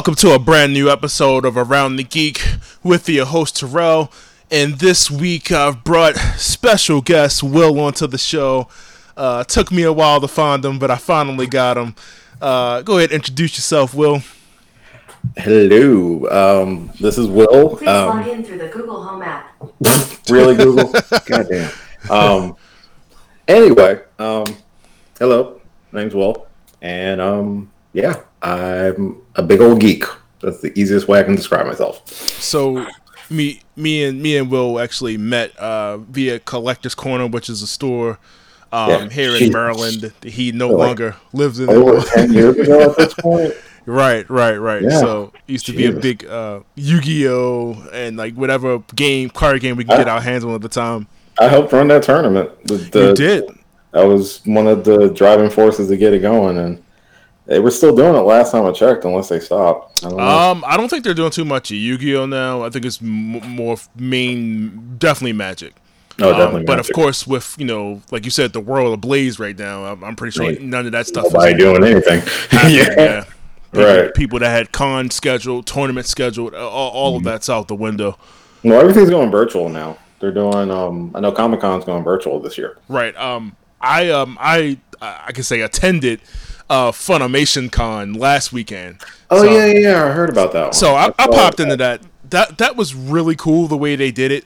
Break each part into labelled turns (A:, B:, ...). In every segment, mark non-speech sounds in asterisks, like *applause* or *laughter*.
A: Welcome to a brand new episode of Around the Geek with your host Terrell. And this week I've brought special guest Will onto the show. Uh, took me a while to find him, but I finally got him. Uh, go ahead, introduce yourself, Will.
B: Hello, um, this is Will.
C: Please
B: Um,
C: log in through the Google Home app. *laughs*
B: really, Google? Goddamn. Um, anyway, um, hello, my name's Will, and um, yeah, I'm a big old geek. That's the easiest way I can describe myself.
A: So me me and me and Will actually met uh, via Collectors Corner, which is a store um,
B: Yeah.
A: here in Maryland. He no
B: Like,
A: longer lives in.
B: Over ten years ago at this point. *laughs*
A: Right, right, right.
B: Yeah.
A: So used to be a big uh, Yu-Gi-Oh and like whatever game card game we could get our hands on at the time.
B: I helped run that tournament. With the,
A: you did.
B: I was one of the driving forces to get it going, and they were still doing it last time I checked, unless they stopped. I.
A: Um, I don't think they're doing too much Yu-Gi-Oh now. I think it's m- more main, definitely Magic.
B: no,
A: Um,
B: definitely.
A: but
B: Magic.
A: of course, with you know, like you said, the world ablaze right now. I'm, I'm pretty sure
B: Right.
A: none of that stuff.
B: nobody
A: is
B: doing anything. *laughs*
A: happening,
B: yeah.
A: People,
B: Right.
A: People that had con scheduled, tournament scheduled, all, all
B: Mm-hmm.
A: of that's out the window.
B: Well, everything's going virtual now. They're doing. Um, I know Comic Con's going virtual this year.
A: Right. Um. I um. I I can say attended uh Funimation Con last weekend.
B: Oh
A: So-
B: yeah, yeah, yeah. I heard about that one.
A: So I, I popped
B: that.
A: into that. That that was really cool the way they did it.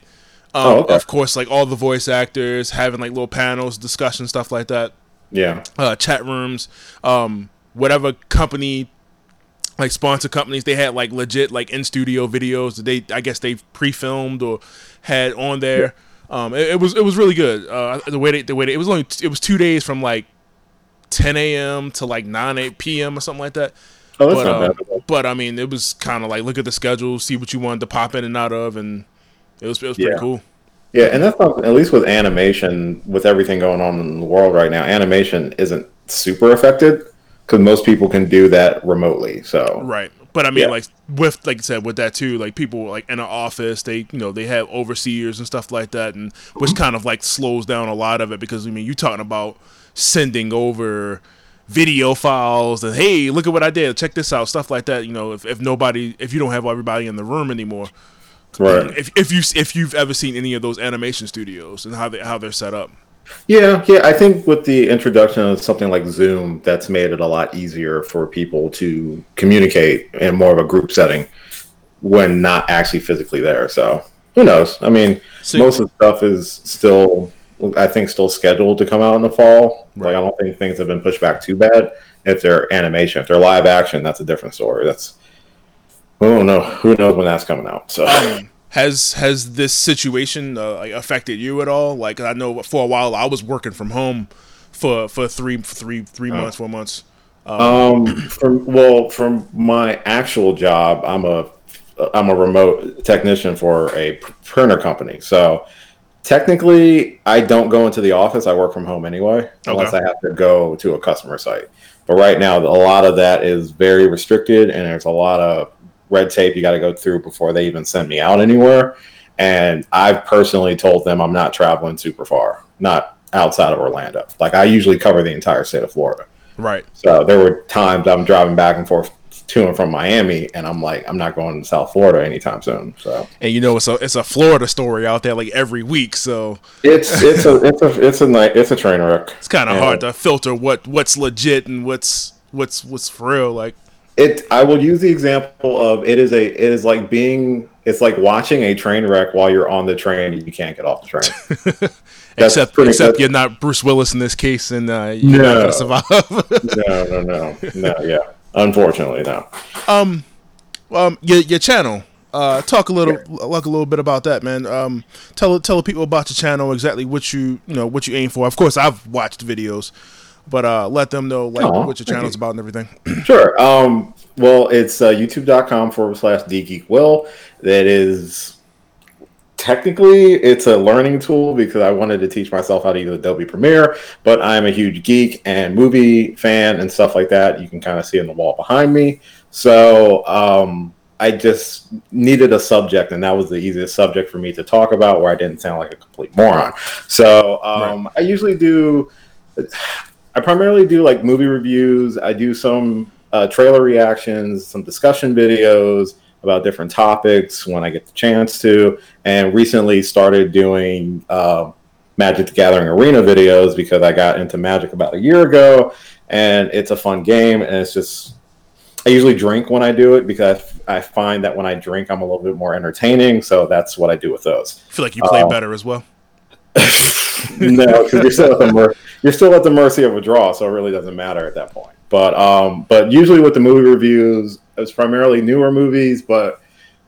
A: Um,
B: Oh, okay.
A: Of course, like all the voice actors having like little panels, discussion stuff like that.
B: Yeah,
A: Uh, chat rooms, um, whatever company, like sponsor companies, they had like legit like in studio videos that they I guess they pre filmed or had on there. Um, it, it was it was really good. Uh, the way they the way they, it was only it was two days from like 10 a.m. to like 9 8 p.m. or something like that
B: Oh, that's
A: but,
B: not
A: uh,
B: bad.
A: but I mean, it was kind of like look at the schedule, see what you wanted to pop in and out of, and it was it was pretty
B: Yeah.
A: cool.
B: Yeah, and that's not, at least with animation, with everything going on in the world right now, animation isn't super affected because most people can do that remotely. So
A: Right, but I mean,
B: Yeah.
A: like with like I said, with that too, like people like in an office, they you know they have overseers and stuff like that, and which kind of like slows down a lot of it because I mean, you're talking about sending over video files and hey, look at what I did, check this out, stuff like that. You know, if, if nobody, if you don't have everybody in the room anymore,
B: right.
A: if if you if you've ever seen any of those animation studios and how they how they're set up.
B: Yeah, yeah. I think with the introduction of something like Zoom, that's made it a lot easier for people to communicate in more of a group setting when not actually physically there. So who knows? I mean,
A: So-
B: most of the stuff is still, I think, still scheduled to come out in the fall.
A: Right.
B: Like I don't think things have been pushed back too bad. If they're animation, if they're live action, that's a different story. That's I don't know. Who knows when that's coming out? So.
A: Um, has has this situation uh, like affected you at all? Like I know for a while I was working from home for for three three three
B: Oh.
A: months, four months.
B: Um, from well, from my actual job, I'm a I'm a remote technician for a printer company. So technically, I don't go into the office. I work from home anyway, unless
A: Okay.
B: I have to go to a customer site. But right now, a lot of that is very restricted, and there's a lot of red tape you got to go through before they even send me out anywhere. And I've personally told them I'm not traveling super far, not outside of Orlando. Like I usually cover the entire state of Florida.
A: Right.
B: So there were times I'm driving back and forth to and from Miami, and I'm like, I'm not going to South Florida anytime soon. So
A: And you know it's a it's a Florida story out there like every week, so
B: it's it's a it's a it's a night it's a train wreck.
A: it's kind of hard to filter what what's legit and what's what's what's for real. Like
B: It I will use the example of it is a it is like being it's like watching a train wreck while you're on the train and you can't get off the train. *laughs*
A: Except
B: pretty-
A: except you're not Bruce Willis in this case, and uh, you're not gonna survive. *laughs*
B: no, no, no, no. Yeah, unfortunately, no.
A: um, um, your your channel. Uh, talk a little, like a little bit about that, man. Um, tell tell the people about your channel, exactly what you you know what you aim for. Of course, I've watched videos, but uh, let them know like
B: Aw,
A: what your channel's
B: you.
A: about and everything. *clears throat*
B: Sure. Um, well, it's uh, youtube.com forward slash dgeekwill. That is technically it's a learning tool because I wanted to teach myself how to use Adobe Premiere, but I'm a huge geek and movie fan and stuff like that. You can kind of see in the wall behind me. So um, I just needed a subject, and that was the easiest subject for me to talk about where I didn't sound like a complete moron. So um, I usually do. I primarily do like movie reviews. I do some uh, trailer reactions, some discussion videos about different topics when I get the chance to, and recently started doing uh, Magic the Gathering Arena videos because I got into Magic about a year ago, and it's a fun game, and it's just I usually drink when I do it because I find that when I drink, I'm a little bit more entertaining. So that's what I do with those.
A: I feel like you play um, better as well. *laughs*
B: no, because you're still at the *laughs* mer- you're still at the mercy of a draw, so it really doesn't matter at that point. But um, but usually with the movie reviews, it's primarily newer movies, but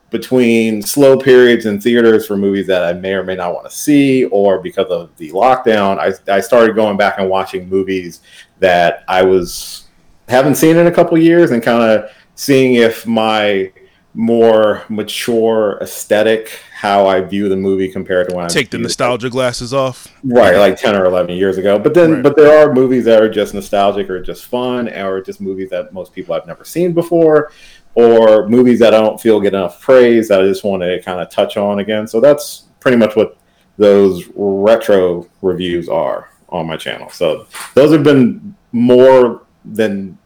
B: between slow periods in theaters for movies that I may or may not want to see, or because of the lockdown, I, I started going back and watching movies that I was haven't seen in a couple years, and kind of seeing if my more mature aesthetic how I view the movie compared to when I
A: take the nostalgia glasses off.
B: Right, like ten or eleven years ago. But then, right. but there are movies that are just nostalgic or just fun, or just movies that most people have never seen before, or movies that I don't feel get enough praise that I just want to kind of touch on again. So that's pretty much what those retro reviews are on my channel. So those have been more than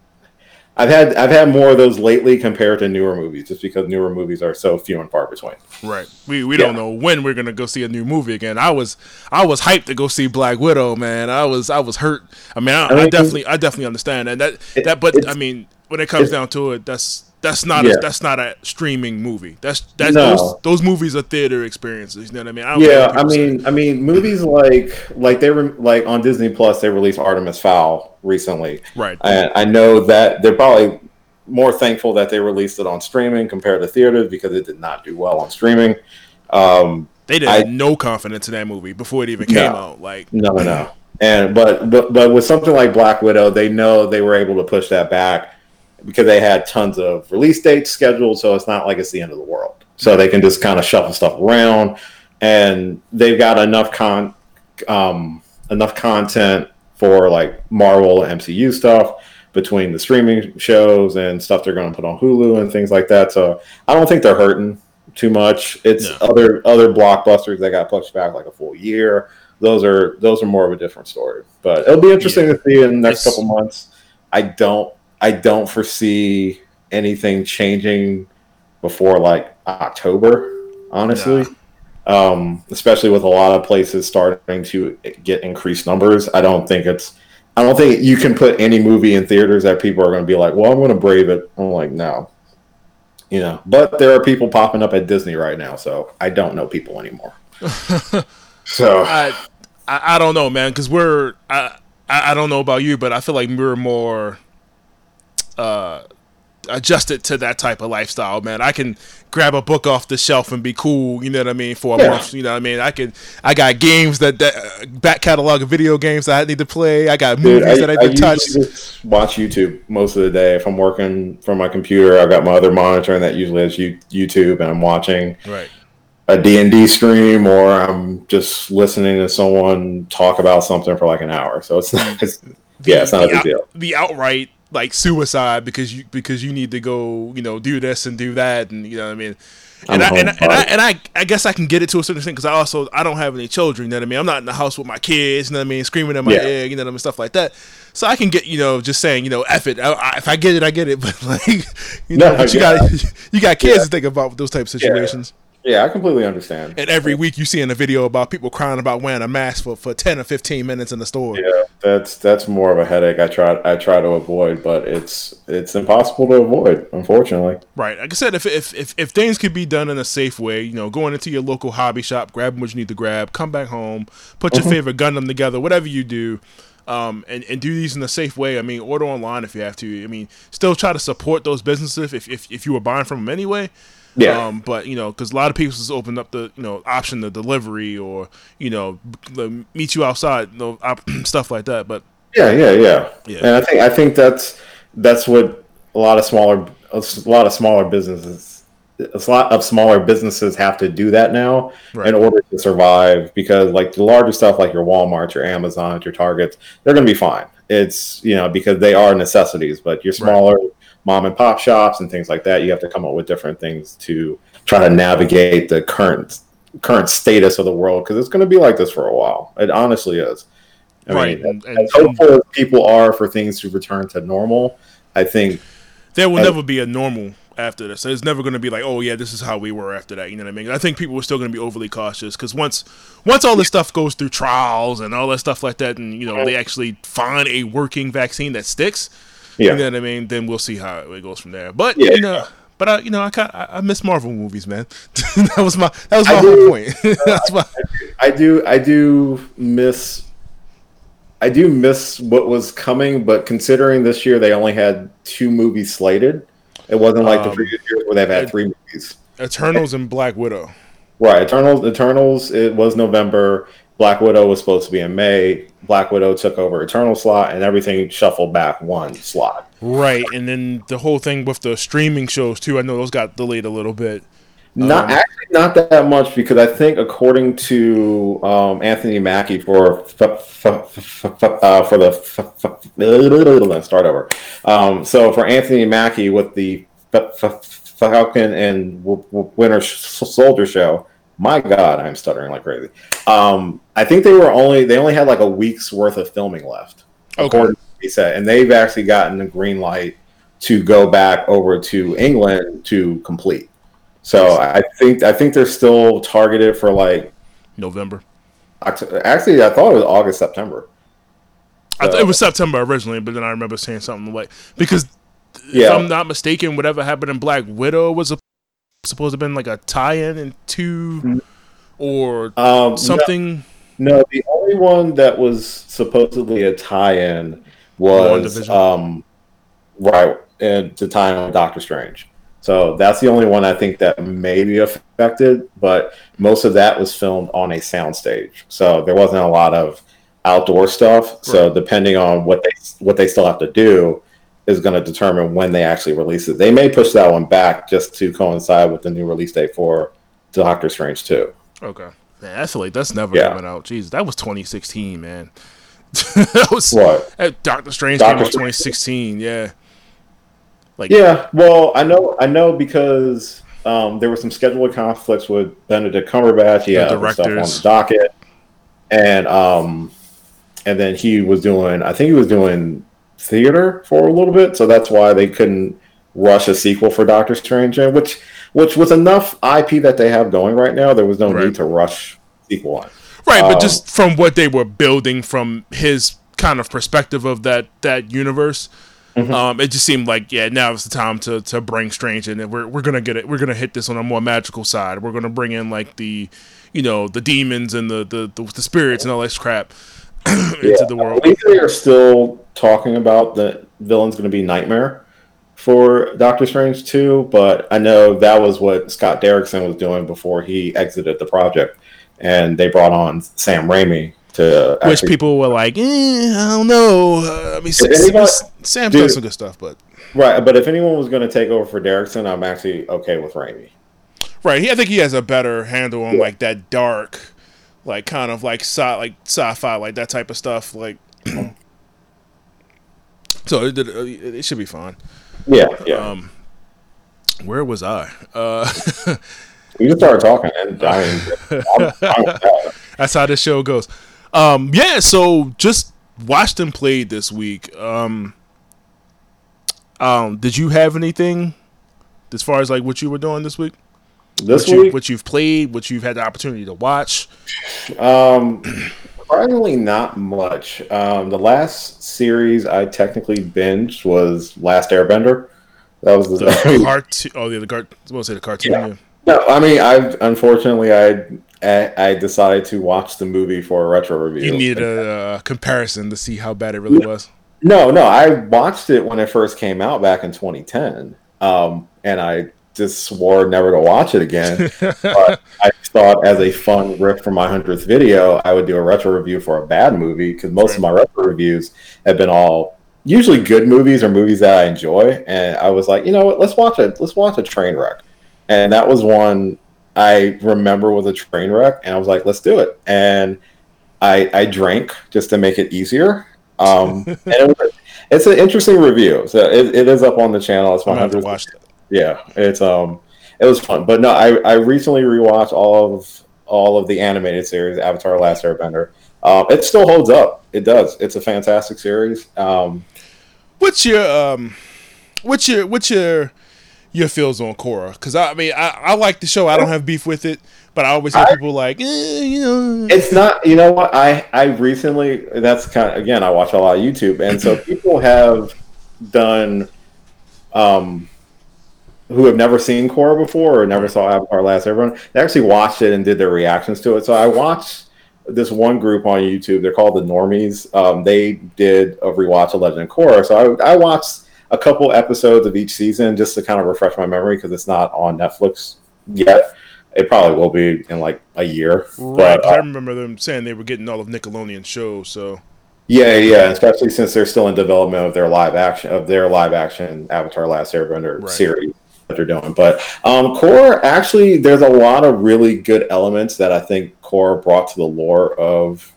B: I've had I've had more of those lately compared to newer movies, just because newer movies are so few and far between.
A: Right. We we yeah. don't know when we're gonna go see a new movie again. I was I was hyped to go see Black Widow, man. I was I was hurt. I mean, I, I, mean, I definitely I definitely understand and that it, that. But I mean, when it comes down to it, that's that's not yeah. a, that's not a streaming movie. That's that's no. those, those movies are theater experiences. You know what I mean? I
B: yeah, I mean. I mean, movies like like they were like on Disney Plus, they released Artemis Fowl recently.
A: Right.
B: And I know that they're probably more thankful that they released it on streaming compared to theaters because it did not do well on streaming. Um,
A: they did I, no confidence in that movie before it even came no, out. Like
B: no, no. And but but but with something like Black Widow, they know they were able to push that back because they had tons of release dates scheduled, so it's not like it's the end of the world. So they can just kind of shuffle stuff around, and they've got enough con um, enough content for like Marvel MCU stuff between the streaming shows and stuff they're going to put on Hulu and things like that. So I don't think they're hurting too much. It's no. other other blockbusters that got pushed back like a full year. Those are those are more of a different story. But it'll be interesting yeah. to see in the next it's, couple months. I don't I don't foresee anything changing before like October, honestly. Um, especially with a lot of places starting to get increased numbers. I don't think it's I don't think you can put any movie in theaters that people are going to be like, "Well, I'm going to brave it." I'm like, "No." You know, but there are people popping up at Disney right now, so I don't know people anymore. *laughs* so
A: I, I, I don't know, man, because we're I I don't know about you, but I feel like we're more uh, adjusted to that type of lifestyle, man. I can grab a book off the shelf and be cool, you know what I mean, for a yeah. month, you know what I mean? I can I got games that, that uh, back catalog of video games that I need to play. I got Dude, movies I, that I can touch.
B: watch YouTube most of the day. If I'm working from my computer, I've got my other monitor and that usually is YouTube and I'm watching
A: right.
B: a D&D stream or I'm just listening to someone talk about something for like an hour. So it's not it's, yeah, it's not
A: the,
B: a big deal.
A: The outright like suicide because you because you need to go you know do this and do that and you know what I mean? And I, and, I, and I and I I guess I can get it to a certain extent because I also I don't have any children you know what I mean? I'm not in the house with my kids you know what I mean? Screaming at my yeah. ear you know what I mean? Stuff like that. So I can get you know just saying you know F it. I, I, if I get it I get it. *laughs* But like you know no, but you yeah. got *laughs* you got kids yeah. to think about with those type of situations
B: yeah, I completely understand.
A: And every week you see in a video about people crying about wearing a mask for, for ten or fifteen minutes in the store.
B: Yeah, that's that's more of a headache. I try I try to avoid, but it's it's impossible to avoid, unfortunately.
A: Right. Like I said, if if if, if things could be done in a safe way, you know, going into your local hobby shop, grabbing what you need to grab, come back home, put your mm-hmm. favorite Gundam together, whatever you do. Um, and, and do these in a safe way. I mean, order online if you have to. I mean, still try to support those businesses if, if, if you were buying from them anyway. Yeah. Um, but you know, because a lot of people just opened up the you know option the delivery or you know the meet you outside, you know, op- *clears throat* stuff like that. But
B: yeah, yeah, yeah, yeah. And I think I think that's that's what a lot of smaller a lot of smaller businesses a lot of smaller businesses have to do that now right. in order to survive because like the larger stuff like your Walmart, your Amazon, your Targets, they're going to be fine. It's you know because they are necessities, but your smaller right mom and pop shops and things like that. You have to come up with different things to try to navigate the current current status of the world because it's going to be like this for a while. It honestly is. I right. mean, as hopeful as people are for things to return to normal, I think
A: there will never be a normal after this. It's never going to be like, oh yeah, this is how we were after that. You know what I mean? I think people are still going to be overly cautious because once once all this stuff goes through trials and all that stuff like that, and you know they actually find a working vaccine that sticks.
B: Yeah.
A: You know what I mean? Then we'll see how it goes from there. But
B: Yeah.
A: you know, but I, you know, I kind I, I miss Marvel movies, man. *laughs* that was my that was
B: I
A: my
B: do.
A: whole point. *laughs* That's why.
B: I do I do miss I do miss what was coming, but considering this year they only had two movies slated, it wasn't like the
A: Um,
B: previous years where they've had three movies.
A: Eternals and Black Widow.
B: Right, Eternals Eternals it was November. Black Widow was supposed to be in May. Black Widow took over Eternal slot, and everything shuffled back one slot.
A: Right, and then the whole thing with the streaming shows too. I know those got delayed a little bit.
B: Not
A: Um,
B: actually not that much because I think according to um, Anthony Mackie for uh, for the let's *laughs* start over. Um, so for Anthony Mackie with the f- f- Falcon and Winter Soldier show, my God, I'm stuttering like crazy. Um, I think they were only they only had like a week's worth of filming left.
A: Okay.
B: said, and they've actually gotten the green light to go back over to England to complete. So I think I think they're still targeted for like
A: November.
B: Oct- actually I thought it was August September.
A: I th- it was September originally, but then I remember saying something like because if I'm not mistaken, whatever happened in Black Widow was a, supposed to have been like a tie-in into or
B: Um,
A: something.
B: No, no, the only one that was supposedly a tie-in was um, right and to tie in with Doctor Strange. So that's the only one I think that may be affected, but most of that was filmed on a soundstage. So there wasn't a lot of outdoor stuff. So depending on what they what they still have to do is going to determine when they actually release it. They may push that one back just to coincide with the new release date for Doctor Strange 2.
A: Okay, man, I feel like that's never
B: Yeah.
A: coming out. Jeez, that was 2016, man. *laughs* that was
B: What?
A: Doctor Strange
B: Doctor
A: came out
B: Strange?
A: 2016. Yeah, like
B: Yeah, well, I know, I know because um, there were some scheduling conflicts with Benedict Cumberbatch. Yeah, stuff on the docket, and um, and then he was doing, I think he was doing theater for a little bit, so that's why they couldn't rush a sequel for Doctor Strange, which which was enough IP that they have going right now. There was no
A: Right.
B: need to rush sequel on.
A: right, but
B: um,
A: just from what they were building from his kind of perspective of that that universe.
B: Mm-hmm.
A: Um, it just seemed like yeah, now is the time to, to bring Strange in, we're we're gonna get it. We're gonna hit this on a more magical side. We're gonna bring in like the, you know, the demons and the the, the, the spirits and all this crap *clears throat* into the
B: I
A: world.
B: believe they are still talking about the villain's going to be Nightmare for Doctor Strange 2, but I know that was what Scott Derrickson was doing before he exited the project, and they brought on Sam Raimi to
A: Which
B: actually,
A: people were like, eh, I don't know. Uh, I mean, Sam,
B: anybody-
A: Sam's
B: Dude.
A: done some good stuff, but
B: right. But if anyone was going to take over for Derrickson, I'm actually okay with Raimi.
A: right. He, I think he has a better handle on like that dark, like kind of like sci like sci-fi, like that type of stuff. Like, *clears throat* so it, it, it should be fine.
B: Yeah, yeah.
A: Um, where was I? Uh,
B: we just started talking, and I mean, I'm fine with *laughs*
A: that's how this show goes. Um, yeah. So just watched and played this week. Um, um, did you have anything as far as like what you were doing this week?
B: This
A: what, you,
B: week,
A: what you've played, what you've had the opportunity to watch.
B: Um, surprisingly, not much. Um, the last series I technically binged was Last Airbender. That was the.
A: The *laughs* cartoon. Oh, yeah, the cart. I was say the cartoon.
B: Yeah.
A: Yeah.
B: no, I mean, I unfortunately I, I I decided to watch the movie for a retro review.
A: You needed a uh, comparison to see how bad it really was.
B: No, no, I watched it when it first came out back in 2010, um, and I just swore never to watch it again. *laughs* but I thought, as a fun riff for my hundredth video, I would do a retro review for a bad movie because most of my retro reviews have been all usually good movies or movies that I enjoy. And I was like, you know what? Let's watch it. Let's watch a train wreck. And that was one I remember was a train wreck, and I was like, let's do it. And I I drank just to make it easier. Um, *laughs* and it was, it's an interesting review. So it, it is up on the channel. It's
A: I'm gonna have to
B: 100th
A: watch that.
B: yeah, it's um, it was fun. But no, I I recently rewatched all of all of the animated series, Avatar: Last Airbender. Um, it still holds up. It does. It's a fantastic series. Um,
A: What's your um? what's your what's your your feels on Korra? Because I, I, mean, I, I like the show. I don't have beef with it, but I always hear I, people like, eh, you know,
B: it's not. You know what? I I recently that's kind of again. I watch a lot of YouTube, and so *clears throat* people have done, um, who have never seen Korra before or never saw Avatar: Last Airbender. They actually watched it and did their reactions to it. So I watched this one group on YouTube. They're called the Normies. Um, they did a rewatch of Legend of Korra. So I, I watched a couple episodes of each season just to kind of refresh my memory because it's not on Netflix yet. It probably will be in like a year.
A: Right. But, uh, I remember them saying they were getting all of Nickelodeon shows. So
B: yeah, yeah, especially since they're still in development of their live action of their live action Avatar: Last Airbender right. series they're doing. But um, Korra actually, there's a lot of really good elements that I think Korra brought to the lore of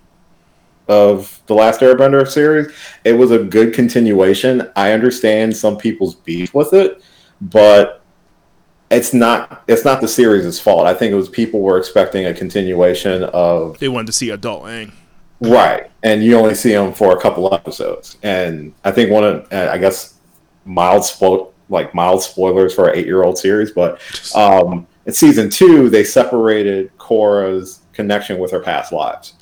B: of the last Airbender series. It was a good continuation. I understand some people's beef with it, but it's not it's not the series' fault. I think it was people were expecting a continuation of
A: they wanted to see adult Aang.
B: Right. And you only see him for a couple episodes. And I think one of I guess mild spo- like mild spoilers for an 8-year-old series, but um in season 2 they separated Korra's connection with her past lives.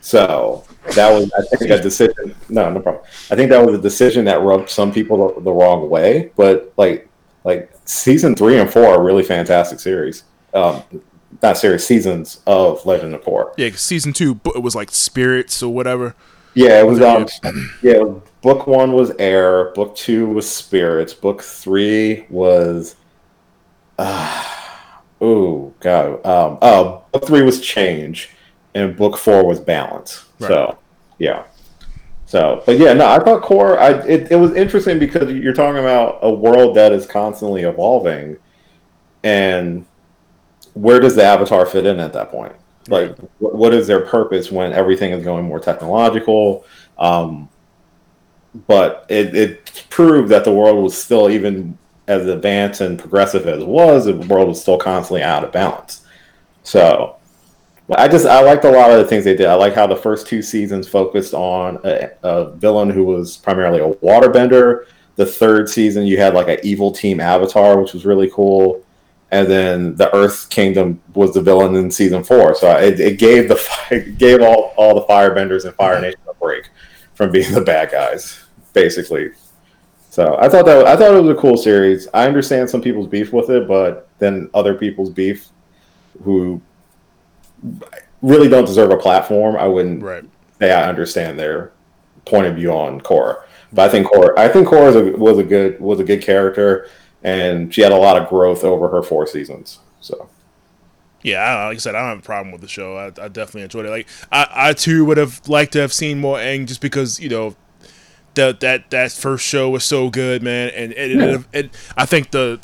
B: So that was, I think, a decision. No, no problem. I think that was a decision that rubbed some people the, the wrong way. But like, like season three and four are really fantastic series. Um, not series, seasons of Legend of Korra.
A: Yeah, season two it was like spirits or whatever.
B: Yeah, it was. Um, yeah, book one was air. Book two was spirits. Book three was. Uh, oh god. Um. Oh, book three was change and book four was balance. Right. So, yeah. So, but yeah, no, I thought Korra I it, it was interesting because you're talking about a world that is constantly evolving, and where does the Avatar fit in at that point? Like, what, what is their purpose when everything is going more technological? Um, but it, it proved that the world was still even as advanced and progressive as it was, the world was still constantly out of balance. So I just I liked a lot of the things they did. I like how the first two seasons focused on a, a villain who was primarily a waterbender. The third season you had like an evil team avatar, which was really cool. And then the Earth Kingdom was the villain in season four. So it, it gave the *laughs* it gave all, all the firebenders and Fire mm-hmm. Nation a break from being the bad guys, basically. So I thought that I thought it was a cool series. I understand some people's beef with it, but then other people's beef who really don't deserve a platform. I wouldn't
A: right.
B: say I understand their point of view on Korra, but I think Korra, I think Korra was a, was a good was a good character, and she had a lot of growth over her four seasons. So.
A: Yeah, like I said, I don't have a problem with the show. I, I definitely enjoyed it. Like I, I too would have liked to have seen more Aang, just because you know that that that first show was so good, man. And it, yeah. it, it, I think the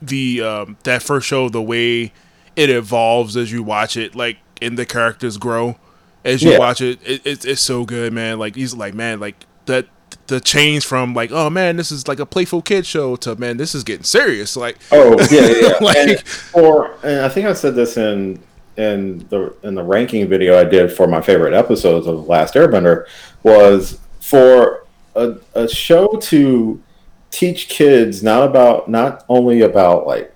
A: the um, that first show, the way it evolves as you watch it, like and the characters grow as you yeah. watch it. it, it. It's so good, man. Like he's like, man, like that the change from like, oh man, this is like a playful kid show to man, this is getting serious. Like,
B: oh yeah, yeah. *laughs* like, and or and I think I said this in in the in the ranking video I did for my favorite episodes of Last Airbender was for a, a show to teach kids not about not only about like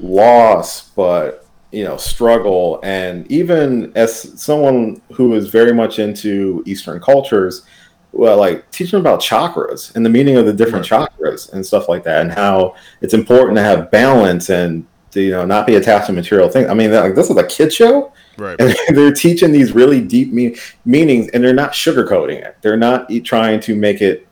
B: loss but you know struggle and even as someone who is very much into eastern cultures well like teaching about chakras and the meaning of the different right. chakras and stuff like that and how it's important to have balance and to, you know not be attached to material things. I mean like this is a kid show.
A: Right.
B: And *laughs* they're teaching these really deep mean, meanings and they're not sugarcoating it. They're not trying to make it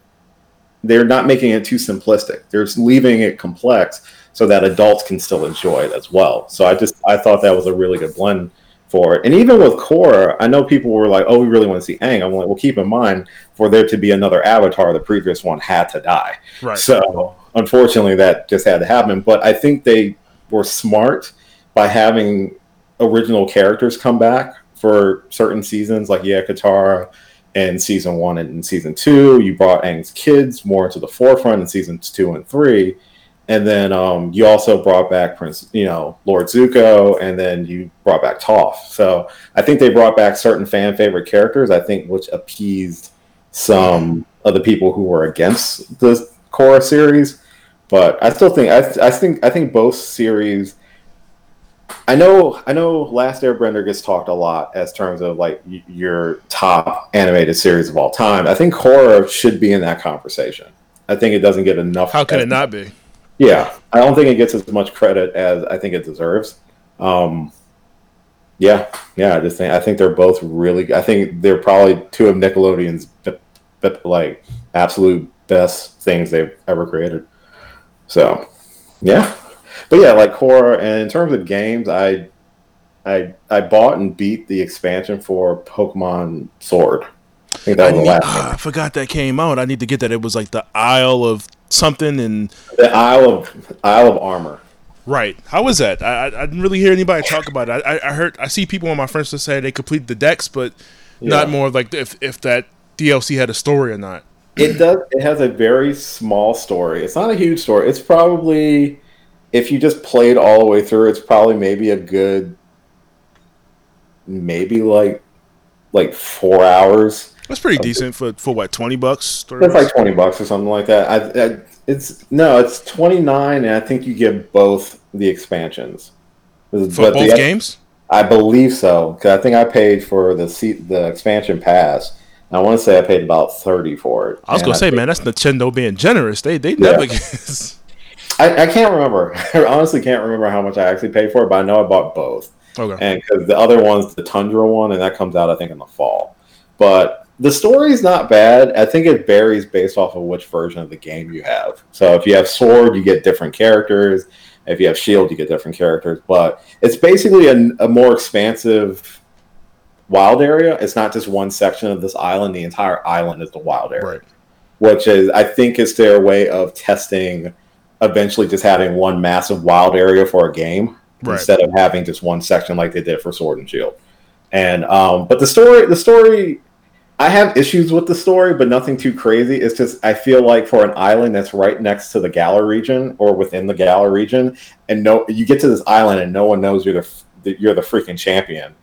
B: they're not making it too simplistic. They're leaving it complex so that adults can still enjoy it as well. So I just I thought that was a really good blend for it. And even with Korra, I know people were like, "Oh, we really want to see Aang." I'm like, "Well, keep in mind for there to be another Avatar, the previous one had to die."
A: Right.
B: So unfortunately, that just had to happen. But I think they were smart by having original characters come back for certain seasons, like yeah, Katara in season one and in season two. You brought Aang's kids more into the forefront in seasons two and three and then um, you also brought back Prince, you know, Lord Zuko, and then you brought back Toph. So I think they brought back certain fan favorite characters. I think which appeased some of the people who were against the Korra series. But I still think I, I think I think both series. I know I know Last Airbender gets talked a lot as terms of like y- your top animated series of all time. I think Korra should be in that conversation. I think it doesn't get enough.
A: How can it not be?
B: Yeah, I don't think it gets as much credit as I think it deserves. Um, yeah, yeah, I just think I think they're both really. I think they're probably two of Nickelodeon's like absolute best things they've ever created. So, yeah, but yeah, like Korra. And in terms of games, I, I, I bought and beat the expansion for Pokemon Sword. I think that
A: I,
B: the
A: need-
B: last.
A: ah. I forgot that came out. I need to get that. It was like the Isle of something and
B: The Isle of Isle of Armor.
A: right. How was that? I, I, I didn't really hear anybody talk about it. I, I, heard I see people on my friends that say they complete the decks, but not more like if if that DLC had a story or not.
B: It does. It has a very small story. It's not a huge story. It's probably, if you just played all the way through, it's probably maybe a good, maybe like, like four hours.
A: That's pretty decent for for what twenty bucks. 30
B: It's
A: bucks?
B: like twenty bucks or something like that. I, I, it's no, it's twenty nine, and I think you get both the expansions.
A: for
B: But
A: both
B: the-
A: games.
B: I believe so because I think I paid for the seat, the expansion pass. And I want to say I paid about thirty for it.
A: I was gonna say,
B: think-
A: man, that's Nintendo being generous. They they never. get- *laughs*
B: I, I can't remember. *laughs* I honestly can't remember how much I actually paid for it, but I know I bought both.
A: okay.
B: And because the other one's the Tundra one, and that comes out I think in the fall. But the story's not bad. I think it varies based off of which version of the game you have. So if you have Sword, you get different characters. If you have Shield, you get different characters. But it's basically a, a more expansive wild area. It's not just one section of this island. The entire island is the wild area
A: Right.
B: which is I think is their way of testing eventually just having one massive wild area for a game
A: Right.
B: instead of having just one section like they did for Sword and Shield. And um, but the story the story I have issues with the story, but nothing too crazy. It's just I feel like for an island that's right next to the Galar region or within the Galar region, and no, you get to this island and no one knows you're the you're the freaking champion.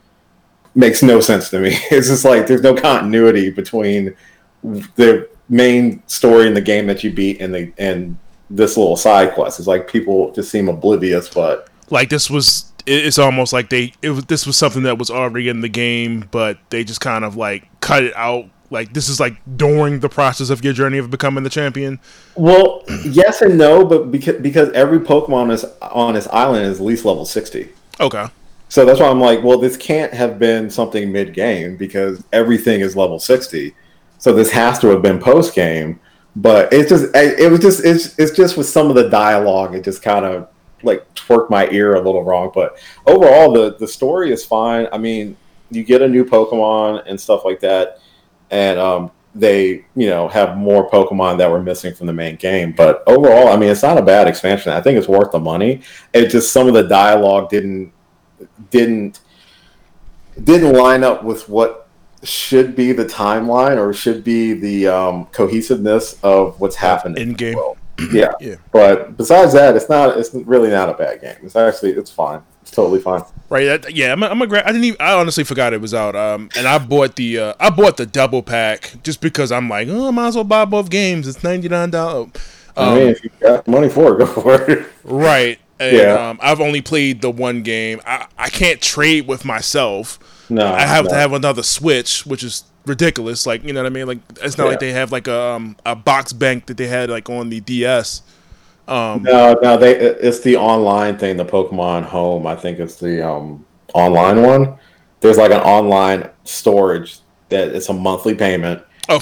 B: Makes no sense to me. *laughs* It's just like there's no continuity between the main story in the game that you beat and the and this little side quest. It's like people just seem oblivious, but
A: like this was it's almost like they it was this was something that was already in the game but they just kind of like cut it out like this is like during the process of your journey of becoming the champion
B: well, yes and no. But because because every Pokemon is on this island is at least level sixty.
A: okay
B: So that's why I'm like, well, this can't have been something mid game because everything is level 60. So this has to have been post game. But it's just, it was just, it's, it's just with some of the dialogue, it just kind of like twerk my ear a little wrong. But overall, the the story is fine. I mean, you get a new Pokemon and stuff like that, and um, they you know have more Pokemon that were missing from the main game. But overall, I mean, it's not a bad expansion. I think it's worth the money. It just some of the dialogue didn't didn't didn't line up with what should be the timeline or should be the um, cohesiveness of what's happening
A: in game
B: yeah
A: Yeah.
B: but besides that it's not it's really not a bad game it's actually it's fine it's totally fine
A: right that, yeah i'm a, I'm a gra- i didn't even i honestly forgot it was out um and i bought the uh i bought the double pack just because i'm like oh i might as well buy both games it's 99 dollars
B: i mean if you got money for it *laughs* go for it
A: right and,
B: Yeah.
A: um, I've only played the one game. I, I can't trade with myself.
B: no
A: I have
B: no.
A: to have another Switch, which is ridiculous. Like you know what I mean? Like it's not like they have like a um, a box bank that they had like on the DS. Um,
B: no no they it's the online thing the pokemon home i think it's the um online one there's like an online storage that it's a monthly payment
A: oh,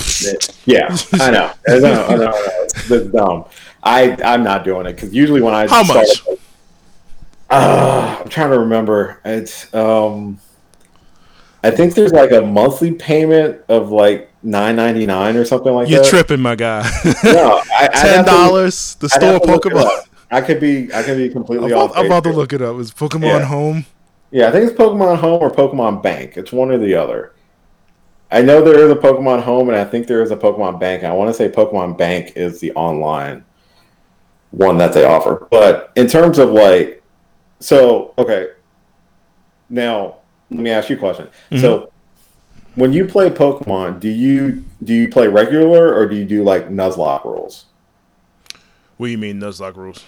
B: yeah *laughs* i know i know i know. It's, it's dumb i i'm not doing it because usually when i
A: How
B: start-
A: much?
B: Uh, I'm trying to remember. It's um, I think there's like a monthly payment of like nine ninety nine or something like that.
A: You're tripping, my guy. *laughs*
B: No, I,
A: ten dollars. The store
B: have to look it
A: Pokemon.
B: I could be I could be completely
A: I'm,
B: off.
A: about, I'm about to look it up. Is Pokemon
B: Yeah.
A: Home?
B: Yeah, I think it's Pokemon Home or Pokemon Bank. It's one or the other. I know there is a Pokemon Home, and I think there is a Pokemon Bank. I want to say Pokemon Bank is the online one that they offer. But in terms of like, so okay, now let me ask you a question. Mm-hmm. So, when you play Pokemon, do you do you play regular or do you do like Nuzlocke rules?
A: What do you mean Nuzlocke rules?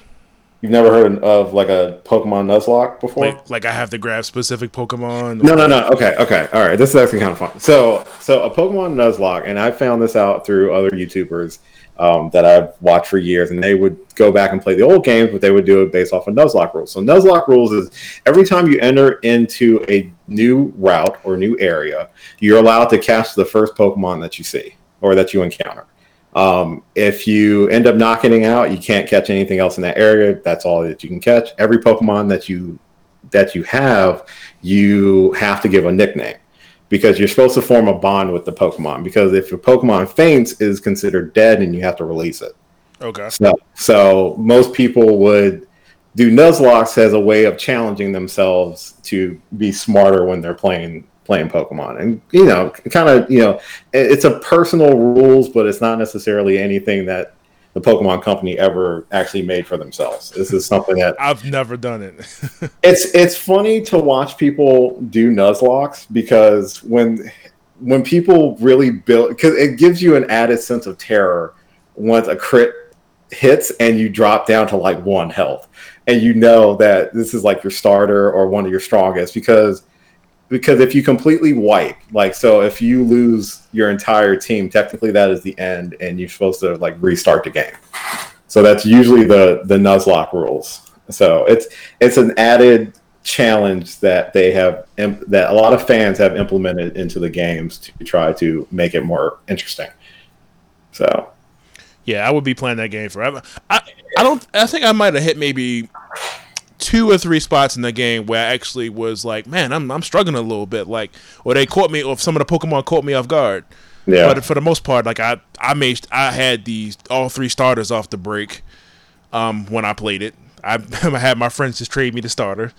B: You've never heard of like a Pokemon Nuzlocke before?
A: Like, like I have to grab specific Pokemon?
B: No, no, no. Okay, okay. All right. This is actually kind of fun. So, so a Pokemon Nuzlocke, and I found this out through other YouTubers um, that I've watched for years, and they would go back and play the old games, but they would do it based off of Nuzlocke rules. So, Nuzlocke rules is every time you enter into a new route or new area, you're allowed to catch the first Pokemon that you see or that you encounter. Um, if you end up knocking it out, you can't catch anything else in that area. That's all that you can catch. Every Pokemon that you that you have, you have to give a nickname because you're supposed to form a bond with the Pokemon. Because if your Pokemon faints, it is considered dead, and you have to release it.
A: Okay.
B: So, so most people would do Nuzlockes as a way of challenging themselves to be smarter when they're playing playing Pokemon. And you know, kind of, you know, it's a personal rules, but it's not necessarily anything that the Pokemon company ever actually made for themselves. This is something that
A: I've never done it. *laughs*
B: it's it's funny to watch people do Nuzlockes because when when people really build because it gives you an added sense of terror once a crit hits and you drop down to like one health and you know that this is like your starter or one of your strongest because because if you completely wipe, like so if you lose your entire team, technically that is the end and you're supposed to like restart the game. So that's usually the the Nuzlocke rules. So it's it's an added challenge that they have that a lot of fans have implemented into the games to try to make it more interesting. So
A: yeah, I would be playing that game forever. I I don't I think I might have hit maybe two or three spots in the game where I actually was like, man, I'm I'm struggling a little bit, like, or they caught me, or some of the Pokemon caught me off guard.
B: yeah,
A: But for the most part, like I I made I had these all three starters off the break. Um, when I played it, I, *laughs* I had my friends just trade me the starter.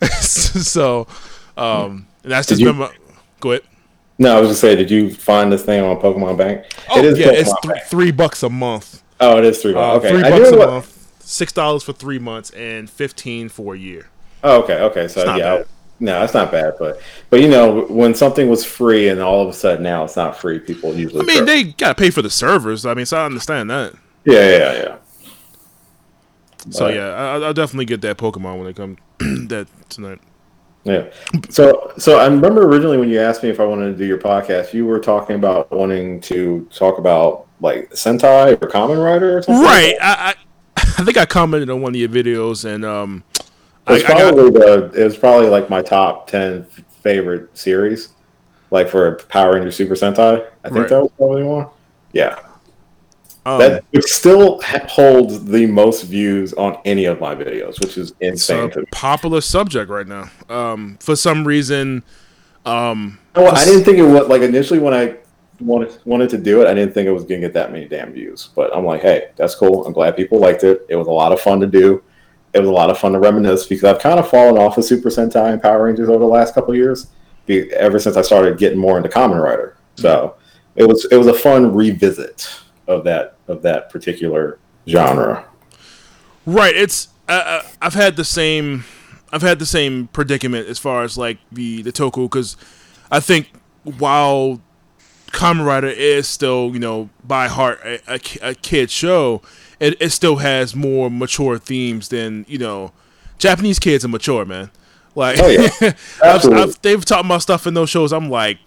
A: *laughs* so, um, and that's
B: Did
A: just
B: you-
A: been my. Go ahead.
B: no, I was just saying, did you find this thing on Pokemon Bank?
A: Oh yeah, it's th- three bucks a month.
B: Oh, it is three.
A: Uh,
B: okay,
A: three bucks a
B: what-
A: month, six dollars for three months, and fifteen for a year.
B: Oh, okay, okay. So yeah,
A: bad.
B: no, that's not bad, but but you know, when something was free and all of a sudden now it's not free, people usually.
A: I mean, they gotta pay for the servers. I mean, so I understand that.
B: yeah, yeah, yeah.
A: So yeah, I, I'll definitely get that Pokemon when it comes *clears throat* that tonight.
B: Yeah. So, so I remember originally when you asked me if I wanted to do your podcast, you were talking about wanting to talk about like Sentai or Kamen Rider or something.
A: Right. I, I *laughs* I think I commented on one of your videos, and um, I,
B: It's
A: I got
B: probably the. It was probably like my top ten favorite series, like for Power Ranger Super Sentai. I think
A: Right.
B: that was probably one. Yeah.
A: um,
B: That it still holds the most views on any of my videos, which is
A: it's
B: insane to
A: a popular subject right now. Um, for some reason, um,
B: Well, I didn't think it was like initially when I wanted wanted to do it, I didn't think it was gonna get that many damn views. But I'm like, hey, that's cool. I'm glad people liked it. It was a lot of fun to do. It was a lot of fun to reminisce because I've kind of fallen off of Super Sentai and Power Rangers over the last couple of years, ever since I started getting more into Kamen Rider. So it was it was a fun revisit of that of that particular genre.
A: Right. It's uh, uh, I've had the same I've had the same predicament as far as like the the Toku because I think while Kamen Rider is still you know by heart a, a, a kid show, it, it still has more mature themes than you know Japanese kids are mature man. Like
B: Oh, yeah. *laughs*
A: I've,
B: Absolutely.
A: I've, they've talked about stuff in those shows. I'm like,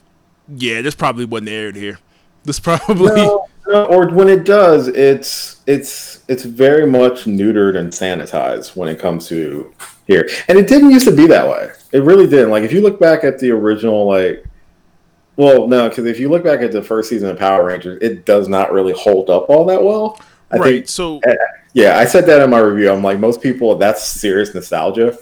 A: yeah, this probably wasn't aired here. This probably
B: No, no, or when it does, it's it's it's very much neutered and sanitized when it comes to here, and it didn't used to be that way. It really didn't. Like if you look back at the original, like, well, no, because if you look back at the first season of Power Rangers, it does not really hold up all that well. I
A: right.
B: think,
A: so
B: yeah, I said that in my review. I'm like, most people, that's serious nostalgia,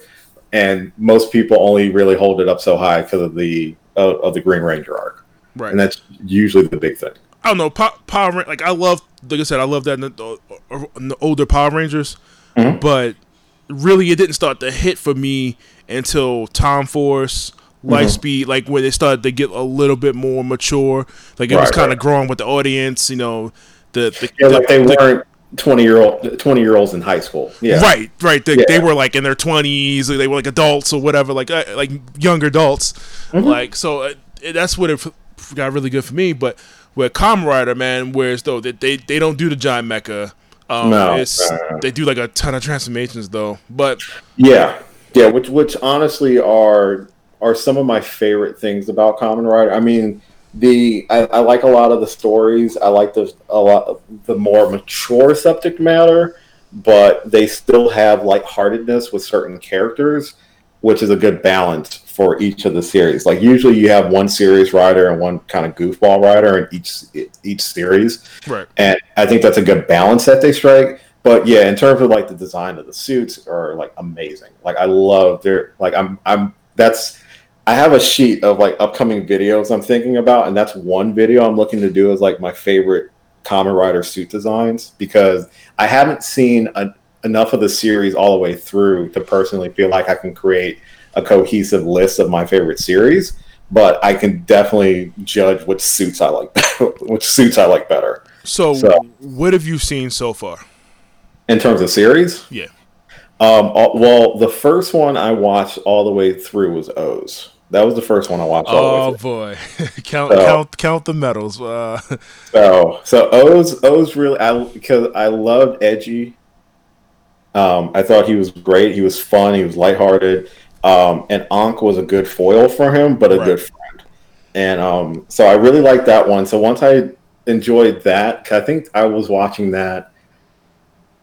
B: and most people only really hold it up so high because of the of, of the Green Ranger arc,
A: right.
B: and that's usually the big thing.
A: I don't know. Po- Power like I love, like I said, I love that in the, in the older Power Rangers,
B: Mhm.
A: but really, it didn't start to hit for me until Time Force,
B: Mm-hmm.
A: Like when they started to get a little bit more mature. Like it was
B: Right,
A: kind of
B: right.
A: growing with the audience, you know. The, the,
B: Yeah,
A: the-
B: like they
A: the-
B: weren't twenty year old twenty year olds in high school. Yeah,
A: Right, right. They, they were like in their twenties. They were like adults or whatever, like uh, like younger adults.
B: Mm-hmm.
A: Like so, uh, that's what it f- got really good for me. But with Kamen Rider, man, whereas though that they, they don't do the giant mecha, Um,
B: No,
A: it's
B: no, no, no.
A: they do like a ton of transformations though, but
B: Yeah, yeah. Which which honestly are are some of my favorite things about Kamen Rider. I mean, the I, I like a lot of the stories. I like the a lot the more mature subject matter, but they still have lightheartedness with certain characters, which is a good balance for each of the series. Like usually you have one serious rider and one kind of goofball rider in each each series
A: right.
B: and I think that's a good balance that they strike. But yeah, in terms of like the design of the suits are like amazing. Like I love their like I'm I'm that's I have a sheet of like upcoming videos I'm thinking about, and that's one video I'm looking to do is like my favorite Kamen Rider suit designs because I haven't seen a, enough of the series all the way through to personally feel like I can create a cohesive list of my favorite series. But I can definitely judge which suits I like, *laughs* which suits I like better.
A: So,
B: So-
A: what have you seen so far?
B: In terms of series,
A: Yeah.
B: Um, all- well, the first one I watched all the way through was O's. That was the first one I watched
A: Oh boy, *laughs* count
B: So-
A: count count the medals. Uh.
B: So, so O's O's really I because I loved Eiji. Um, I thought he was great. He was fun. He was lighthearted. Um, and Ankh was a good foil for him, but a
A: Right.
B: good friend. And um, so I really liked that one. So once I enjoyed that, 'cause I think I was watching that.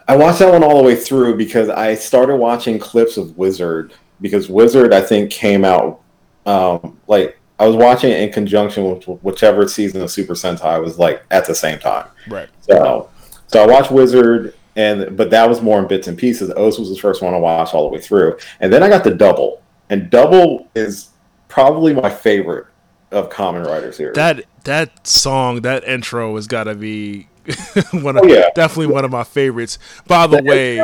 B: I watched that one all the way through because I started watching clips of Wizard because Wizard I think came out um, like I was watching it in conjunction with whichever season of Super Sentai was like at the same time.
A: right.
B: So, so I watched Wizard, and but that was more in bits and pieces. O's was the first one I watched all the way through, and then I got the Double, and Double is probably my favorite of Kamen Rider here.
A: That that song, that intro has got to be *laughs* one of
B: Oh, yeah.
A: definitely one of my favorites. By the way,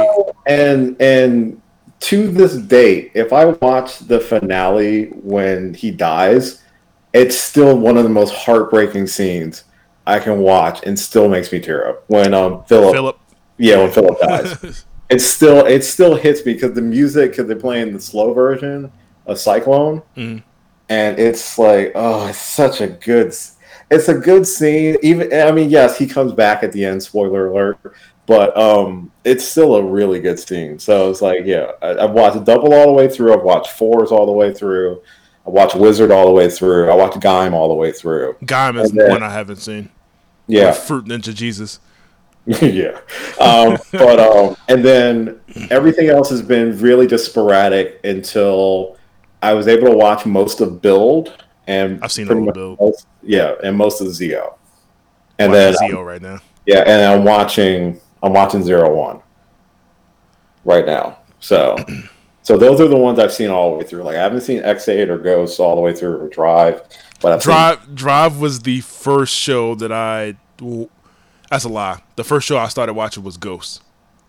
B: and and to this date, if I watch the finale when he dies, it's still one of the most heartbreaking scenes I can watch, and still makes me tear up. When um Philip,
A: Philip.
B: yeah, when Philip dies. *laughs* it still it still hits me because the music because they're playing the slow version of Cyclone,
A: Mhm.
B: and it's like oh, it's such a good, it's a good scene. Even I mean, yes, he comes back at the end. Spoiler alert, but um, it's still a really good scene. So it's like yeah, I, I've watched Double all the way through. I've watched Fourze all the way through. I watched Wizard all the way through. I watched Gaim all the way through.
A: Gaim is
B: then-
A: one I haven't seen.
B: Yeah,
A: Fruit Ninja Jesus. *laughs*
B: yeah. Um, but um, and then everything else has been really just sporadic until I was able to watch most of Build and
A: I've seen
B: pretty
A: all of Build.
B: most- yeah, and most of Zio. And
A: Watching
B: then
A: Zio right now.
B: yeah, and I'm watching I'm watching Zero One right now. So *clears throat* so those are the ones I've seen all the way through. Like I haven't seen Ex-Aid or Ghosts all the way through or Drive, but I've seen
A: Drive Drive was the first show that I. well, That's a lie. The first show I started watching was Ghosts.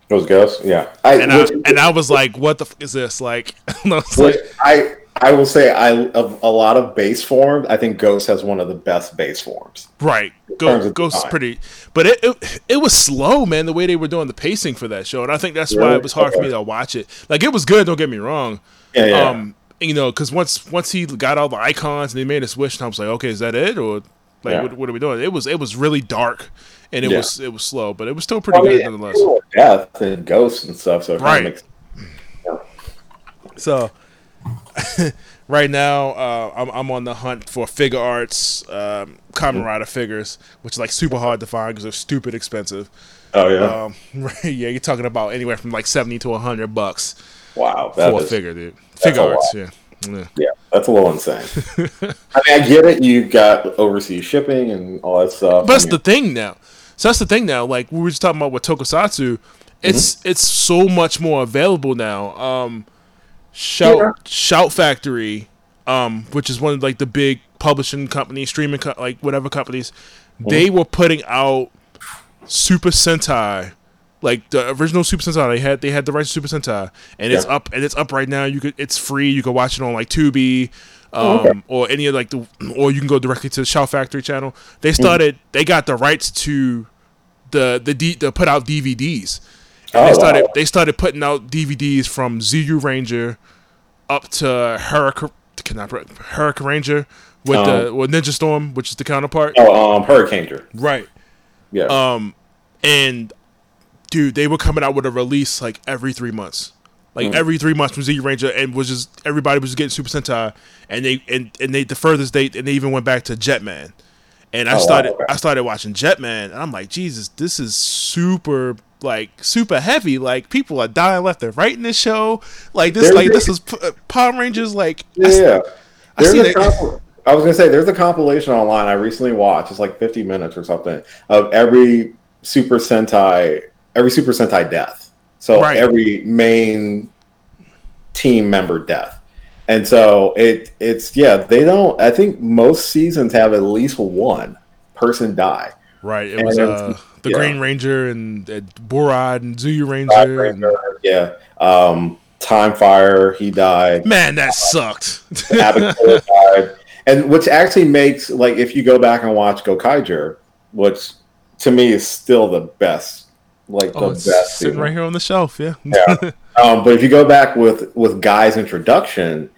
B: It was Ghosts. Yeah, I,
A: and I
B: which-
A: and I was like, "What the f- is this?" Like, *laughs* I like,
B: I I will say I of a lot of base forms. I think Ghost has one of the best base forms.
A: right,
B: terms
A: Ghost, is pretty, but it, it it was slow, man. The way they were doing the pacing for that show, and I think that's why it was hard for me to watch it. Like, it was good. Don't get me wrong.
B: Yeah, yeah.
A: Um, you know, because once once he got all the icons and he made a switch, and I was like, okay, is that it, or like,
B: Yeah.
A: what, what are we doing? It was it was really dark, and it
B: Yeah.
A: was it was slow, but it was still pretty
B: I mean,
A: good nonetheless.
B: death and ghosts and stuff. So it
A: Right.
B: makes,
A: So *laughs* right now, uh, I'm I'm on the hunt for figure arts, um, Kamen Rider figures, which is like super hard to find because they're stupid expensive.
B: oh yeah,
A: Um, *laughs* right, yeah, you're talking about anywhere from like seventy to hundred bucks
B: wow, that
A: for a figure, dude. Figure arts, yeah. yeah.
B: yeah, that's a little insane. *laughs* I mean, I get it. You got overseas shipping and all that stuff.
A: But that's the thing now. So that's the thing now. Like we were just talking about with Tokusatsu, it's
B: Mm-hmm.
A: it's so much more available now. Um, Shout
B: Yeah.
A: Shout Factory, um, which is one of like the big publishing companies, streaming co- like whatever companies,
B: Mm-hmm.
A: they were putting out Super Sentai. Like the original Super Sentai, they had they had the rights to Super Sentai, and it's up and it's up right now. You could it's free. You can watch it on like Tubi, um,
B: Oh, okay.
A: or any of like the, or you can go directly to the Shout Factory channel. They
B: Mm-hmm.
A: started, they got the rights to the the D, to put out DVDs.
B: Oh,
A: they started
B: wow.
A: they started putting out DVDs from Zyuranger up to Hurricane Hurricane Ranger with the
B: Um,
A: with Ninja Storm, which is the counterpart.
B: oh, um, Hurricane.
A: Right.
B: Yeah,
A: Um, and dude, they were coming out with a release like every three months. Like every three months from Z Ranger, and was just everybody was just getting Super Sentai, and they and, and they the furthest date, and they even went back to Jetman, and I
B: Oh, wow,
A: started
B: okay.
A: I started watching Jetman, and I'm like, Jesus, this is super like super heavy. Like people are dying left and right in this show. Like this,
B: There's
A: like
B: a-
A: this is P- uh, Rangers. Like I
B: Yeah,
A: s-
B: yeah.
A: I
B: There's
A: see
B: a
A: that-
B: compil- I was gonna say there's a compilation online I recently watched. It's like 50 minutes or something of every Super Sentai, every Super Sentai death. So
A: Right.
B: every main team member death, and so it it's yeah they don't. I think most seasons have at least one person die.
A: right. It
B: And
A: was uh, the
B: yeah.
A: Green Ranger and, Burai and Zyuranger. And,
B: Yeah, um, Time Fire he died.
A: man, that sucked.
B: Abigail *laughs* died. And which actually makes like if you go back and watch Gokaiger, which to me is still the best, like the
A: oh, it's
B: best.
A: sitting
B: season.
A: right here on the shelf. Yeah.
B: Yeah. *laughs* Um, but if you go back with with Guy's introduction,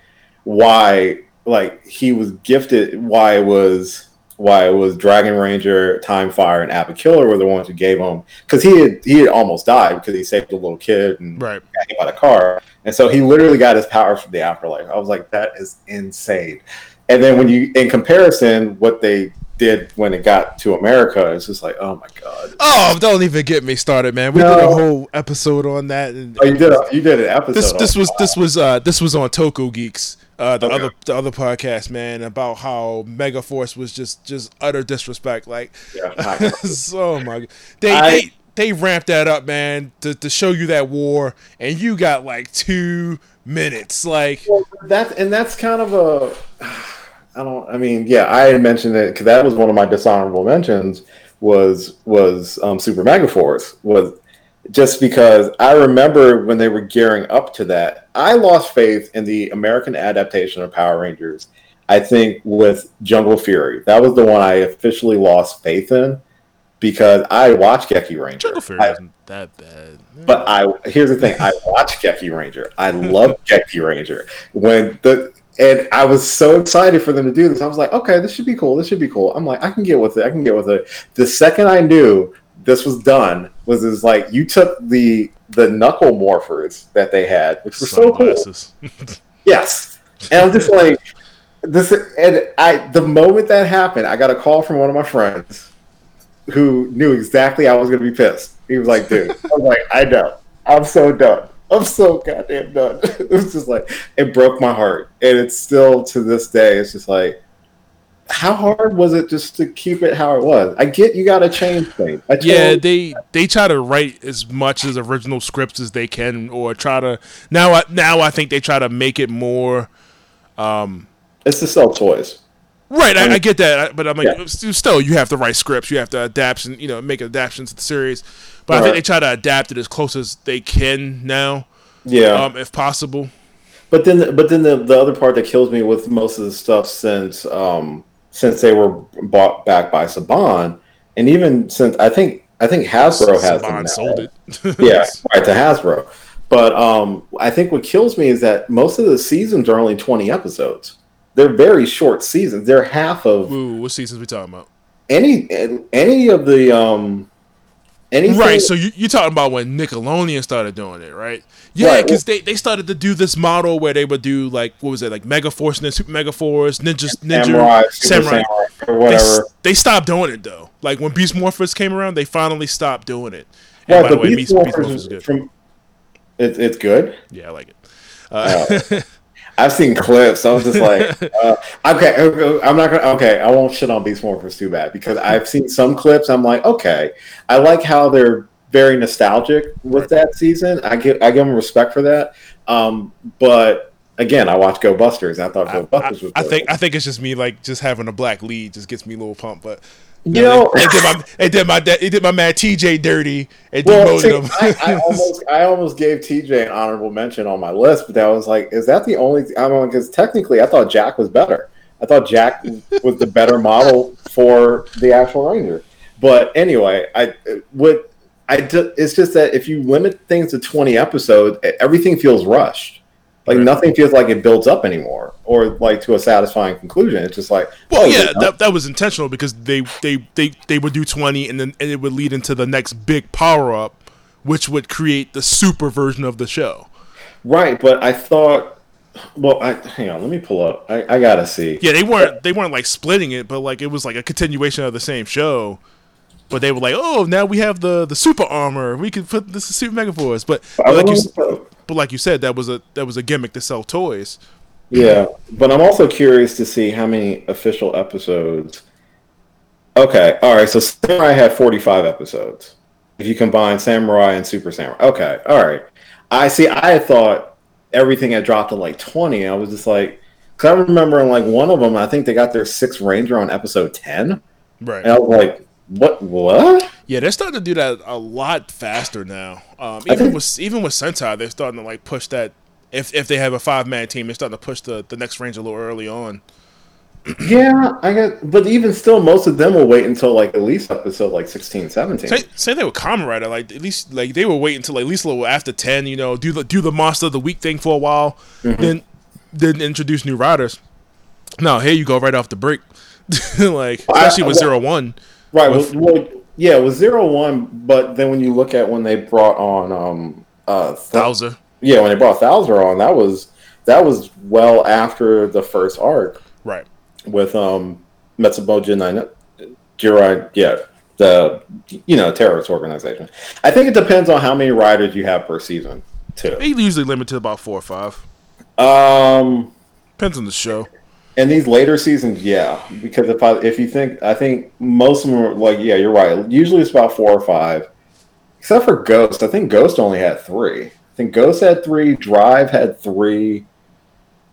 B: why like he was gifted, why it was why it was Dragon Ranger, Time Fire, and AbareKiller were the ones who gave him because he had he had almost died because he saved a little kid and
A: right.
B: got hit by the car. And so he literally got his powers from the afterlife. I was like, that is insane. And then when you, in comparison, what they did when it got to America, it's just like, oh my god.
A: Oh, don't even get me started, man. We did a whole episode on that. And
B: Oh, you did a, you did an episode.
A: this
B: on
A: this was this was uh this was on Toko Geeks, uh the
B: Okay.
A: other the other podcast, man, about how Megaforce was just just utter disrespect. Like,
B: Yeah. *laughs*
A: so my, they
B: I-
A: they they ramped that up, man, to to show you that war, and you got like two minutes. Like,
B: Well, that's and that's kind of a. *sighs* I don't. I mean, yeah, I had mentioned it because that was one of my dishonorable mentions. Was was um, Super Mega Force was just because I remember when they were gearing up to that. I lost faith in the American adaptation of Power Rangers. I think with Jungle Fury, that was the one I officially lost faith in because I watched Geki Ranger.
A: Jungle Fury
B: I-
A: wasn't that bad.
B: but I here's the thing: I watched Geki Ranger. I love *laughs* Geki Ranger. When the and I was so excited for them to do this. I was like, okay, this should be cool. This should be cool. I'm like, I can get with it. I can get with it. The second I knew this was done, was is like you took the the knuckle morphers that they had, which were so cool. *laughs* Yes, and I'm just like this. And I, the moment that happened, I got a call from one of my friends who knew exactly I was going to be pissed. He was like, "Dude," I was like, "I know. I'm so done. I'm so goddamn done." *laughs* it was just like it broke my heart, and it's still to this day. It's just like. How hard was it just to keep it how it was? I get you got to change things. I
A: Yeah, they they try to write as much as original scripts as they can, or try to now. I, now I think they try to make it more
B: it's to sell toys.
A: right. I, I get that, but I'm like,
B: Yeah.
A: still, you have to write scripts. You have to adapt and you know make adaptations to the series. But I think
B: Right.
A: they try to adapt it as close as they can now,
B: Yeah,
A: um, if possible.
B: But then, but then the, the other part that kills me with most of the stuff since um, since they were bought back by Saban, and even since I think I think Hasbro has
A: Saban sold it. *laughs*
B: yeah, *laughs* right to Hasbro. But um, I think what kills me is that most of the seasons are only twenty episodes. They're very short seasons. They're half of
A: Ooh, what seasons we talking about?
B: any any of the um anything.
A: Right, so you, you're talking about when Nickelodeon started doing it, right? Yeah,
B: Right,
A: because they, they started to do this model where they would do like what was it like Mega Force and Super Mega Force, Ninja Ninja
B: Samurai,
A: Samurai.
B: Samurai, or
A: They,
B: whatever.
A: they stopped doing it though. Like when Beast Morphers came around, they finally stopped doing it. And
B: Right,
A: by the
B: but
A: way,
B: Beast
A: Beast, Beast
B: Morphers
A: Morphers is good.
B: from it's it's good.
A: Yeah, I like it. Uh, *laughs*
B: I've seen clips. I was just like, *laughs* uh, okay, okay, I'm not gonna. Okay, I won't shit on Beast Morphers too bad because I've seen some clips. I'm like, okay, I like how they're very nostalgic with that season. I give I give them respect for that. Um, but again, I watched Go Busters. And I thought Go
A: I,
B: Busters was.
A: I
B: good.
A: think I think it's just me like just having a black lead just gets me a little pumped, but.
B: You know.
A: it, did my it did my it did my man TJ dirty. It
B: Well,
A: demoted him.
B: I, I *laughs* almost I almost gave TJ an honorable mention on my list, but I was like, is that the only? I mean, because technically, I thought Jack was better. I thought Jack was the better model for the actual Ranger. But anyway, I would. I it's just that if you limit things to twenty episodes, everything feels rushed. Like
A: Right.
B: nothing feels like it builds up anymore, or like to a satisfying conclusion. It's just like,
A: Well,
B: oh,
A: yeah, that, that was intentional because they, they, they, they would do twenty and then and it would lead into the next big power up, which would create the super version of the show.
B: Right, but I thought. Well, I hang on. Let me pull up. I, I gotta see.
A: Yeah, they weren't they weren't like splitting it, but like it was like a continuation of the same show. But they were like, oh, now we have the the super armor. We can put this is Super Mega Force. But, but like you but like you said, that was a that was a gimmick to sell toys.
B: Yeah, but I'm also curious to see how many official episodes. Okay, all right. So Samurai had 45 episodes. If you combine Samurai and Super Samurai, okay, all right. I see. I thought everything had dropped to like 20. I was just like, because I remember in like one of them, I think they got their sixth Ranger on episode 10,
A: Right.
B: and I was like, what? What?
A: Yeah, they're starting to do that a lot faster now. Um, even
B: think-
A: with even with Sentai, they're starting to like push that. If if they have a five man team, they're starting to push the, the next range a little early on. *clears throat*
B: Yeah, I got. But even still, most of them will wait until like at least episode like 16, 17.
A: Say, say they were Kamen Rider, like at least like they were waiting until at least a little after ten, you know, do the do the monster of the week thing for a while, then then introduce new riders. No, here you go right off the break, *laughs* like especially with
B: I-
A: zero one.
B: Right. Well, well, yeah, it was zero one, but then when you look at when they brought on um uh Th-
A: Thouser.
B: yeah, when they brought Thouser on, that was that was well after the first arc
A: Right.
B: with um Metsubo Jinai Jirai, yeah, the you know terrorist organization. I think it depends on how many riders you have per season too.
A: They usually limit to about four or five.
B: Um.
A: Depends on the show.
B: In these later seasons, yeah, because if I if you think I think most of them are like yeah, you're right. Usually it's about four or five, except for Ghost. I think Ghost only had three. I think Ghost had three. Drive had three.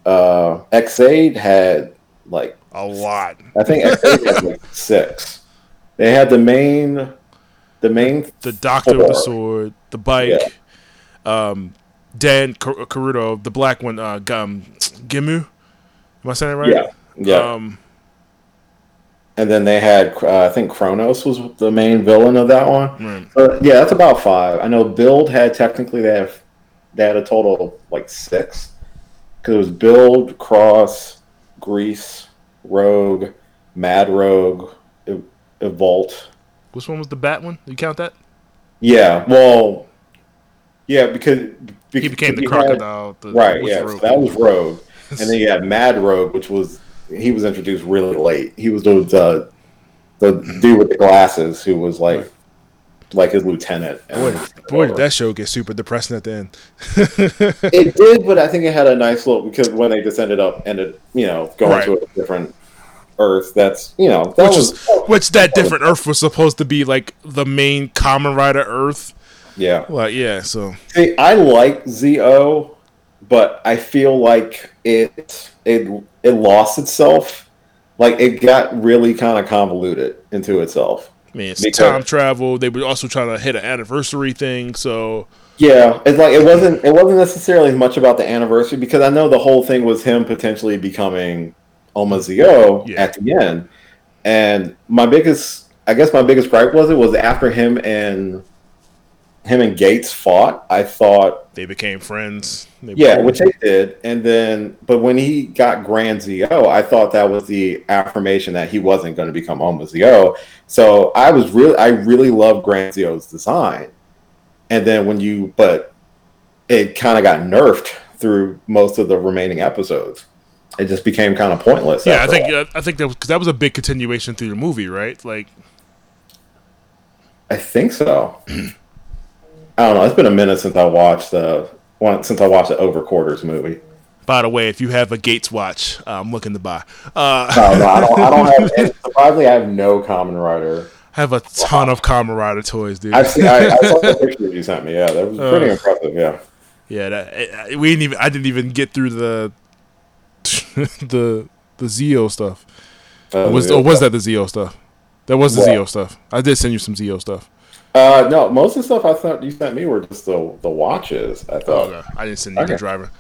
B: Uh, Ex-Aid had like
A: A lot.
B: I think Ex-Aid had like *laughs* six. They had the main, the main.
A: The Doctor with the sword, the bike, um, Dan Kar- Kuroto, the black one, uh, Gum, Gimu. Am I saying right?
B: Yeah, yeah.
A: Um,
B: and then they had uh, I think Kronos was the main villain of that one.
A: right.
B: Uh, yeah, that's about five. I know Build had technically they have they had a total of like six because it was Build, Cross, Grease, Rogue, Mad Rogue, Evolt.
A: Which one was the bat one? You count that?
B: Yeah, well, yeah, because
A: He became the
B: you had-
A: crocodile. the-
B: right? Yeah, so that was Rogue, and then you had Mad Rogue, which was he was introduced really late. He was the the, the dude with the glasses who was like like his lieutenant.
A: Boy, boy, did that show get super depressing at the end. *laughs*
B: It did, but I think it had a nice little because when they just ended up ended, you know, going
A: Right.
B: to a different Earth. That's you know that
A: which
B: was
A: is which that different Earth was supposed to be like the main Kamen Rider Earth.
B: yeah.
A: Like yeah, so
B: See, I like Zio, but I feel like it it it lost itself. Like it got really kind of convoluted into itself.
A: I mean it's
B: Because-
A: time travel. They were also trying to hit an anniversary thing. So
B: Yeah, it's like it wasn't it wasn't necessarily much about the anniversary because I know the whole thing was him potentially becoming Omazio
A: Yeah.
B: at the end. And my biggest I guess my biggest gripe was it was after him and him and Geiz fought, I thought
A: they became friends. They
B: yeah, which they did. And then but when he got Grand Zio, I thought that was the affirmation that he wasn't going to become Omazio. So I was really I really loved Grand Zio's design. And then when you but it kind of got nerfed through most of the remaining episodes. It just became kind of pointless.
A: yeah, I think I think that was, cause that was a big continuation through the movie, right? Like
B: I think so. I don't know. It's been a minute since I watched the one since I watched the Over Quartzer movie.
A: by the way, if you have a Geiz watch, uh, I'm looking to buy. Uh,
B: No, no, I don't. I don't have. *laughs* Surprisingly, I have no Kamen Rider.
A: I have a ton of Kamen Rider toys, dude.
B: I've seen. I, I saw the *laughs* pictures you sent me. Yeah, that was pretty
A: Uh,
B: impressive. Yeah.
A: Yeah, that, I- I- we didn't even. I didn't even get through the *laughs* the the Zio stuff.
B: Uh,
A: was or was that the Zio stuff? That was the
B: What?
A: Zio stuff. I did send you some Zio stuff.
B: Uh, no, most of the stuff I thought you sent me were just the the watches. I
A: Oh,
B: thought.
A: okay. I didn't send you the
B: Okay.
A: driver.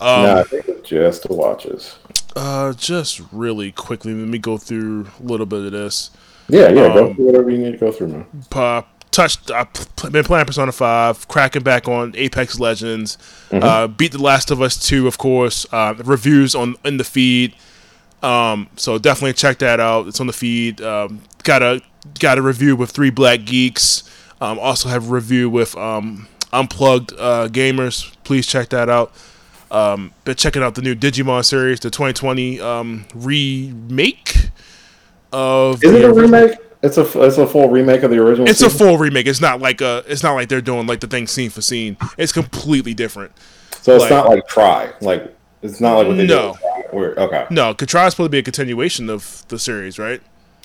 B: no,
A: Um,
B: I think it's just the watches.
A: uh, just really quickly, let me go through a little bit of this.
B: Yeah, yeah. go
A: um,
B: through whatever you need to go through, man.
A: Pop. touched. I've been playing Persona Five, cracking back on Apex Legends.
B: Mm-hmm.
A: Uh, beat The Last of Us Two, of course. Uh, reviews on in the feed. Um, so definitely check that out. It's on the feed. Um, got a got a review with three black geeks. Um, also have a review with um, Unplugged uh, Gamers. Please check that out. Um, been checking out the new Digimon series, the 2020 um, remake of.
B: Is it a remake? It's a it's a full remake of the original.
A: It's a full remake. It's not like a. It's not like they're doing like the thing scene for scene. It's completely different.
B: so it's
A: like-
B: not like try like it's not like what they
A: No.
B: Try. Okay.
A: No, Katara is supposed to be a continuation of the series, right?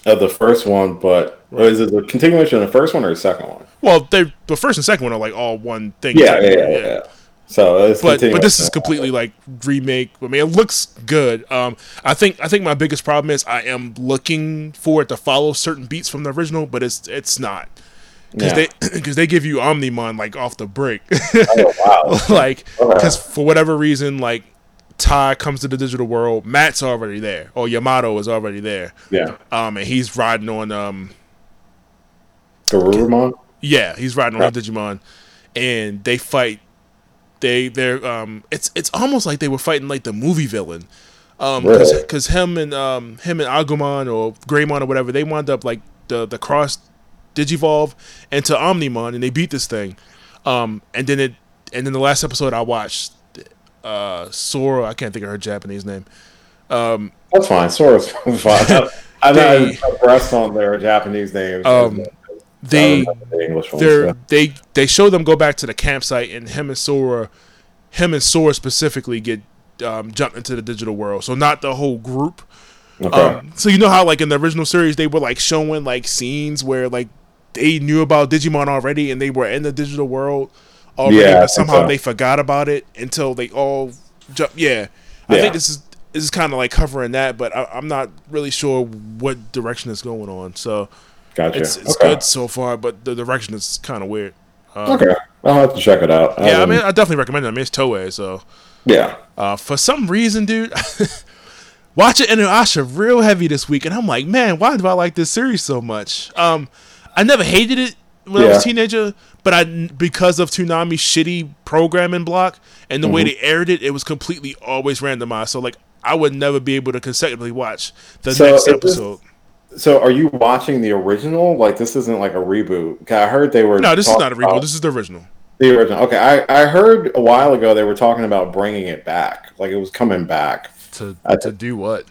B: Of the first one, but is it a continuation of the first one or the second one?
A: Well, they the first and second one are like all one thing.
B: Yeah, yeah, yeah. yeah, So it's
A: But but this is completely like remake. I mean, it looks good. Um, I think I think my biggest problem is I am looking for it to follow certain beats from the original, but it's it's not because
B: Yeah.
A: they *clears throat* because they give you Omnimon like off the break,
B: Oh, wow. *laughs*
A: like
B: Okay.
A: because for whatever reason like. Tai comes to the digital world. Matt's already there, or Yamato is already there.
B: Yeah.
A: Um, and he's riding on um,
B: Garurumon?
A: Yeah, he's riding on
B: Right.
A: Digimon, and they fight. They they're um. It's it's almost like they were fighting like the movie villain, um, because
B: Really?
A: him and um him and Agumon or Greymon or whatever they wound up like the the cross Digivolve into Omnimon and they beat this thing, um and then it and then the last episode I watched, uh Sora I can't think of her Japanese name. Um,
B: That's fine. Sora's *laughs* fine. I'm
A: They-
B: not on their Japanese names.
A: Um, they
B: the ones.
A: they're they they show them go back to the campsite and him and Sora, him and Sora specifically get um, jumped into the digital world. So not the whole group.
B: Okay.
A: Um, so you know how like in the original series they were like showing like scenes where like they knew about Digimon already and they were in the digital world already,
B: Yeah,
A: but somehow
B: so.
A: they forgot about it until they all jump. Yeah, I think this is this is kind of like covering that, but I, I'm not really sure what direction it's going on. So
B: gotcha.
A: it's it's
B: okay.
A: good so far, but the direction is kind of weird.
B: Okay. I'll have to check it out.
A: Yeah, I
B: Um,
A: mean, I definitely recommend it. I mean, it's Toei, so
B: yeah.
A: uh, for some reason, dude, Watch *laughs* watching Inuyasha real heavy this week, and I'm like, man, why do I like this series so much? Um, I never hated it when I was a teenager, but I because of Toonami's shitty programming block and the way
B: Mm-hmm.
A: they aired it, it was completely always randomized. So like, I would never be able to consecutively watch the
B: So
A: next
B: is this-
A: episode.
B: So, are you watching the original? Like, this isn't like a reboot. 'Cause I heard they were.
A: No, this is not a reboot.
B: about
A: This is the original.
B: the original. Okay, I, I heard a while ago they were talking about bringing it back. Like, it was coming back.
A: To
B: I-
A: to do what?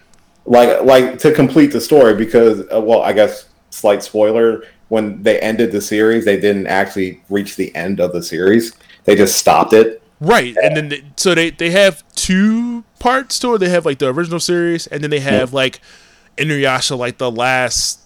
B: Like, like to complete the story because, uh, well, I guess slight spoiler. When they ended the series, they didn't actually reach the end of the series. They just stopped it.
A: Right, and then they, so they they have two parts to it. They have like the original series, and then they have like Inuyasha, like the last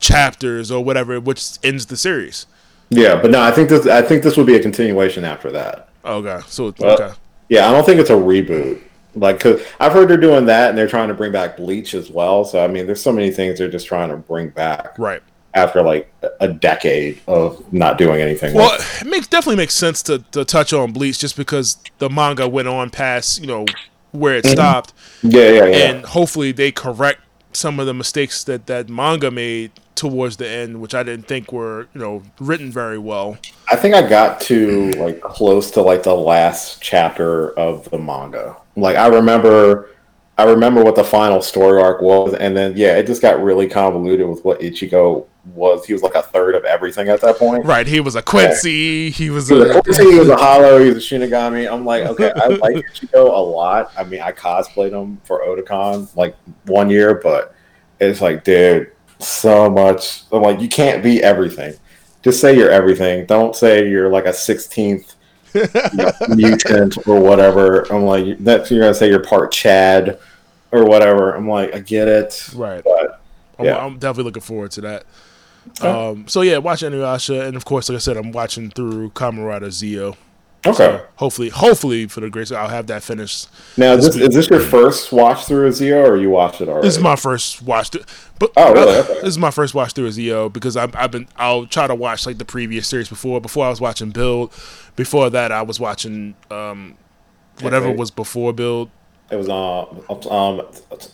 A: chapters or whatever, which ends the series.
B: Yeah, but no, I think this. I think this would be a continuation after that.
A: Okay, so
B: Well,
A: okay,
B: Yeah, I don't think it's a reboot. Like, cause I've heard they're doing that, and they're trying to bring back Bleach as well. So, I mean, there's so many things they're just trying to bring back
A: right.
B: After like a decade of not doing anything.
A: Well, it makes definitely makes sense to, to touch on Bleach just because the manga went on past you know where it mm-hmm. stopped,
B: yeah, yeah, yeah.
A: and hopefully they correct some of the mistakes that that manga made towards the end, which I didn't think were you know written very well.
B: I think I got to like close to like the last chapter of the manga. Like, I remember. I remember what the final story arc was, and then yeah, it just got really convoluted with what Ichigo was. He was like a third of everything at that point.
A: Right, he was a Quincy. He was
B: He was a
A: a
B: Quincy, he was a Hollow, he was a Shinigami. I'm like, *laughs* okay, I like Ichigo a lot. I mean, I cosplayed him for Otakon like one year, but it's like, dude, so much. I'm like, you can't be everything. Just say you're everything. Don't say you're like a 16th you know, *laughs* mutant or whatever. I'm like, that's you're gonna say you're part Chad or whatever. I'm like, I get it,
A: right.
B: but
A: I'm, I'm definitely looking forward to that.
B: Okay.
A: Um, so yeah, watch Inuyasha, and of course, like I said, I'm watching through Kamen Rider Zio.
B: Okay.
A: So hopefully, hopefully for the grace, I'll have that finished.
B: Now, is this, is this your first watch through of Zio, or you watched it already?
A: This is my first watch through, but
B: Oh, really? Okay. *laughs*
A: this is my first watch through of Zio because I've, I've been I'll try to watch like the previous series before. Before I was watching Build, before that I was watching um, whatever
B: Okay.
A: was before Build.
B: It was on. Um,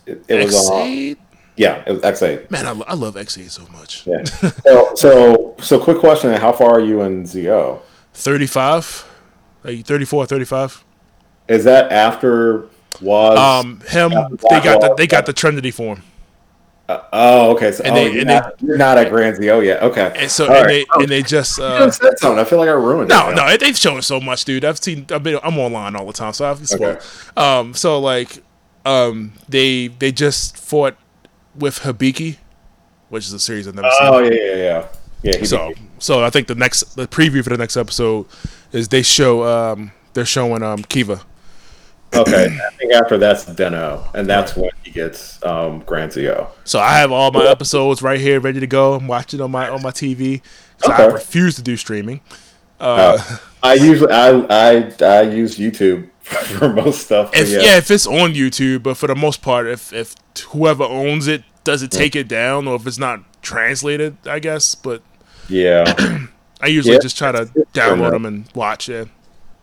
B: it, it was on.
A: Ex-Aid?
B: Yeah, it was Ex-Aid.
A: Man, I, I love Ex-Aid so much.
B: Yeah. so, so, so, quick question: How far are you in Zio?
A: 35, like 34, 35.
B: Is that after was?
A: Um, him, they got the they got the Trinity form.
B: Uh, oh, okay. So
A: And
B: oh,
A: they-
B: you're,
A: and
B: not, you're not at Grand Zio yet. Okay.
A: And so and
B: right.
A: they and they just uh,
B: said something. I feel like I ruined
A: no
B: it.
A: no no, they've shown so much, dude. I've seen I've been I'm online all the time, so I've spoiled. Um, so like um they they just fought with Hibiki, which is a series I've never seen.
B: Oh yeah, yeah, yeah. Yeah. He
A: So, so I think the next the preview for the next episode is they show um they're showing um Kiva.
B: okay. I think after that's Den-O, and that's when he gets um, Grand Zio.
A: So I have all my episodes right here ready to go. I'm watching on my on my TV. So I refuse to do streaming. Uh,
B: I usually I I I use YouTube *laughs* for most stuff.
A: if yeah. if it's on YouTube, but for the most part, if if whoever owns it does it take it down or if it's not translated, I guess. But
B: yeah. *clears throat*
A: I usually
B: Yeah.
A: just try to download them and watch it.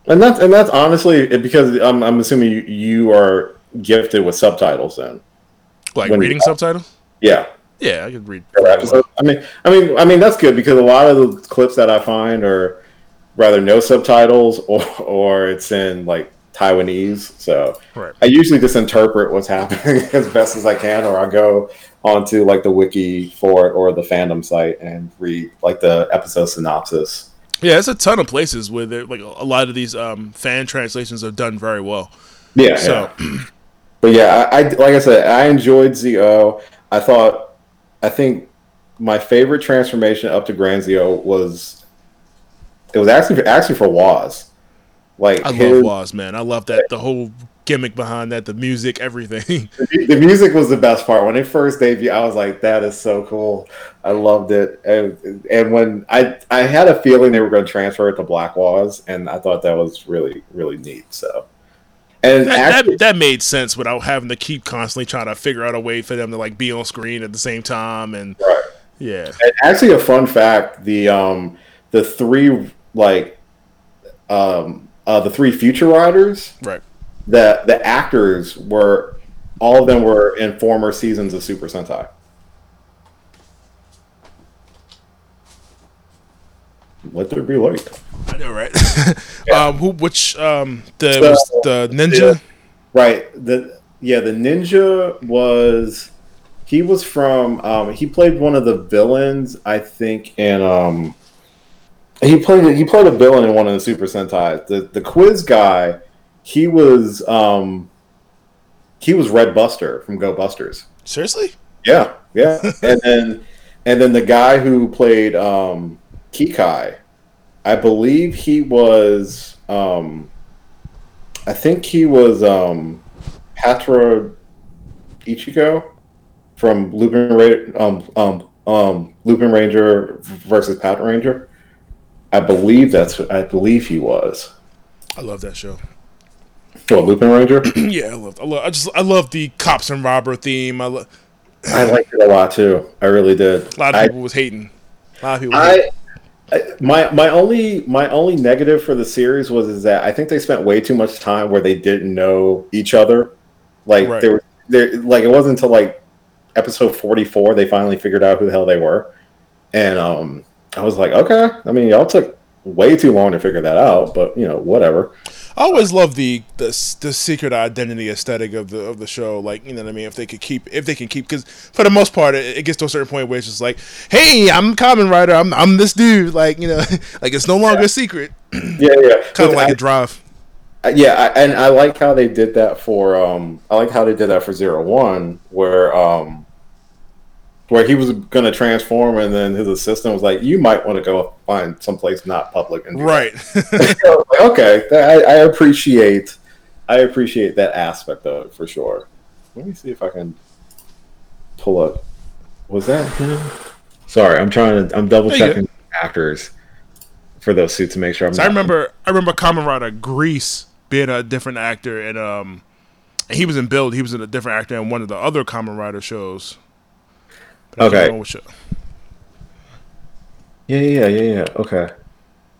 B: And that's and that's honestly it- because I'm I'm assuming you, you are gifted with subtitles then.
A: Like
B: When
A: reading subtitles.
B: Yeah.
A: Yeah, I could read.
B: I mean, I mean, I mean that's good because a lot of the clips that I find are rather no subtitles *laughs* or or it's in like Taiwanese. So
A: Right.
B: I usually just interpret what's happening *laughs* as best as I can, or I go onto like the wiki for it or the fandom site and read like the episode synopsis.
A: Yeah, there's a ton of places where there, like a lot of these um, fan translations are done very well.
B: Yeah.
A: So
B: yeah. *clears throat* But yeah, I, I like I said, I enjoyed Zio. I thought, I think my favorite transformation up to Grand Zio was it was actually actually for Woz. Like
A: I
B: his-
A: love Woz, man. I love that the whole gimmick behind that, the music, everything. *laughs*
B: the music was the best part. When it first debuted, I was like, "That is so cool." I loved it, and, and when I I had a feeling they were going to transfer it to Black and I thought that was really really neat. So, and
A: that,
B: actually,
A: that that made sense without having to keep constantly trying to figure out a way for them to like be on screen at the same time and
B: right.
A: yeah.
B: And actually, a fun fact: the um the three like um uh the three future riders
A: Right.
B: The the actors were all of them were in former seasons of Super Sentai. Let there be light.
A: I know, right? *laughs* um who which um the
B: So-
A: was the ninja?
B: Right. The yeah, the ninja was he was from um he played one of the villains, I think, in um he played he played a villain in one of the Super Sentai. The the quiz guy, he was um he was Red Buster from Go Busters.
A: Seriously?
B: Yeah, yeah. *laughs* and then and then the guy who played um Kikai, I believe he was um I think he was um Patra Ichigo from Lupin Ra- um um um Lupin Ranger versus Pat Ranger. I believe that's I believe he was.
A: I love that show.
B: Oh, Lupin Ranger? *clears throat*
A: yeah, I love I love I just I love the cops and robber theme. I lo-
B: I liked it a lot too. I really did.
A: a lot of
B: I-
A: people was hating. A lot of people.
B: I, I my my only my only negative for the series was is that I think they spent way too much time where they didn't know each other. Like
A: Right.
B: there was there like it wasn't until like episode forty four they finally figured out who the hell they were, and um I was like, okay, I mean y'all took way too long to figure that out, but you know whatever.
A: I always love the, the the secret identity aesthetic of the of the show. Like you know what I mean. If they could keep, if they can keep, because for the most part, it, it gets to a certain point where it's just like, hey, I'm Kamen Rider. I'm I'm this dude. Like you know, *laughs* like it's no longer a secret. *clears throat*
B: Yeah, yeah.
A: Kind of like
B: I-
A: a drive.
B: Uh, yeah, I, and I like how they did that for um I like how they did that for Zero One, where um where he was going to transform, and then his assistant was like, "You might want to go find someplace not public." And.
A: Right. *laughs*
B: Was like, okay, I, I appreciate I appreciate that aspect of it for sure. Let me see if I can pull up. Was that him? Sorry, I'm trying to. I'm double checking actors for those suits to make sure I'm.
A: so I remember, I remember Kamen Rider Grease being a different actor, and um, he was in Build. He was in a different actor in one of the other Kamen Rider shows.
B: Okay. Yeah, yeah, yeah, yeah. Okay.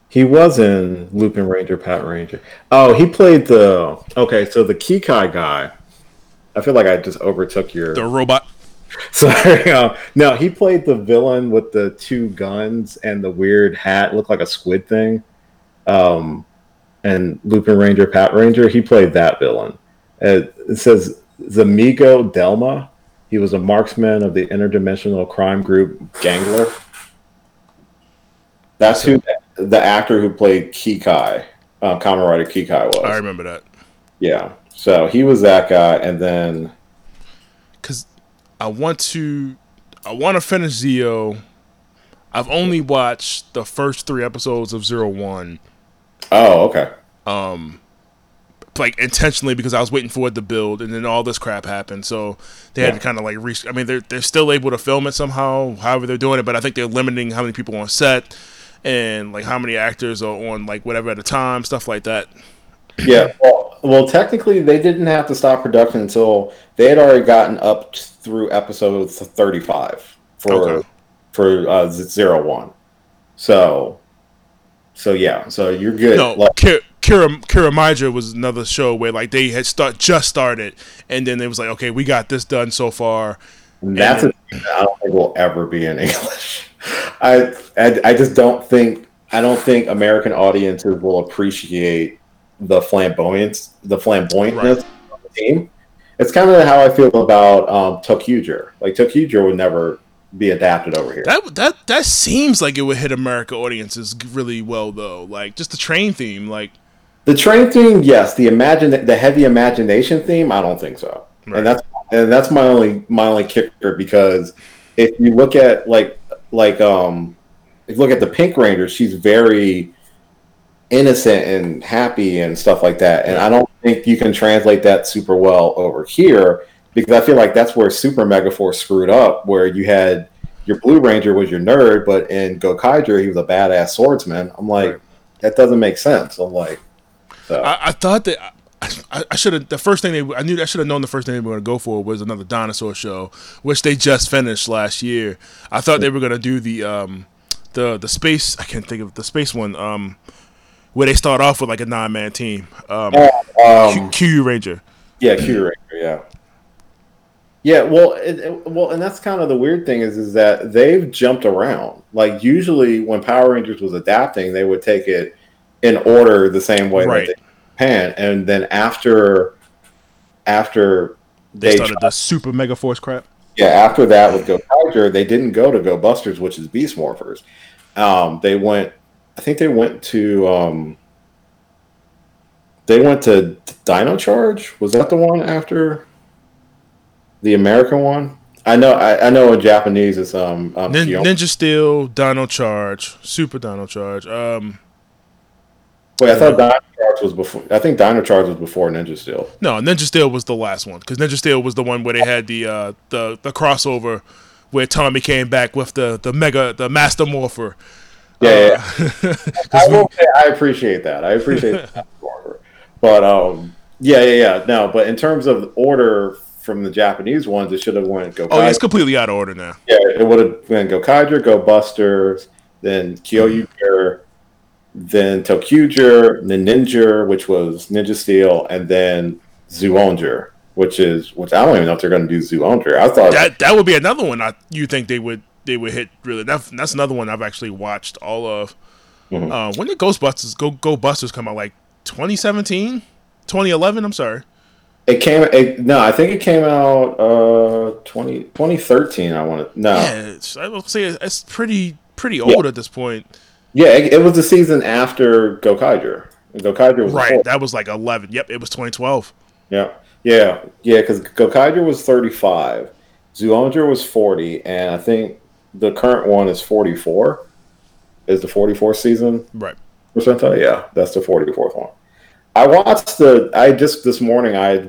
B: He was in Lupin Ranger, Pat Ranger. Oh, he played the. Okay, so the Kikai guy. I feel like I just overtook your.
A: The robot. *laughs*
B: Sorry. Uh, no, he played the villain with the two guns and the weird hat, looked like a squid thing. Um, and Lupin Ranger, Pat Ranger, he played that villain. Uh, it says Zamigo Delma. He was a marksman of the interdimensional crime group Gangler. That's who the actor who played Kikai, uh, Kamen Rider Kikai was.
A: I remember that.
B: Yeah. So he was that guy, and then
A: because I want to, I want to finish Zio. I've only watched the first three episodes of Zero One.
B: Oh, okay.
A: Um, like intentionally because I was waiting for it to build, and then all this crap happened. So they had to kind of like re. I mean, they're they're still able to film it somehow, however they're doing it, but I think they're limiting how many people on set and like how many actors are on like whatever at a time, stuff like that.
B: Yeah. Well, well, technically, they didn't have to stop production until they had already gotten up through episode thirty-five for
A: Okay.
B: for uh, zero one. So, so yeah. So you're good.
A: No,
B: Like,
A: Kira Kira was another show where like they had start just started, and then it was like, okay, we got this done so far.
B: that's a thing that don't think will ever be in *laughs* English. I, I I just don't think I don't think American audiences will appreciate the flamboyance the flamboyantness of the team. It's kind of how I feel about um, ToQger. Like ToQger would never be adapted over here.
A: That that that seems like it would hit America audiences really well though. Like just the train theme, like
B: The train theme, yes. The imagine the heavy imagination theme, I don't think so.
A: Right.
B: And that's and that's my only my only kicker because if you look at like like um if you look at the Pink Ranger, she's very innocent and happy and stuff like that. And I don't think you can translate that super well over here because I feel like that's where Super Megaforce screwed up, where you had your Blue Ranger was your nerd, but in Gokaiger he was a badass swordsman. I'm like,
A: Right.
B: that doesn't make sense. I'm like, so.
A: I, I thought that. I, I should have the first thing they I knew I should have known the first thing they were going to go for was another dinosaur show, which they just finished last year. I thought they were going to do the um the the space I can't think of the space one um where they start off with like a nine man team um,
B: Um,
A: Q, QU Ranger.
B: yeah, Kyuranger, yeah, yeah. Well, it, it- well, and that's kind of the weird thing is is that they've jumped around. Like usually, when Power Rangers was adapting, they would take it in order the same way
A: Right.
B: that they Japan, and then after after
A: They
B: they,
A: started the Super Mega Force crap.
B: yeah after that with Gokaiger, they didn't go to Go Busters, which is Beast Morphers. Um, they went, I think they went to um, they went to Dino Charge. Was that the one after the American one? I know, I, I know in Japanese it's um, um
A: Nin- Ninja Steel, Dino Charge, Super Dino Charge. Um,
B: Wait, I thought Dino Charge was before. I think Dino Charge was before Ninja Steel.
A: no, Ninja Steel was the last one because Ninja Steel was the one where they had the uh, the the crossover where Tommy came back with the the mega the Master Morpher.
B: Yeah,
A: Uh, *laughs*
B: yeah. I will say I appreciate that. I appreciate that. *laughs* But um, yeah, yeah, yeah. No, but in terms of order from the Japanese ones, it should have went Go.
A: oh, yeah, it's completely out of order now.
B: yeah, it would have been Go Kaiger, Go Busters, then Kyoryuger, then ToQger, then Ninja, which was Ninja Steel, and then Zyuohger, which is which I don't even know if they're going to do Zyuohger. I thought
A: That that would be another one. I you think they would they would hit really? That, that's another one I've actually watched all of.
B: Mhm.
A: Uh, when did Ghostbusters Go Go Busters come out? Like 2017, 2011. I'm sorry.
B: it came. It, no, I think it came out uh 20, 2013. I want to no.
A: Yeah, it's, I will say it's, it's pretty pretty old at this point.
B: Yeah, it, it was the season after Gokaiger. Gokaiger was
A: Right, that was like 11. Yep, it was 2012.
B: Yeah, yeah, yeah. Because Gokaiger was thirty-five, Zyuohger was forty, and I think the current one is forty-four. Is the forty-fourth season
A: Right.
B: percentile? Yeah, that's the forty-fourth one. I watched the. I just this morning. I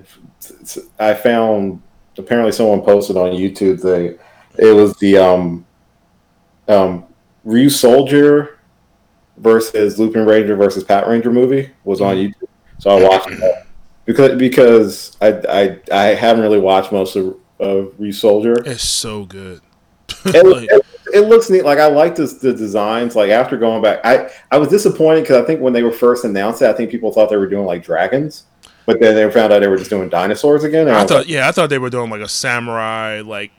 B: I found apparently someone posted on YouTube. The it was the um um Ryusoulger versus Lupin Ranger versus Pat Ranger movie was on mm-hmm. YouTube. So I watched that because because I I, I haven't really watched most of of Ryusoulger.
A: It's so good.
B: It, *laughs*
A: Like,
B: it, it looks neat. Like I like this, the designs. Like after going back, I I was disappointed because I think when they were first announced it, I think people thought they were doing like dragons, but then they found out they were just doing dinosaurs again. I,
A: I thought,
B: like,
A: yeah, I thought they were doing like a samurai, like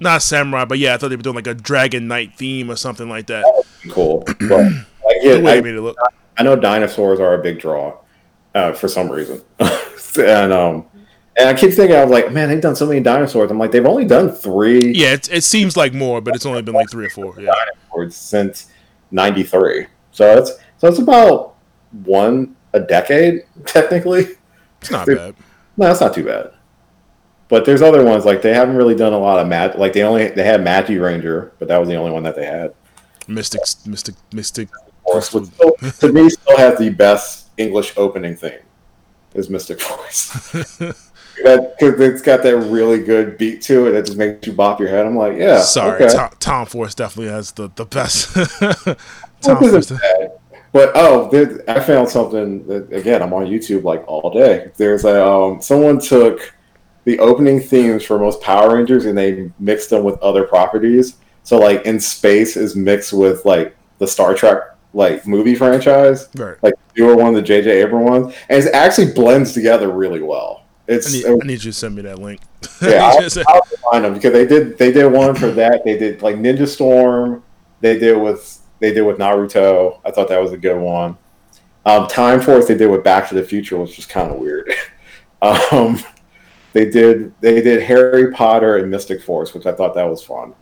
A: not samurai, but yeah, I thought they were doing like a Dragon Knight theme or something like that.
B: cool. But *clears throat* like,
A: The way
B: yeah,
A: they
B: I,
A: made it look.
B: I know dinosaurs are a big draw uh, for some reason, *laughs* and um, And I keep thinking, I was like, man, they've done so many dinosaurs. I'm like, they've only done three.
A: Yeah, it, it seems like more, but it's only been like three or four. Yeah,
B: dinosaurs since '93. So it's so it's about one a decade *laughs* technically.
A: It's not bad.
B: No, that's not too bad. But there's other ones like they haven't really done a lot of mat. Like they only they had Magi Ranger, but that was the only one that they had.
A: Mystic, Mystic, Mystic.
B: Force, which still, to me still has the best English opening theme. Is Mystic Force. *laughs* that because it's got that really good beat to it that just makes you bop your head. I'm like, yeah.
A: Sorry,
B: okay.
A: Time, Time Force definitely has the the best. *laughs* Time Force.
B: But oh, there, I found something that again I'm on YouTube like all day. There's a um, someone took the opening themes for most Power Rangers and they mixed them with other properties. So like in space is mixed with like the Star Trek like movie franchise,
A: right.
B: like newer one, the J.J. Abrams one, and it actually blends together really well. It's
A: I need,
B: it,
A: I need you to send me that link.
B: yeah, *laughs* I'll, I'll find them because they did they did one for that. They did like Ninja Storm. They did with they did with Naruto. I thought that was a good one. Um, Time Force they did with Back to the Future, which was kind of weird. *laughs* um, they did they did Harry Potter and Mystic Force, which I thought that was fun.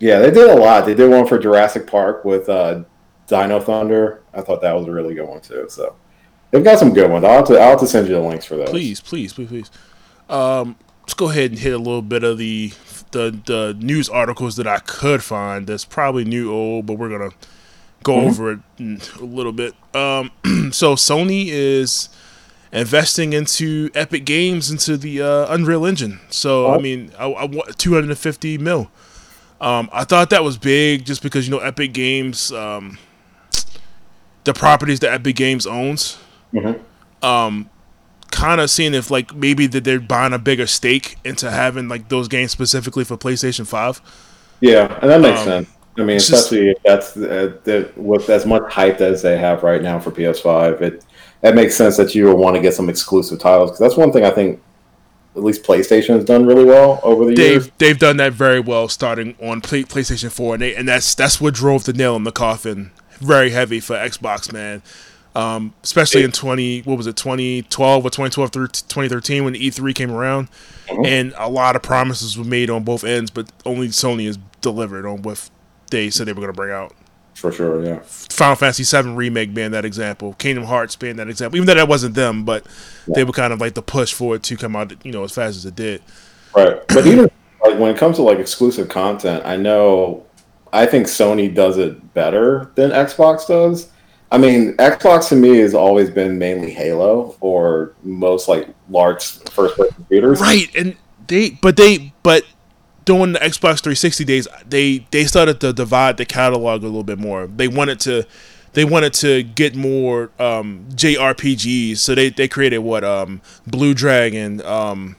B: Yeah, they did a lot. They did one for Jurassic Park with uh, Dino Thunder. I thought that was a really good one too. So they've got some good ones. I'll have to, I'll have to send you the links for those.
A: Please, please, please, please. Um, let's go ahead and hit a little bit of the the the news articles that I could find. That's probably new old, but we're gonna go mm-hmm. over it a little bit. Um, *clears throat* so Sony is investing into Epic Games into the uh, Unreal Engine. So oh. I mean, I, I 250 mil. Um, I thought that was big just because you know Epic Games, um, the properties that Epic Games owns.
B: Mm-hmm.
A: Um, kind of seeing if like maybe that they're buying a bigger stake into having like those games specifically for PlayStation Five.
B: Yeah, and that makes um, sense. I mean, especially just, if that's uh, with as much hype as they have right now for PS5, it that makes sense that you will want to get some exclusive titles because that's one thing I think at least PlayStation has done really well over the
A: they've,
B: years.
A: They've done that very well starting on play, PlayStation 4, and, they, and that's that's what drove the nail in the coffin very heavy for Xbox, man. Um, especially in 20, what was it, 2012 or 2012 through 2013 when the E3 came around. Mm-hmm. And a lot of promises were made on both ends, but only Sony has delivered on what they said they were going to bring out.
B: For sure, yeah.
A: Final Fantasy VII Remake being that example. Kingdom Hearts being that example. Even though that wasn't them, but yeah. they were kind of like the push for it to come out, you know, as fast as it did.
B: Right. But even like when it comes to like exclusive content, I know I think Sony does it better than Xbox does. I mean, Xbox to me has always been mainly Halo or most like large first person computers.
A: Right. And they but they but during the Xbox 360 days, they they started to divide the catalog a little bit more. They wanted to they wanted to get more um, JRPGs, so they, they created what um, Blue Dragon. Um,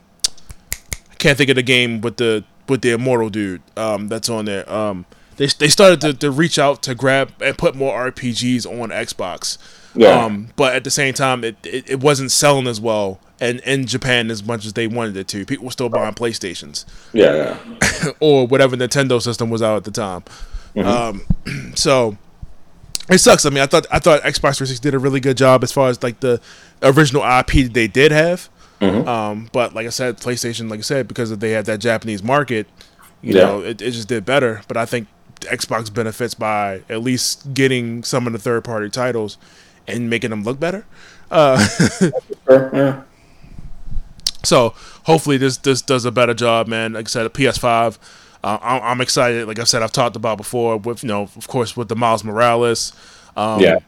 A: I can't think of the game with the with the immortal dude um, that's on there. Um, they they started to, to reach out to grab and put more RPGs on Xbox. Yeah. Um, but at the same time, it, it, it wasn't selling as well and in Japan as much as they wanted it to. People were still buying PlayStations.
B: Yeah,
A: yeah. *laughs* or whatever Nintendo system was out at the time. Mm-hmm. Um, *clears throat* so it sucks. I mean, I thought I thought Xbox 360 did a really good job as far as like the original IP that they did have. Mm-hmm. Um, but like I said, PlayStation, like I said, because they had that Japanese market, you yeah. know, it, it just did better. But I think Xbox benefits by at least getting some of the third party titles and making them look better. Uh, *laughs* yeah. So hopefully this this does a better job, man. Like I said, a PS5. Uh, I'm, excited. Like I said, I've talked about before. With you know, of course, with the Miles Morales. Um,
B: yeah.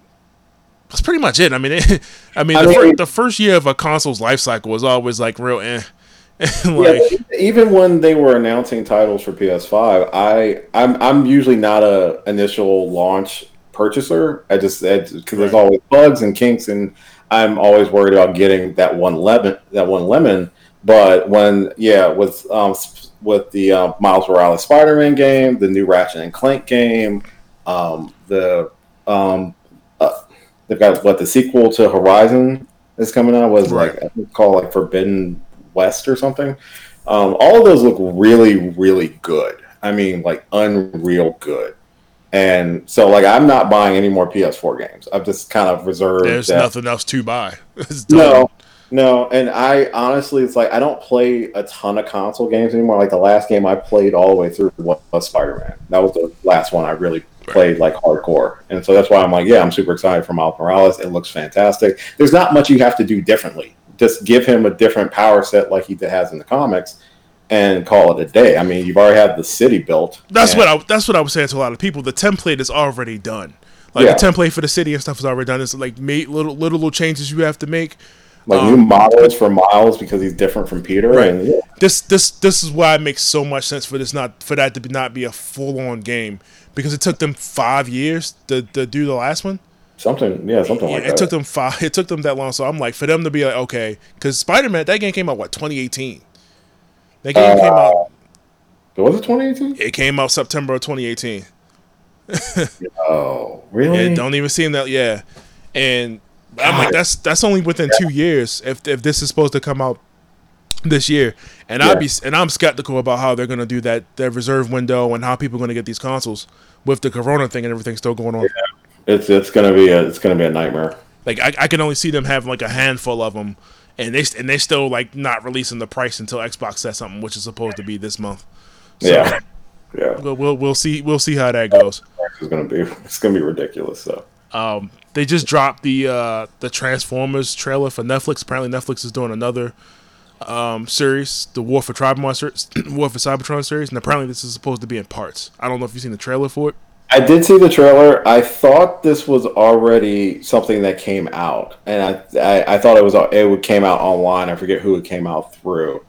A: That's pretty much it. I mean, it, *laughs* I mean, I the, mean fir- the, first year of a console's life cycle was always like real. Eh. *laughs*
B: like, yeah, even when they were announcing titles for PS5, I I'm I'm usually not a initial launch purchaser. I just because right. there's always bugs and kinks and I'm always worried about getting that one lemon. That one lemon. But when yeah, with um, with the uh, Miles Morales Spider-Man game, the new Ratchet and Clank game, um, the um, uh, they've got what the sequel to Horizon is coming out was right. like I think called like Forbidden West or something. Um, all of those look really really good. I mean, like unreal good. And so, like, I'm not buying any more PS4 games. I've just kind of reserved.
A: There's
B: that.
A: nothing else to buy. *laughs*
B: no, No, and I honestly, it's like I don't play a ton of console games anymore. Like the last game I played all the way through was Spider Man. That was the last one I really played like hardcore, and so that's why I'm like, yeah, I'm super excited for Miles Morales. It looks fantastic. There's not much you have to do differently. Just give him a different power set like he has in the comics, and call it a day. I mean, you've already had the city built.
A: That's what I that's what I was saying to a lot of people. The template is already done. Like
B: Yeah.
A: the template for the city and stuff is already done. It's like made little little little changes you have to make.
B: like
A: um,
B: new models for Miles because he's different from Peter.
A: Right.
B: And yeah,
A: This this this is why it makes so much sense for this not for that to be, not be a full on game because it took them five years to, to do the last one.
B: Something, yeah, something like
A: it
B: that.
A: took them five. It took them that long. So I'm like, for them to be like, okay, because Spider Man that game came out what 2018. That game came out.
B: Uh, was it 2018?
A: It came out September of 2018. *laughs*
B: Oh, really?
A: It don't even seem that. Yeah, and I'm like, that's that's only within two years. If if this is supposed to come out this year, and I'd be and I'm skeptical about how they're gonna do that that reserve window and how people are gonna get these consoles with the Corona thing and everything still going on.
B: It's it's gonna be a it's gonna be a nightmare.
A: Like I, I can only see them having like a handful of them, and they and they still like not releasing the price until Xbox says something, which is supposed to be this month. So,
B: yeah, yeah.
A: We'll, we'll we'll see we'll see how that goes.
B: It's gonna be it's gonna be ridiculous. So
A: Um, they just dropped the uh, the Transformers trailer for Netflix. Apparently, Netflix is doing another um, series, the War for Tribemon *clears throat* War for Cybertron series, and apparently this is supposed to be in parts. I don't know if you've seen the trailer for it.
B: I did see the trailer. I thought this was already something that came out, and I I, I thought it was it would came out online. I forget who it came out through.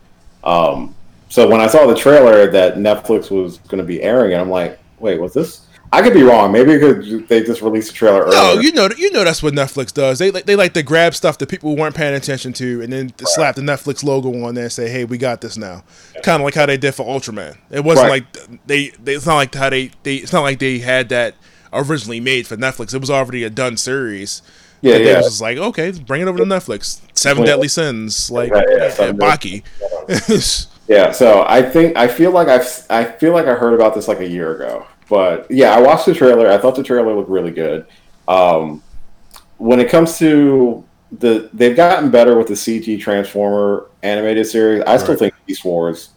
B: Um, so when I saw the trailer that Netflix was going to be airing it, I'm like, wait, was this? I could be wrong. Maybe they just released a trailer earlier.
A: No, you know you know that's what Netflix does. They like they like to grab stuff that people weren't paying attention to, and then slap the Netflix logo on there and say, "Hey, we got this now." Kind of like how they did for Ultraman. It wasn't
B: Right.
A: like they, they. It's not like how they, they. It's not like they had that originally made for Netflix. It was already a done series.
B: yeah,
A: And they
B: yeah.
A: was just like, okay, bring it over to Netflix. Seven
B: Well,
A: Deadly Sins, like
B: yeah, yeah,
A: yeah,
B: Seven
A: Baki. *laughs*
B: Yeah, so I think I feel like I've I feel like I heard about this like a year ago, but yeah, I watched the trailer. I thought the trailer looked really good. Um, when it comes to the, they've gotten better with the CG Transformer animated series. I still
A: Right.
B: think Beast Wars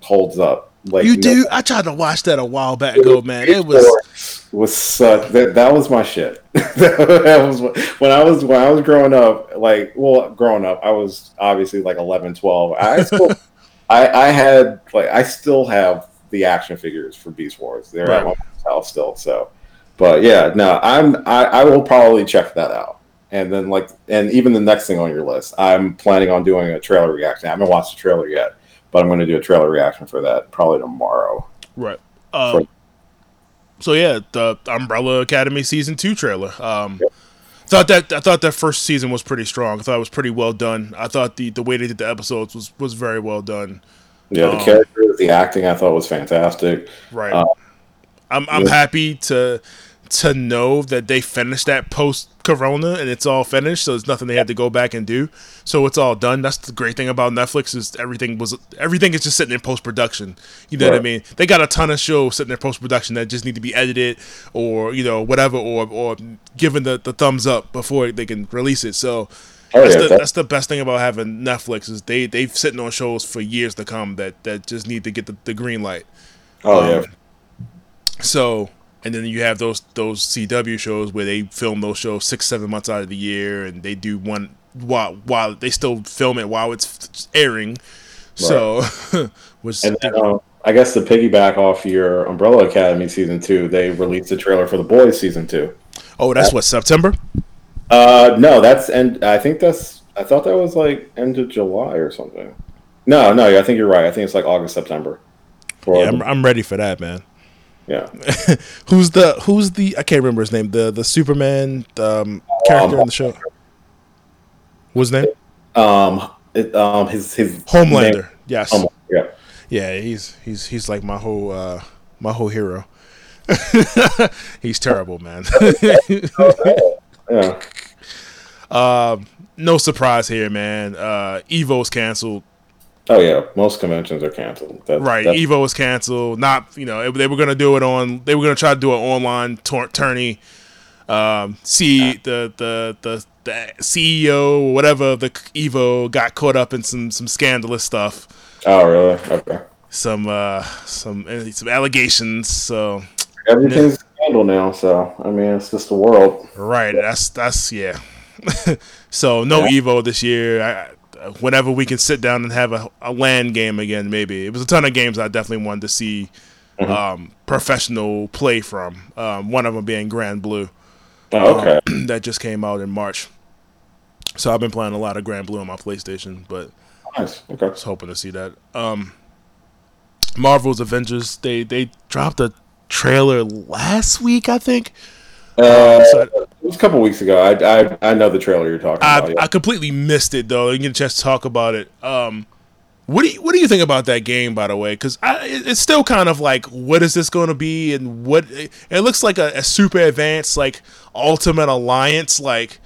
B: holds up. Like
A: you
B: no-
A: do? I tried to watch that a while back ago, man. It was
B: was such that, that was my shit. *laughs* that was when I was when I was growing up. Like, well, growing up, I was obviously like 11, 12. I still, *laughs* I, I had like I still have the action figures for Beast Wars. They're at my
A: Right.
B: house still. So, but yeah, no, I'm I, I will probably check that out. And then like, and even the next thing on your list, I'm planning on doing a trailer reaction. I haven't watched the trailer yet, but I'm going to do a trailer reaction for that probably tomorrow.
A: right. Um, so yeah, the Umbrella Academy season two trailer. Um, thought that I thought that first season was pretty strong. I thought it was pretty well done. I thought the the way they did the episodes was was very well done.
B: Yeah, the
A: Um,
B: characters, the acting, I thought was fantastic.
A: Right.
B: Uh,
A: I'm I'm
B: yeah.
A: happy to to know that they finished that post Corona and it's all finished. So there's nothing they had to go back and do. So it's all done. That's the great thing about Netflix is everything was everything is just sitting in post production. You know what I mean? They got a ton of shows sitting in post production that just need to be edited or you know whatever or or given the, the thumbs up before they can release it. So.
B: Oh,
A: that's,
B: yeah,
A: the,
B: that-
A: that's the best thing about having Netflix is they they've sitting on shows for years to come that, that just need to get the, the green light.
B: Oh
A: Um,
B: yeah,
A: So, and then you have those those CW shows where they film those shows six seven months out of the year, and they do one while while they still film it while it's airing. So, *laughs* which
B: and then uh, I guess to piggyback off your Umbrella Academy season two, they released the trailer for the Boys season two.
A: oh, that's what September.
B: Uh, no, that's and I think that's I thought that was like end of July or something. No, no, I think you're right. I think it's like August September.
A: Yeah, I'm, I'm ready for that, man.
B: yeah. *laughs*
A: Who's the Who's the I can't remember his name. The the Superman um, character in the show. What's his name?
B: Um, it, um, his his
A: Homelander.
B: name-
A: Yes.
B: Homelander, yeah.
A: Yeah, he's he's he's like my whole uh my whole hero. *laughs* he's terrible, man. *laughs*
B: Yeah.
A: Um, no surprise here, man. Uh, Evo's canceled.
B: Oh yeah. Most conventions are canceled. That's,
A: Right,
B: that's-
A: Evo was canceled. Not you know they were gonna do it on. They were gonna try to do an online tour- tourney. Um, see the the the the CEO or whatever the Evo got caught up in some some scandalous stuff.
B: Oh, really? Okay.
A: Some uh some some allegations. So
B: everything's scandal now. So I mean, it's just the world.
A: Right. That's that's yeah. *laughs* so no yeah. Evo this year. I, whenever we can sit down and have a, a LAN game again, maybe it was a ton of games I definitely wanted to see mm-hmm. um, professional play from. Um, one of them being Granblue.
B: Oh, okay.
A: Um, *clears throat* that just came out in March. So I've been playing a lot of Granblue on my PlayStation, but
B: nice. Okay. I
A: was hoping to see that. Um, Marvel's Avengers they they dropped a trailer last week, I think.
B: Uh, um, so it was a couple weeks ago. I, I I know the trailer you're talking
A: I,
B: about. Yeah.
A: I completely missed it though. I didn't get a chance to talk about it. Um, what do you what do you think about that game, by the way? Because it's still kind of like, what is this going to be, and what it looks like a, a, super advanced like Ultimate Alliance. Like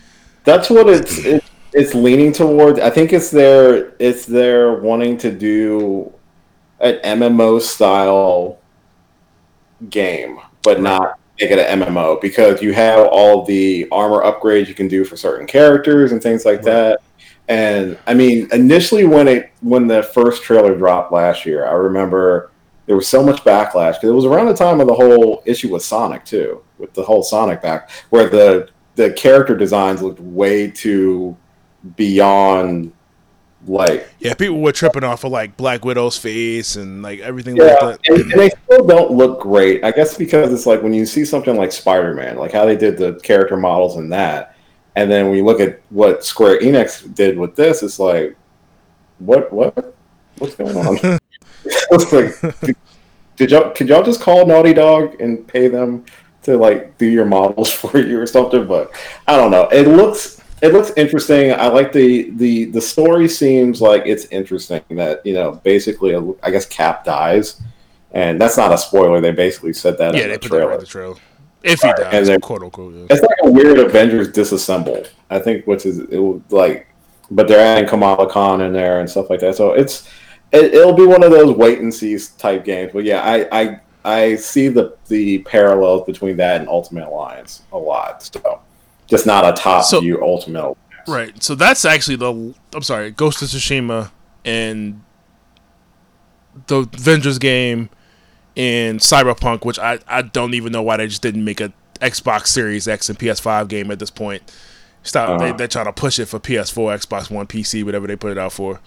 B: that's what it's it, it's leaning towards. I think it's their it's their wanting to do an MMO style game, but not make it an MMO because you have all the armor upgrades you can do for certain characters and things like that. And I mean, initially when it when the first trailer dropped last year, I remember there was so much backlash because it was around the time of the whole issue with Sonic too, with the whole Sonic back, where the the character designs looked way too beyond like
A: yeah, people were tripping off of like Black Widow's face and like everything
B: yeah,
A: like
B: that. And, and, they still don't look great. I guess because it's like when you see something like Spider Man, like how they did the character models in that, and then when you look at what Square Enix did with this, it's like, what, what, what's going on? *laughs* *laughs* it's like, did y'all could y'all just call Naughty Dog and pay them to like do your models *laughs* for you or something? But I don't know. It looks it looks interesting. I like the the the story seems like it's interesting that you know basically uh, I guess Cap dies, and that's not a spoiler. They basically said that
A: yeah,
B: in
A: they
B: the trailer.
A: the trailer. If he dies, then, quote unquote. Yeah.
B: It's like a weird Avengers disassemble. I think, which is it like, but they're adding Kamala Khan in there and stuff like that. So it's it, will be one of those wait and see type games. But yeah, I, I I see the the parallels between that and Ultimate Alliance a lot. So just not a top so, view Ultimate.
A: Right. So that's actually the I'm sorry, Ghost of Tsushima and the Avengers game and Cyberpunk, which I, I don't even know why they just didn't make a Xbox Series X and PS5 game at this point. Stop. Uh-huh. They, they're trying to push it for PS4, Xbox One, PC, whatever they put it out for.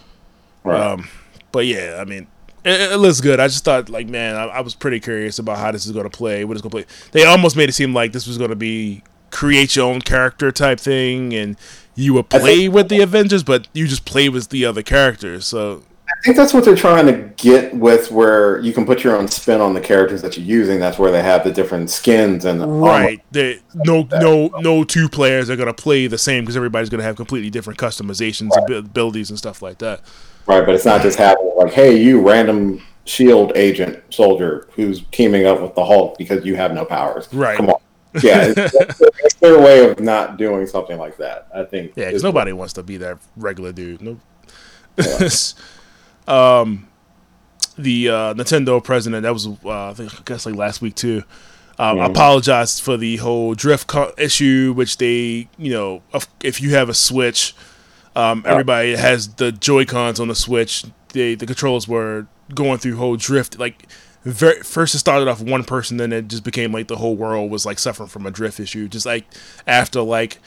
A: Right. Um, but yeah, I mean, it, it, looks good. I just thought, like, man, I, I was pretty curious about how this is going to play. What it's going to play. They almost made it seem like this was going to be create your own character type thing, and you would play think- with the Avengers, but you just play with the other characters. So
B: I think that's what they're trying to get with, where you can put your own spin on the characters that you're using. That's where they have the different skins and
A: right. They, no, no, no two players are gonna play the same because everybody's gonna have completely different customizations, right. abilities, and stuff like that.
B: Right, but it's not just happening like, hey, you random shield agent soldier who's teaming up with the Hulk because you have no powers.
A: Right.
B: Come on. Yeah, *laughs* it's, it's their way of not doing something like that. I think.
A: Yeah, because nobody wants to be that regular dude. No. Yeah. *laughs* um, the uh, Nintendo president that was uh, I think I guess like last week too. Um, mm. apologized for the whole drift co- issue, which they you know if, if you have a Switch, um, everybody has the Joy Cons on the Switch. They the controls were going through whole drift like. Very, first it started off one person, then it just became like the whole world was like suffering from a drift issue. Just like after like,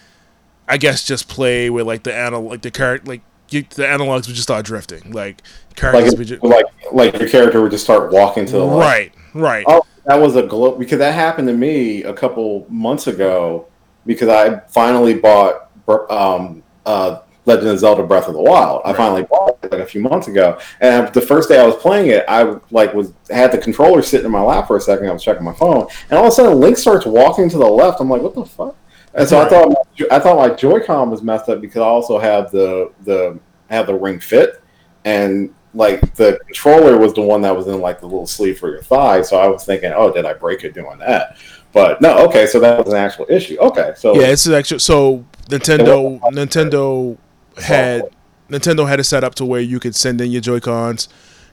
A: I guess just play with like the analog, like the character, like you, the analogs would just start drifting. Like
B: characters like, just, like like your character would just start walking to the left.
A: Right, right.
B: Oh, that was a glow because that happened to me a couple months ago because I finally bought um, uh, Legend of Zelda: Breath of the Wild. Right. I finally bought it like a few months ago, and the first day I was playing it, I like was had the controller sitting in my lap for a second. I was checking my phone, and all of a sudden Link starts walking to the left. I'm like, what the fuck? And so right. I thought I thought my Joy-Con was messed up because I also have the the have the ring fit, and like the controller was the one that was in like the little sleeve for your thigh. So I was thinking, oh, did I break it doing that? But no, okay, so that was an actual issue. Okay, so
A: yeah, it's an actual. So Nintendo Nintendo had Nintendo had it set up to where you could send in your Joy Cons,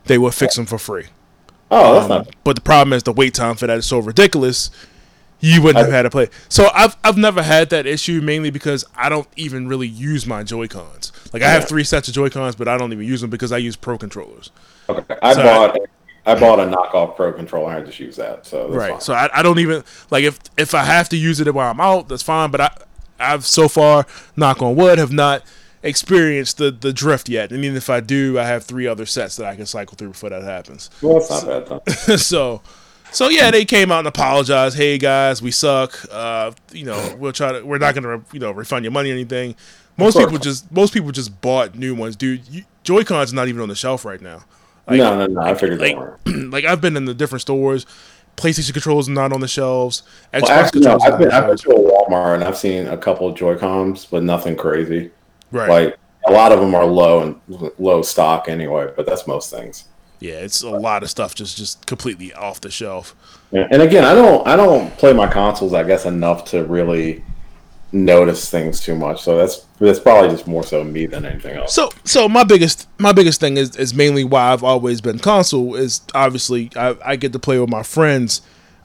A: they would fix them for free.
B: Oh, that's um, not.
A: But the problem is the wait time for that is so ridiculous You wouldn't have had to play. So I've I've never had that issue mainly because I don't even really use my Joy Cons. Like I have three sets of Joy Cons, but I don't even use them because I use Pro controllers.
B: Okay. I
A: So-
B: bought I bought a knockoff pro controller. I just use that. So that's
A: right.
B: fine.
A: So I, I don't even like if if I have to use it while I'm out, that's fine. But I I've so far, knock on wood, have not experienced the the drift yet. And even if I do, I have three other sets that I can cycle through before that happens.
B: well, that's not bad though. *laughs*
A: so so yeah, they came out and apologized. Hey guys, we suck. Uh, you know, we'll try to. We're not gonna you know refund your money or anything. Most people just most people just bought new ones, dude. You, Joy Cons not even on the shelf right now. Like,
B: no, no, no. I figured
A: like,
B: they weren't. *clears throat*
A: like I've been in the different stores. PlayStation controllers are not on the shelves. Xbox
B: Well, actually, no. I've been I've been to a Walmart and I've seen a couple of Joy Cons, but nothing crazy.
A: Right.
B: Like a lot of them are low and low stock anyway, but that's most things.
A: yeah, it's a lot of stuff just just completely off the shelf.
B: And again, I don't I don't play my consoles I guess enough to really notice things too much. So that's that's probably just more so me than anything else.
A: So so my biggest my biggest thing is is mainly why I've always been console is obviously I, I get to play with my friends.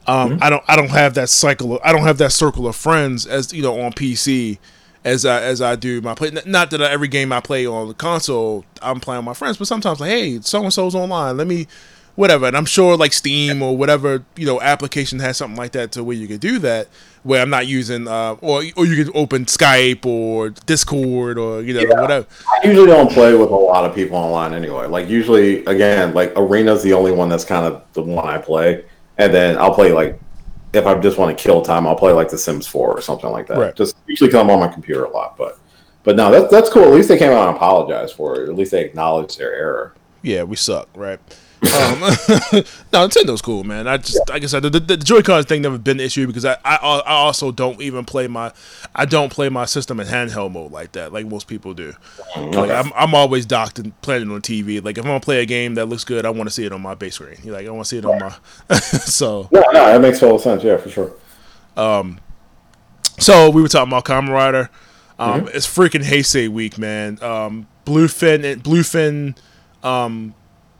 A: Um, I don't I don't have that cycle of, I don't have that circle of friends as you know on PC as I as I do my play. Not that every game I play on the console I'm playing with my friends, but sometimes like hey so and so's online, let me whatever. And I'm sure like Steam or whatever you know application has something like that to where you could do that where I'm not using uh, or or you can open Skype or Discord or you know
B: Yeah.
A: whatever.
B: I usually don't play with a lot of people online anyway. Like usually, again, like Arena's the only one that's kind of the one I play, and then I'll play like if I just want to kill time, I'll play like The Sims Four or something like that.
A: Right.
B: Just usually because I'm on my computer a lot, but but no, that's that's cool. At least they came out and apologized for it. At least they acknowledged their error.
A: yeah, we suck, right? Um, *laughs* no, Nintendo's cool, man. I just, like I said, the, the, the Joy-Con thing never been an issue because I, I, I also don't even play my, I don't play my system in handheld mode like that, like most people do. Like I'm, I'm always docked and playing it on TV. Like if I'm gonna play a game that looks good, I want to see it on my base screen. Like I want to see it on my, *laughs* so
B: No, no, that makes total sense. Yeah, for sure.
A: Um, so we were talking about Kamen Rider. Um, It's freaking Heisei week, man. Um, Bluefin, Bluefin, um,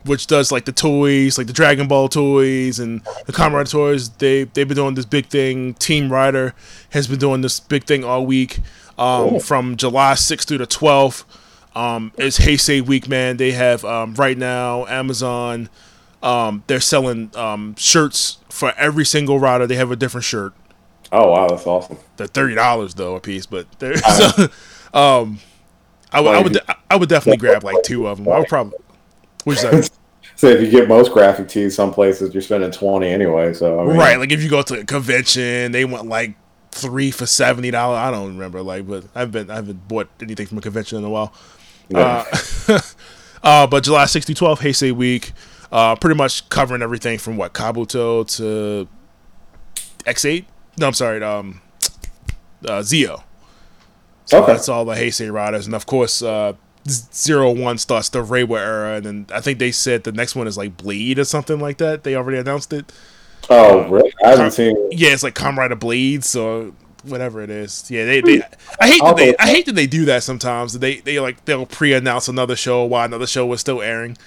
A: which does like the toys, like the Dragon Ball toys and the Comrade toys. They they've been doing this big thing. Team Rider has been doing this big thing all week, um,
B: Cool.
A: from July 6th through the 12th. Um, it's Heisei week, man. They have um, right now Amazon. Um, they're selling um, shirts for every single rider. They have a different shirt
B: Oh wow, that's awesome.
A: they're thirty dollars though a piece, but they're *laughs* so, um, I would I would I would definitely grab like two of them. I would probably, which is *laughs*
B: So if you get most graphic tees, some places you're spending twenty anyway. So I mean,
A: right. Like if you go to a convention, they want like three for seventy dollars. I don't remember like, but I've been I haven't bought anything from a convention in a while.
B: yeah.
A: Uh, *laughs* uh, but July 6th to 12th, Heisei week, uh, pretty much covering everything from what Kabuto to Ex-Aid. No, I'm sorry, um, uh, Zio. So
B: Okay.
A: that's all the Heisei riders, and of course, uh, Zero One starts the Reiwa era, and then I think they said the next one is like Bleed or something like that. They already announced it.
B: oh, really? I haven't seen.
A: Yeah, it's like Comrade of Bleeds or whatever it is. Yeah, they, they I hate that they I hate that they do that sometimes. They they like they'll pre-announce another show while another show was still airing.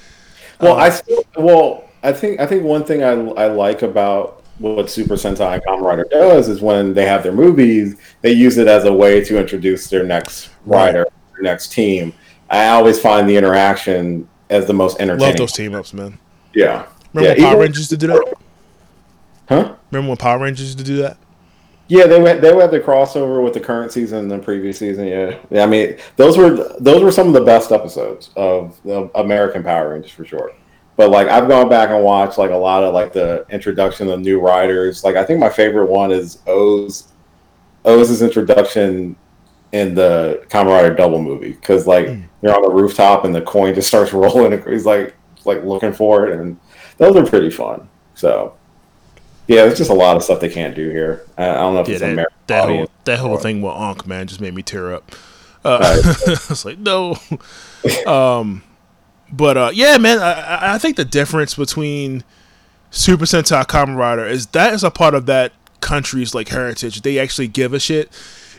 B: Well,
A: Um,
B: I still, well, I think I think one thing I, I like about what Super Sentai and Kamen Rider does is when they have their movies, they use it as a way to introduce their next rider, their next team. I always find the interaction as the most entertaining.
A: Love those team ups, man.
B: Yeah.
A: Remember
B: yeah,
A: when Power
B: even-
A: Rangers used to do that?
B: Huh?
A: Remember when Power Rangers used to do that?
B: Yeah, they went. They had the crossover with the current season and the previous season. Yeah, yeah. I mean, those were those were some of the best episodes of the American Power Rangers for sure. But like, I've gone back and watched like a lot of like the introduction of new riders. Like, I think my favorite one is OOO's OOO's introduction in the Rider Double movie because like they're on the rooftop and the coin just starts *laughs* rolling. and He's like like looking for it, and those are pretty fun. So. Yeah, there's just a lot of stuff they can't do here. I I don't know if
A: Yeah,
B: it's
A: that,
B: American
A: that whole that whole thing with Ankh man, just made me tear up. Uh, *laughs* it's like no. *laughs* um, but uh, yeah, man, I- I, I think the difference between Super Sentai Kamen Rider is that is a part of that country's like heritage. They actually give a shit.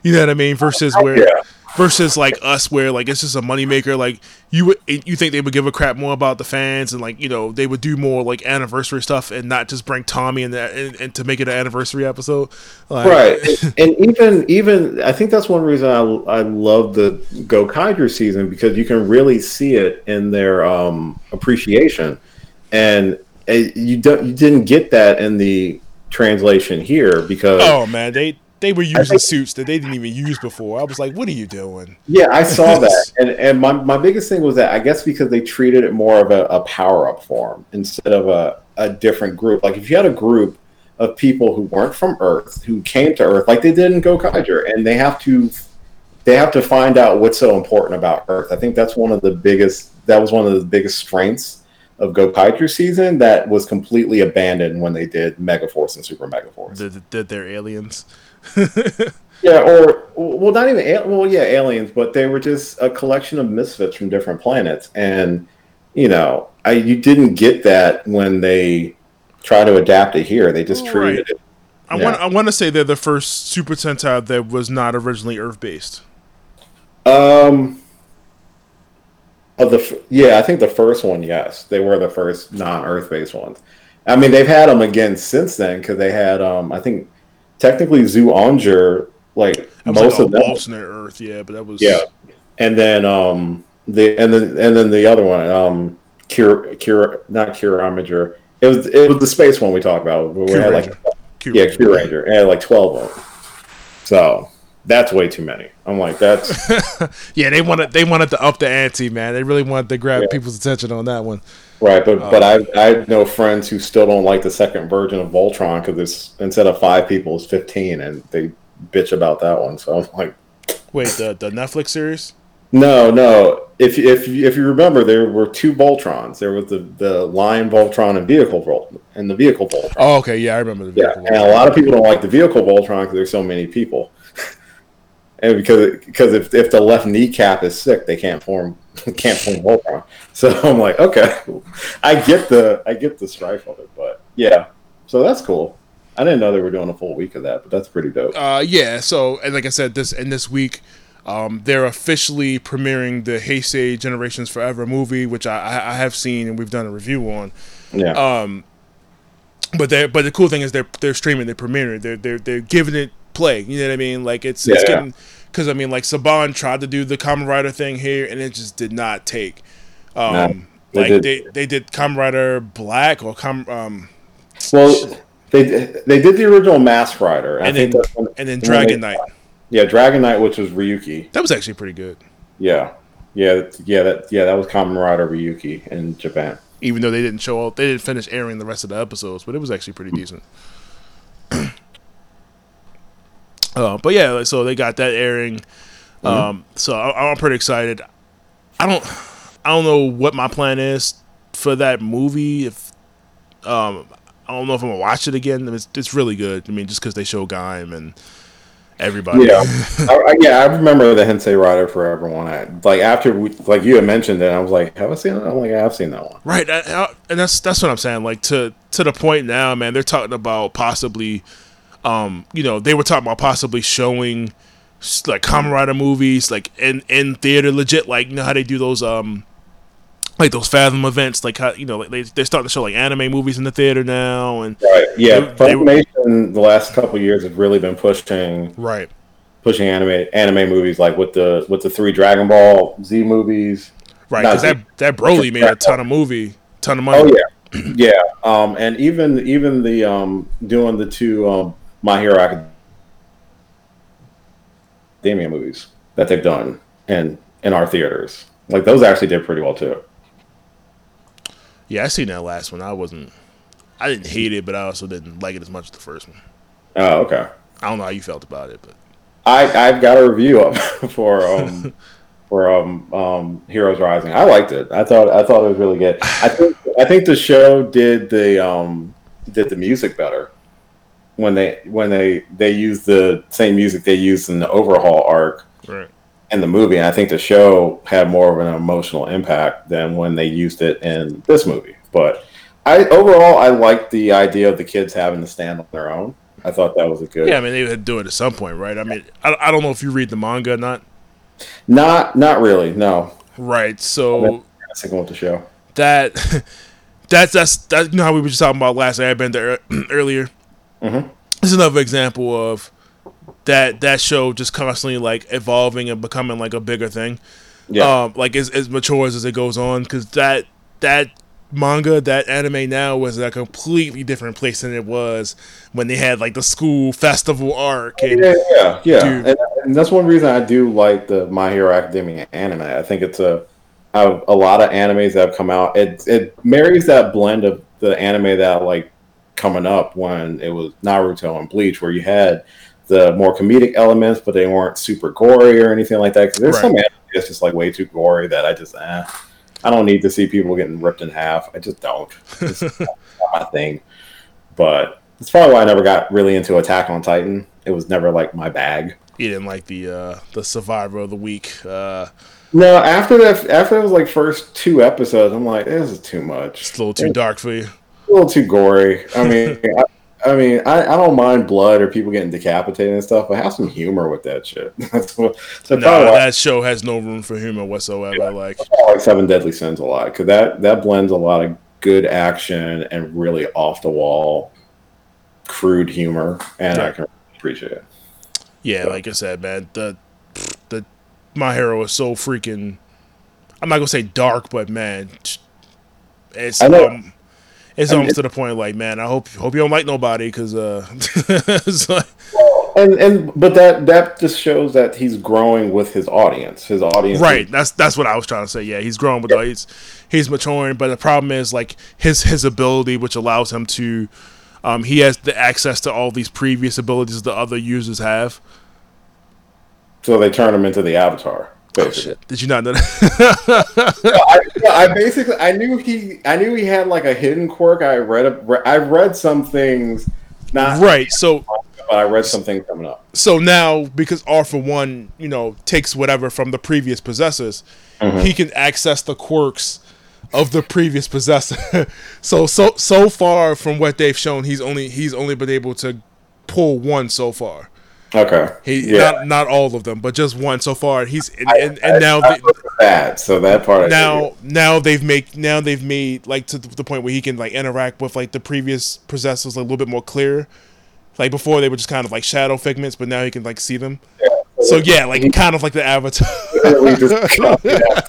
A: You know what I mean? Versus where
B: Yeah.
A: versus like us where like it's just a moneymaker like you would you think they would give a crap more about the fans and like you know they would do more like anniversary stuff and not just bring tommy in that and, and to make it an anniversary episode like,
B: right *laughs* and even even i think that's one reason i, I love the Gokaiger season because you can really see it in their um appreciation and you don't you didn't get that in the translation here because
A: oh man they they were using think, suits that they didn't even use before. I was like, "What are you doing?"
B: Yeah, I saw *laughs* that, and and my, my biggest thing was that I guess because they treated it more of a, a power up form instead of a, a different group. Like if you had a group of people who weren't from Earth who came to Earth, like they did in Gokaiger, and they have to they have to find out what's so important about Earth. I think that's one of the biggest. That was one of the biggest strengths of Gokaiger season that was completely abandoned when they did Megaforce and Super Megaforce.
A: Did, they're aliens? *laughs*
B: yeah, or well, not even well, yeah, aliens, but they were just a collection of misfits from different planets, and you know, I you didn't get that when they try to adapt it here. They just treated right. it.
A: I want I want to say they're the first Super Sentai that was not originally Earth based.
B: Um. Of the yeah, I think the first one, yes, they were the first non-Earth based ones. I mean, they've had them again since then because they had um, I think technically Zyuohger, like most like of them,
A: alternate Earth, yeah, but that was
B: yeah, and then um the and then and then the other one um cure cure not Kiramager. It was it was the space one we talked about. We had like Q yeah, Kyuranger and like twelve of them. So that's way too many. I'm like that's *laughs*
A: yeah. They wanted they wanted to up the ante, man. They really wanted to grab yeah. people's attention on that one.
B: Right, but uh, but I I know friends who still don't like the second version of Voltron because it's instead of five people, it's fifteen, and they bitch about that one. So I'm like,
A: wait, the the Netflix series?
B: No, no. If if if you remember, there were two Voltrons. There was the the Lion Voltron and Vehicle Voltron, and the Vehicle Voltron.
A: Oh, okay, yeah, I remember the
B: Vehicle. Yeah, Voltron. and a lot of people don't like the Vehicle Voltron because there's so many people. *laughs* and because because if, if the left kneecap is sick, they can't form *laughs* can't form Voltron. So *laughs* I'm like, okay, *laughs* I get the I get the strife of it, but yeah, so that's cool. I didn't know they were doing a full week of that, but that's pretty dope.
A: Uh, yeah. So and like I said, this in this week, um, they're officially premiering the Heisei Generations Forever movie, which I, I have seen and we've done a review on.
B: Yeah.
A: Um, but they but the cool thing is they're they're streaming, they're premiering, they're they're they're giving it play. You know what I mean? Like it's yeah, it's getting because I mean like Saban tried to do the Kamen Rider thing here and it just did not take. Um, they like did. they they did Kamen Rider Black or Com um.
B: Well, they they did the original Mask Rider,
A: and then when, and then Dragon Knight.
B: Yeah, Dragon Knight, which was Ryuki.
A: That was actually pretty good.
B: Yeah, yeah, yeah. That yeah, that was Kamen Rider Ryuki in Japan.
A: Even though they didn't show up, they didn't finish airing the rest of the episodes, but it was actually pretty decent. Uh, but yeah, so they got that airing. Mm-hmm. Um, so I, am pretty excited. I don't, I don't know what my plan is for that movie. If um, I don't know if I'm gonna watch it again. It's, it's really good. I mean, just because they show Gaim and everybody.
B: Yeah, *laughs* I, yeah. I remember the Heisei Rider Forever one. I, like after we, like you had mentioned it, I was like, "Have I seen it?" I'm like, "I've seen that one."
A: Right, I, I, and that's that's what I'm saying. Like to to the point now, man. They're talking about possibly um, you know, they were talking about possibly showing like Kamen Rider movies, like in in theater, legit, like you know how they do those um like those Fathom events, like how you know, like they they're starting to show like anime movies in the theater now, and
B: right, yeah, they, Funimation they, the last couple years have really been pushing
A: right
B: pushing anime anime movies like with the with the three Dragon Ball Z movies,
A: right? Because that that Broly made a ton of movie, ton of money.
B: Oh yeah, *clears throat* yeah, um, and even even the um doing the two um my Hero Academia movies that they've done in in our theaters. Like those actually did pretty well too.
A: Yeah, I seen that last one. I wasn't. I didn't hate it, but I also didn't like it as much as the first one.
B: Oh, okay.
A: I don't know how you felt about it, but
B: I I've got a review up *laughs* for um *laughs* for um um Heroes Rising. I liked it. I thought I thought it was really good. I think I think the show did the um did the music better when they when they they use the same music they used in the overhaul arc
A: right.
B: in the movie. And I think the show had more of an emotional impact than when they used it in this movie. But I overall I liked the idea of the kids having to stand on their own. I thought that was a good.
A: Yeah, I mean they would do it at some point, right? I mean, I, I don't know if you read the manga or not.
B: Not not really. No.
A: Right. So
B: Sticking with the show.
A: that *laughs* that's that's that. You know how we were just talking about last Airbender uh, *clears throat* earlier.
B: Mhm.
A: This is another example of that that show just constantly like evolving and becoming like a bigger thing.
B: Yeah.
A: Um, like as, as matures as it goes on, because that that manga, that anime now was a completely different place than it was when they had like the school festival arc. And,
B: yeah, yeah, yeah. And, and that's one reason I do like the My Hero Academia anime. I think it's a a lot of animes that have come out. It it marries that blend of the anime that like coming up when it was Naruto and Bleach, where you had the more comedic elements, but they weren't super gory or anything like that. Because there's
A: Right.
B: some anime that's just like way too gory that I just eh, I don't need to see people getting ripped in half. I just don't. It's *laughs* not my thing. But it's probably why I never got really into Attack on Titan. It was never like my bag.
A: you didn't like the uh, the Survivor of the Week. Uh,
B: No, after that, after it was like first two episodes, I'm like, this is too much.
A: it's a little too dark for you.
B: A little too gory. I mean, *laughs* I, I mean, I, I don't mind blood or people getting decapitated and stuff, but have some humor with that shit. *laughs* That's what. So
A: No, that show has no room for humor whatsoever. Like,
B: I like Seven Deadly Sins a lot because that that blends a lot of good action and really off the wall, crude humor, and I can appreciate it.
A: yeah, like I said, man, the the My Hero is so freaking. I'm not gonna say dark, but man, it's
B: I know.
A: um, it's
B: I mean,
A: almost to the point like, man, I hope hope you don't like nobody because uh, *laughs* like,
B: And and but that that just shows that he's growing with his audience. His audience, is-
A: right. That's that's what I was trying to say. Yeah, he's growing with he's he's maturing, but the problem is like his his ability, which allows him to. Um, he has the access to all these previous abilities the other users have.
B: so they turn him into the Avatar.
A: Oh shit! Did you not know that? *laughs*
B: I, yeah, I basically I knew he I knew he had like a hidden quirk. I read a, I read some things, not
A: right. So
B: but I read something coming up.
A: so now because All For One, you know, takes whatever from the previous possessors,
B: Mm-hmm.
A: he can access the quirks of the previous possessor. *laughs* so so so far from what they've shown, he's only he's only been able to pull one so far.
B: Okay,
A: He
B: yeah,
A: not not all of them, but just one so far. He's and,
B: I-
A: and, and now
B: I,
A: they,
B: bad. So that part I
A: now now they've made now they've made like to the point where he can like interact with like the previous possessors like, a little bit more clear. Like before they were just kind of like shadow figments, but now he can like see them. So yeah, like kind of like the avatar. *laughs* *laughs*
B: yeah.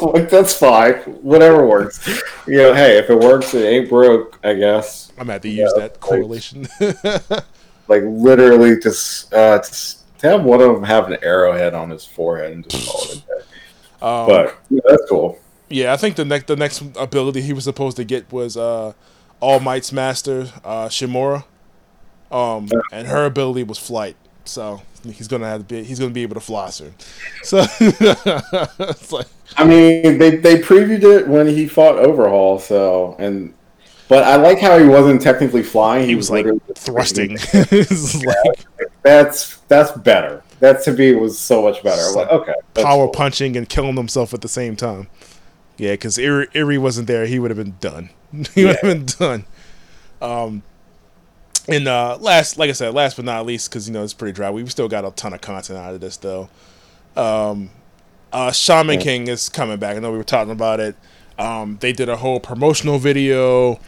B: like that's fine. Whatever works. You know, hey, if it works, it ain't broke. I guess.
A: I'm at to use that correlation.
B: Like *laughs* literally, just uh, just have one of them have an arrowhead on his forehead and just call it a day.
A: um,
B: But yeah, that's cool.
A: yeah, I think the next the next ability he was supposed to get was uh, All Might's master uh, Shimura, um, and her ability was flight. So he's gonna have to be he's gonna be able to fly soon. *laughs* So *laughs* it's like
B: I mean, they they previewed it when he fought Overhaul. So and. But I like how he wasn't technically flying.
A: he was like thrusting. *laughs* Like
B: That's that's better. That to me was so much better. Like, okay,
A: power
B: cool.
A: punching and killing himself at the same time. Yeah, because Eri, Eri wasn't there, he would have been done. *laughs* he would have been done. Um, and uh, last, like I said, last but not least, because you know it's pretty dry. We've still got a ton of content out of this though. Um, uh, Shaman
B: Yeah.
A: King is coming back. I know we were talking about it. Um, they did a whole promotional video.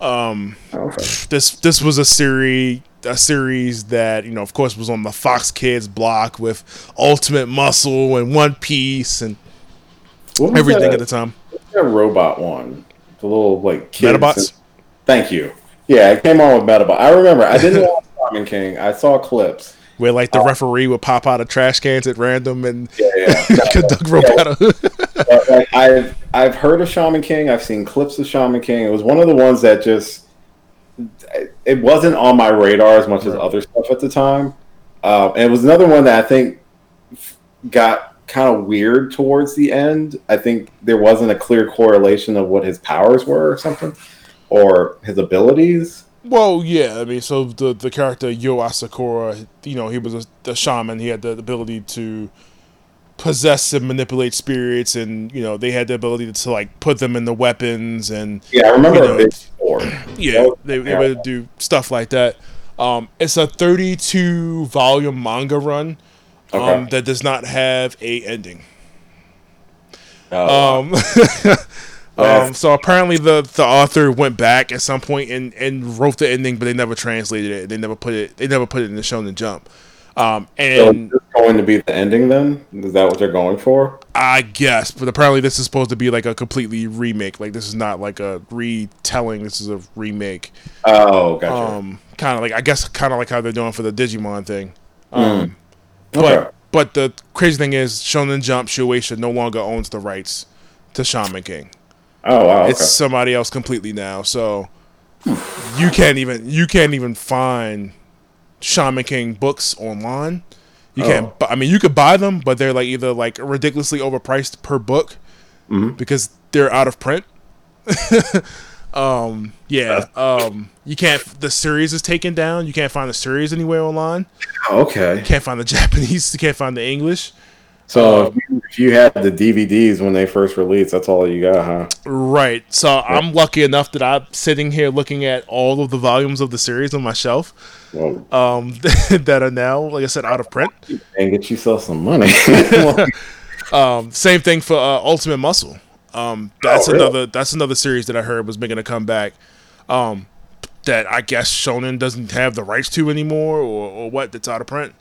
A: Um,
B: Okay.
A: this this was a series a series that you know of course was on the Fox Kids block with Ultimate Muscle and One Piece and everything
B: that,
A: at the time.
B: that robot one? The little like kids
A: Medabots.
B: Thank you. Yeah, it came on with Medabot. I remember. I didn't watch *laughs* Shaman King. I saw clips.
A: Where like the referee would pop out of trash cans at random and
B: Yeah, yeah. *laughs*
A: conduct robot. *laughs*
B: But, like, I've I've heard of Shaman King. I've seen clips of Shaman King. It was one of the ones that just it wasn't on my radar as much as other stuff at the time. Um, and it was another one that I think got kind of weird towards the end. I think there wasn't a clear correlation of what his powers were or something, or his abilities.
A: well, yeah, I mean, so the the character Yoh Asakura, you know, he was a, a shaman. He had the ability to possess and manipulate spirits, and you know, they had the ability to like put them in the weapons and
B: Yeah, I remember
A: You know, *clears throat* yeah, they, they would do stuff like that. Um, it's a 32 volume manga run.
B: Okay.
A: um, that does not have a ending.
B: Oh,
A: Um, *laughs* um, so apparently the the author went back at some point and, and wrote the ending, but they never translated it. They never put it. They never put it in the Shonen Jump. Um,
B: so
A: and
B: is this going to be the ending then? Is that what they're going for?
A: I guess, but apparently this is supposed to be like a completely remake. Like this is not like a retelling. This is a remake.
B: Oh, gotcha.
A: Um, kind of like I guess kind of like how they're doing for the Digimon thing. Um,
B: okay.
A: but but the crazy thing is Shonen Jump Shueisha no longer owns the rights to Shaman King.
B: oh wow. Okay.
A: It's somebody else completely now. So you can't even you can't even find Shaman King books online. You can't.
B: Oh.
A: I mean, you could buy them, but they're like either like ridiculously overpriced per book
B: Mhm.
A: because they're out of print. *laughs* um. Yeah. Um. You can't. The series is taken down. You can't find the series anywhere online.
B: Okay.
A: Can't find the *laughs* Japanese. You can't find the English.
B: So if, you, if you had the DVDs when they first released, that's all you got, huh?
A: Right. So I'm lucky enough that I'm sitting here looking at all of the volumes of the series on my shelf. Um, *laughs* that are now, like I said, out of print.
B: and get yourself some money. *laughs*
A: Um, same thing for uh, Ultimate Muscle. Um, that's
B: Oh, really?
A: another that's another series that I heard was making a comeback. Um, that I guess Shonen doesn't have the rights to anymore, or, or what? That's out of print.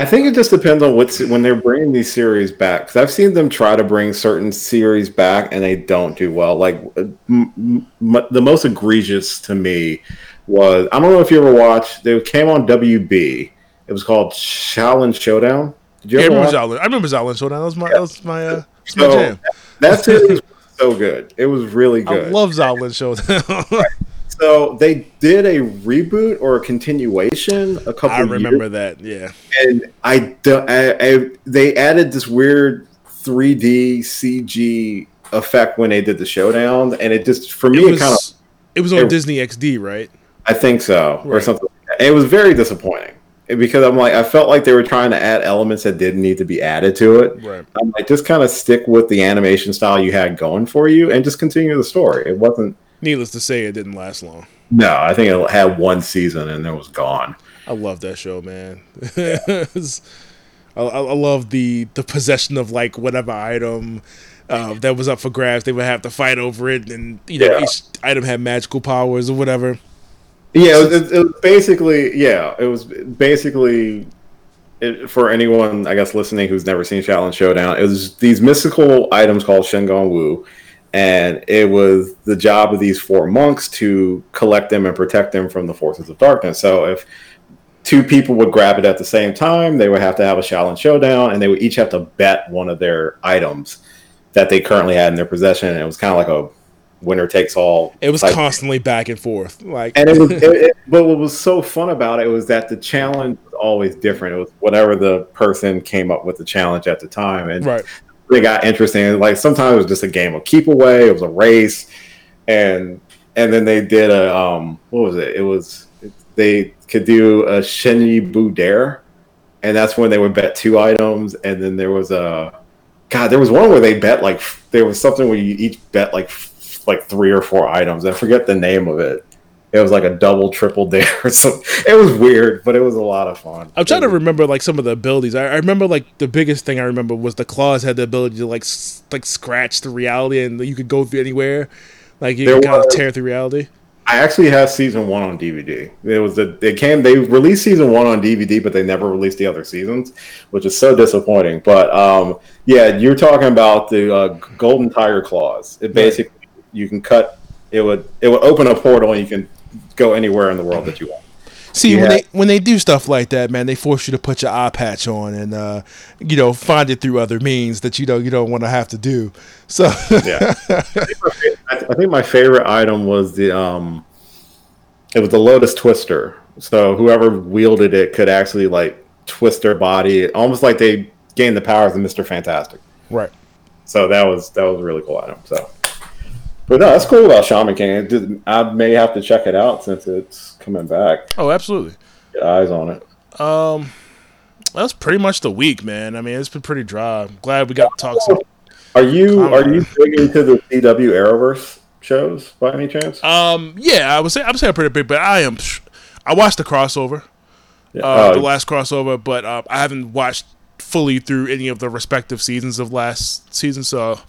B: I think it just depends on what's when they're bringing these series back. Because I've seen them try to bring certain series back and they don't do well. Like m- m- the most egregious to me was I don't know if you ever watched. They came on WB. It was called Xiaolin Showdown. Did you
A: Yeah, I remember
B: watch?
A: Xiaolin. I remember Xiaolin Showdown. That was my that was my uh, that's my
B: So
A: jam.
B: that *laughs* series was so good. It was really
A: I
B: good.
A: love Xiaolin Showdown. *laughs*
B: so they did a reboot or a continuation a couple.
A: I
B: years
A: remember that. Yeah.
B: and I, I, I they added this weird 3D CG effect when they did the showdown, and it just for me
A: It
B: it,
A: was
B: kind of
A: it was on
B: it-
A: Disney XD, right?
B: I think so or something. like that. It was very disappointing because I'm like I felt like they were trying to add elements that didn't need to be added to it.
A: Right.
B: I'm like just kind of stick with the animation style you had going for you and just continue the story. It wasn't.
A: Needless to say, it didn't last long.
B: No, I think it had one season and it was gone.
A: I love that show, man. *laughs* I, I I love the the possession of like whatever item uh, that was up for grabs. They would have to fight over it, and you know
B: Yeah.
A: each item had magical powers or whatever.
B: Yeah, it was, it was basically yeah, it was basically it, for anyone I guess listening who's never seen Xiaolin Showdown. It was these mystical items called Shen Gong Wu, and it was the job of these four monks to collect them and protect them from the forces of darkness. So if two people would grab it at the same time, they would have to have a Xiaolin Showdown, and they would each have to bet one of their items that they currently had in their possession. And it was kind of like a winner takes all.
A: It was
B: type.
A: constantly back and forth. Like
B: and it was *laughs* it, it, but what was so fun about it was that the challenge was always different. It was whatever the person came up with the challenge at the time. And
A: right.
B: it got interesting. Like sometimes it was just a game of keep away. It was a race. And and then they did a um what was it? It was they could do a shenyi bu dare and that's when they would bet two items. And then there was a god there was one where they bet like there was something where you each bet like like three or four items i forget the name of it it was like a double triple dare *laughs* or something it was weird but it was a lot of fun
A: I'm trying to remember like some of the abilities. I, I remember like the biggest thing I remember was the claws had the ability to like s- like scratch the reality, and you could go through anywhere. Like you
B: There
A: could kind of tear through reality.
B: I actually have season one on DVD. It was the it came they released season one on DVD, but they never released the other seasons, which is so disappointing. But um, yeah, you're talking about the uh, Golden Tiger claws. It basically you can cut. It would it would open a portal and you can go anywhere in the world that you want.
A: See, when they when they do stuff like that, man, they force you to put your eye patch on and uh, you know find it through other means that you know you don't want to have to do. So
B: Yeah, I think my fa- I th- I think my favorite item was the um, it was the Lotus Twister. So whoever wielded it could actually like twist their body, almost like they gained the powers of Mister Fantastic.
A: right.
B: So that was that was a really cool item. So, but no, that's cool about Shaman King. Did- I may have to check it out since it's coming back.
A: Oh, absolutely.
B: Get eyes on it.
A: Um, that's pretty much the week, man. I mean, it's been pretty dry. I'm glad we got to talk some.
B: Are you are you big into the CW Arrowverse shows by any chance?
A: Um, yeah, I would say I'm saying pretty big, but I am. I watched the crossover,
B: Yeah.
A: uh,
B: Oh,
A: the last crossover, but uh, I haven't watched fully through any of the respective seasons of last season, so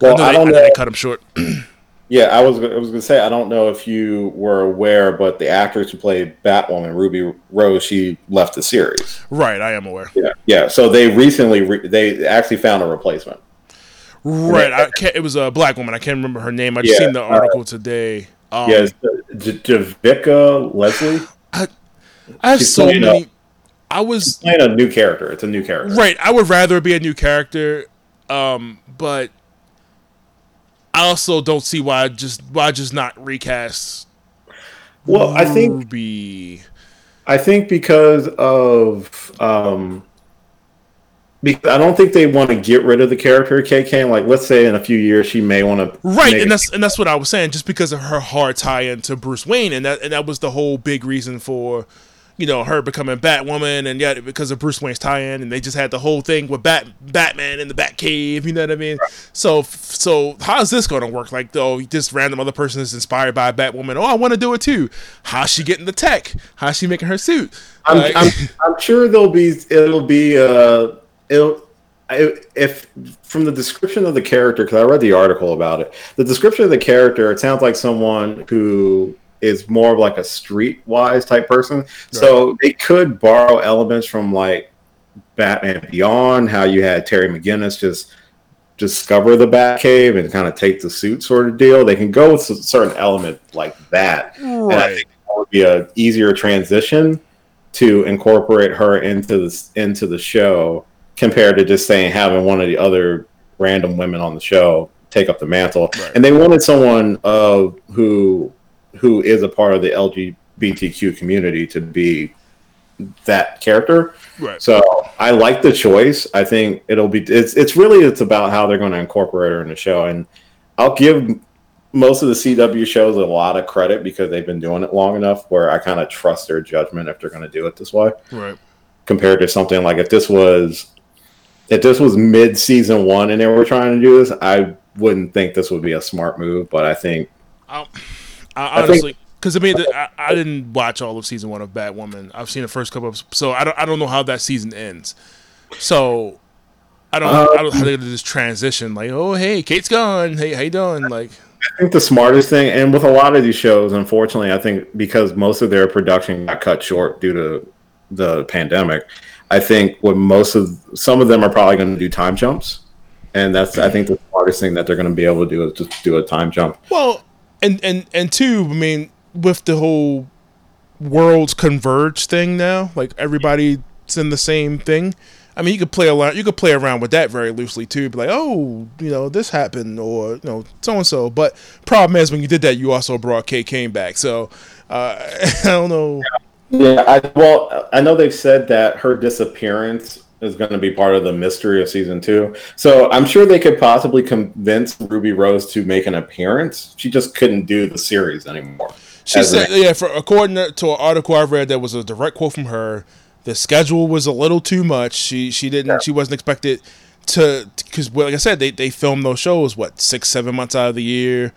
B: Well,
A: I, know
B: I don't
A: I know
B: know.
A: they cut him short. *clears throat*
B: Yeah, I was I was gonna say I don't know if you were aware, but the actress who played Batwoman, Ruby Rose, she left the series.
A: right, I am aware.
B: Yeah, yeah. So they recently re- they actually found a replacement.
A: Right, I can't, it was a black woman. I can't remember her name. I just
B: Yeah,
A: seen the
B: uh,
A: article today. Um,
B: yes, J- Javicia Leslie
A: I have
B: she's
A: so
B: a-
A: many. I was
B: playing a new character. It's a new character.
A: right. I would rather be a new character, um, but I also don't see why just why just not recast.
B: Well, I think
A: Ruby.
B: I think because of um because I don't think they want to get rid of the character KK. Like, let's say in a few years she may want to
A: Right, and that's and that's what I was saying, just because of her hard tie-in to Bruce Wayne, and that and that was the whole big reason for, you know, her becoming Batwoman, and yet because of Bruce Wayne's tie-in, and they just had the whole thing with Bat Batman in the Batcave, you know what I mean? So so how's this going to work? Like, though, this random other person is inspired by Batwoman. Oh, I want to do it too. How's she getting the tech? How's she making her suit?
B: I'm,
A: Like-
B: I'm, *laughs* I'm sure there'll be it'll be uh it'll I, if from the description of the character because I read the article about it the description of the character it sounds like someone who is more of like a streetwise type person. So they could borrow elements from like Batman Beyond how you had Terry McGinnis just discover the Batcave and kind of take the suit sort of deal. They can go with a certain element like that. And I think that would be a easier transition to incorporate her into the into the show compared to just saying having one of the other random women on the show take up the mantle.
A: Right.
B: And they wanted someone uh, who who is a part of the LGBTQ community to be that character.
A: Right.
B: So I like the choice. I think it'll be it's it's really it's about how they're going to incorporate her in the show, and I'll give most of the CW shows a lot of credit because they've been doing it long enough where I kind of trust their judgment if they're going to do it this way
A: Right.
B: compared to something like if this was if this was mid season one and they were trying to do this, I wouldn't think this would be a smart move. But I think
A: I,
B: I
A: I honestly, because I mean, the, I, I didn't watch all of season one of Batwoman. I've seen the first couple of, so I don't, I don't know how that season ends. So I don't, I don't how they're gonna just transition. Like, oh hey, Kate's gone. Hey, how you doing? Like,
B: I think the smartest thing, and with a lot of these shows, unfortunately, I think because most of their production got cut short due to the pandemic, I think what most of some of them are probably going to do time jumps, and that's I think the smartest thing that they're going to be able to do is just do a time jump.
A: well, and and and two, I mean, with the whole worlds converge thing now, like everybody's in the same thing. I mean, you could play around. You could play around with that very loosely too. Be like, oh, you know, this happened, or you know, so and so. But problem is, when you did that, you also brought Kate Kane back. So uh, *laughs* I don't know.
B: Yeah, I, well, I know they've said that her disappearance is going to be part of the mystery of season two. So I'm sure they could possibly convince Ruby Rose to make an appearance. She just couldn't do the series anymore.
A: She said,
B: an-
A: yeah, for according to an article I've read, that was a direct quote from her. The schedule was a little too much. She she didn't she wasn't expected to because well, like I said, they they film those shows what six seven months out of the year.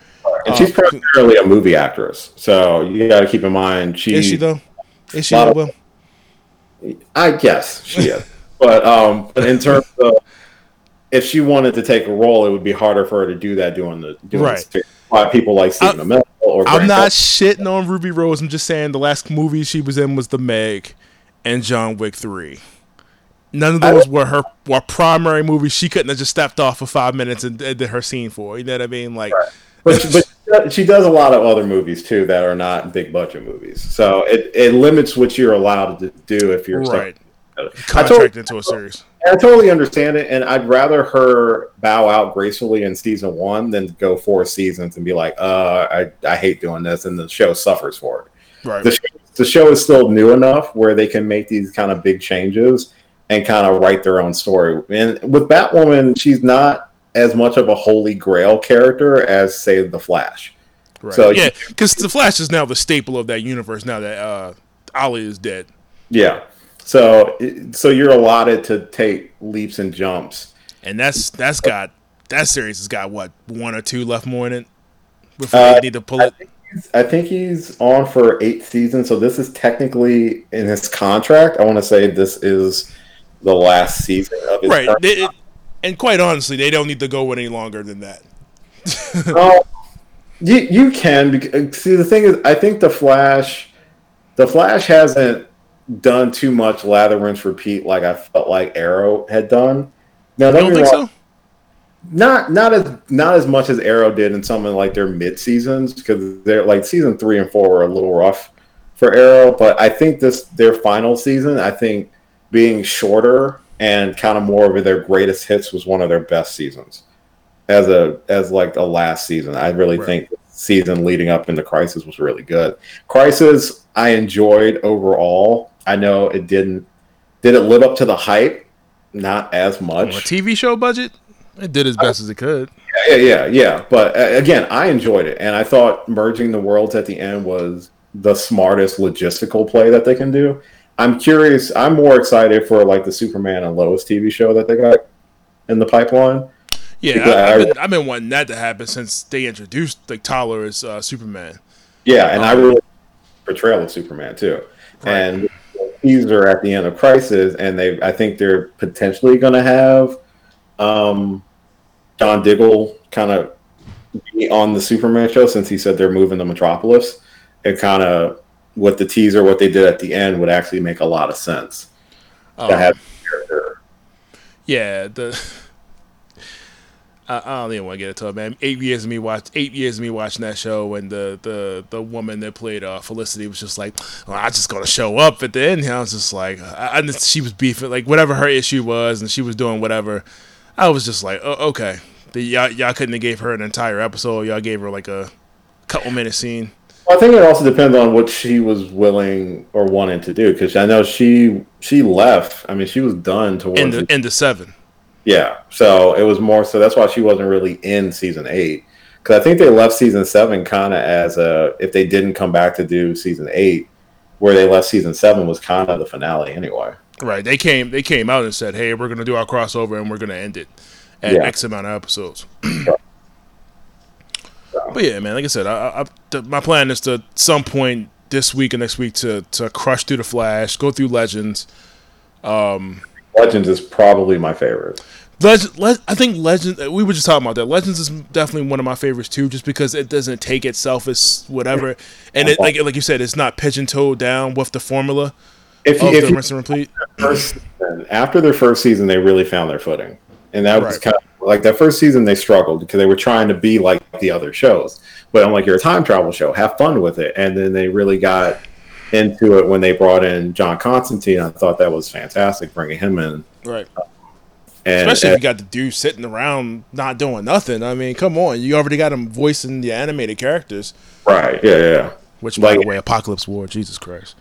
B: And she's
A: Um,
B: primarily a movie actress, so you got to keep in mind she.
A: Is she though? Is she well?
B: I guess she is, but um, but in terms of if she wanted to take a role, it would be harder for her to do that doing the doing
A: Right.
B: the, why people like Stephen Amell or
A: I'm not shitting on Ruby Rose. I'm just saying the last movie she was in was The Meg and John Wick Three. None of those were her were primary movies. She couldn't have just stepped off for five minutes and, and did her scene for. You know what I mean? Like,
B: but, but she does a lot of other movies too that are not big budget movies. So it, it limits what you're allowed to do if you're
A: right, contract into a series.
B: I totally understand it, and I'd rather her bow out gracefully in season one than go four seasons and be like, "Uh, I, I hate doing this," and the show suffers for it.
A: Right.
B: The show, the show is still new enough where they can make these kind of big changes and kind of write their own story. And with Batwoman, she's not as much of a holy grail character as say the Flash.
A: Right.
B: So-
A: yeah, because the Flash is now the staple of that universe. Now that uh, Ollie is dead.
B: Yeah. So so you're allotted to take leaps and jumps.
A: and that's that's got that series has got what one or two left more in it before
B: Uh,
A: they need to pull it.
B: I think he's on for eight seasons, so this is technically in his contract. I want to say this is the last season of his
A: Right. They- and quite honestly, they don't need to go any longer than that. *laughs*
B: Well, you you can see the thing is I think the Flash, the Flash hasn't done too much lather rinse repeat like I felt like Arrow had done. Now don't
A: don't think
B: wrong,
A: so?
B: not not as not as much as Arrow did in some of like their mid seasons because they're like season three and four were a little rough for Arrow, but I think this their final season, I think being shorter and kind of more of their greatest hits was one of their best seasons as a as like the last season. I really
A: Right.
B: think the season leading up into Crisis was really good. Crisis I enjoyed overall. I know it didn't did it live up to the hype? Not as much.
A: a TV show budget, it did as best as it could.
B: Yeah, yeah, yeah. But uh, again, I enjoyed it, and I thought merging the worlds at the end was the smartest logistical play that they can do. I'm curious. I'm more excited for like the Superman and Lois TV show that they got in the pipeline.
A: Yeah, I,
B: I-
A: have been, I've been wanting that to happen since they introduced like Tyler as uh, Superman.
B: Yeah, and I really portrayal of Superman too.
A: Right.
B: And teaser at the end of Crisis, and they, I think they're potentially going to have um, John Diggle kind of be on the Superman show since he said they're moving to Metropolis. It kind of with the teaser, what they did at the end would actually make a lot of sense to
A: Um,
B: have the character.
A: Yeah, the *laughs* I, I don't even want to get into it, man. Eight years of me watch, eight years of me watching that show, and the the the woman that played uh, Felicity was just like, well, "I'm just gonna show up at the end." And I was just like, I, I she was beefing, like whatever her issue was, and she was doing whatever. I was just like, oh, okay, the, y'all y'all couldn't have gave her an entire episode. Y'all gave her like a couple minute scene.
B: Well, I think it also depends on what she was willing or wanting to do because I know she she left. I mean, she was done towards
A: In
B: the
A: the in the seven.
B: Yeah, so it was more so that's why she wasn't really in season eight because I think they left season seven kind of as a if they didn't come back to do season eight, where they left season seven was kind of the finale anyway.
A: Right. They came they came out and said, "Hey, we're gonna do our crossover and we're gonna end it at
B: Yeah.
A: X amount of episodes." *clears throat* but yeah, man. Like I said, I, I, th- my plan is to some point this week and next week to to crush through the Flash, go through Legends.
B: Um, Legends is probably my favorite.
A: Legend, Le- I think Legends. Uh, we were just talking about that. Legends is definitely one of my favorites too, just because it doesn't take itself as whatever, *laughs* and it like like you said, it's not pigeon toed down with the formula
B: If you,
A: of
B: if
A: the
B: you
A: rinse and repeat.
B: first season, after their first season, they really found their footing, and that was
A: Right.
B: kind of like that first season they struggled because they were trying to be like the other shows. But I'm like, you're a time travel show, have fun with it, and then they really got into it when they brought in John Constantine. I thought that was fantastic, bringing him in,
A: Right.
B: and,
A: Especially if you got the dude sitting around not doing nothing. I mean, come on, you already got him voicing the animated characters.
B: right, yeah, yeah.
A: Which, by
B: Like-
A: the way, Apokolips War, Jesus Christ.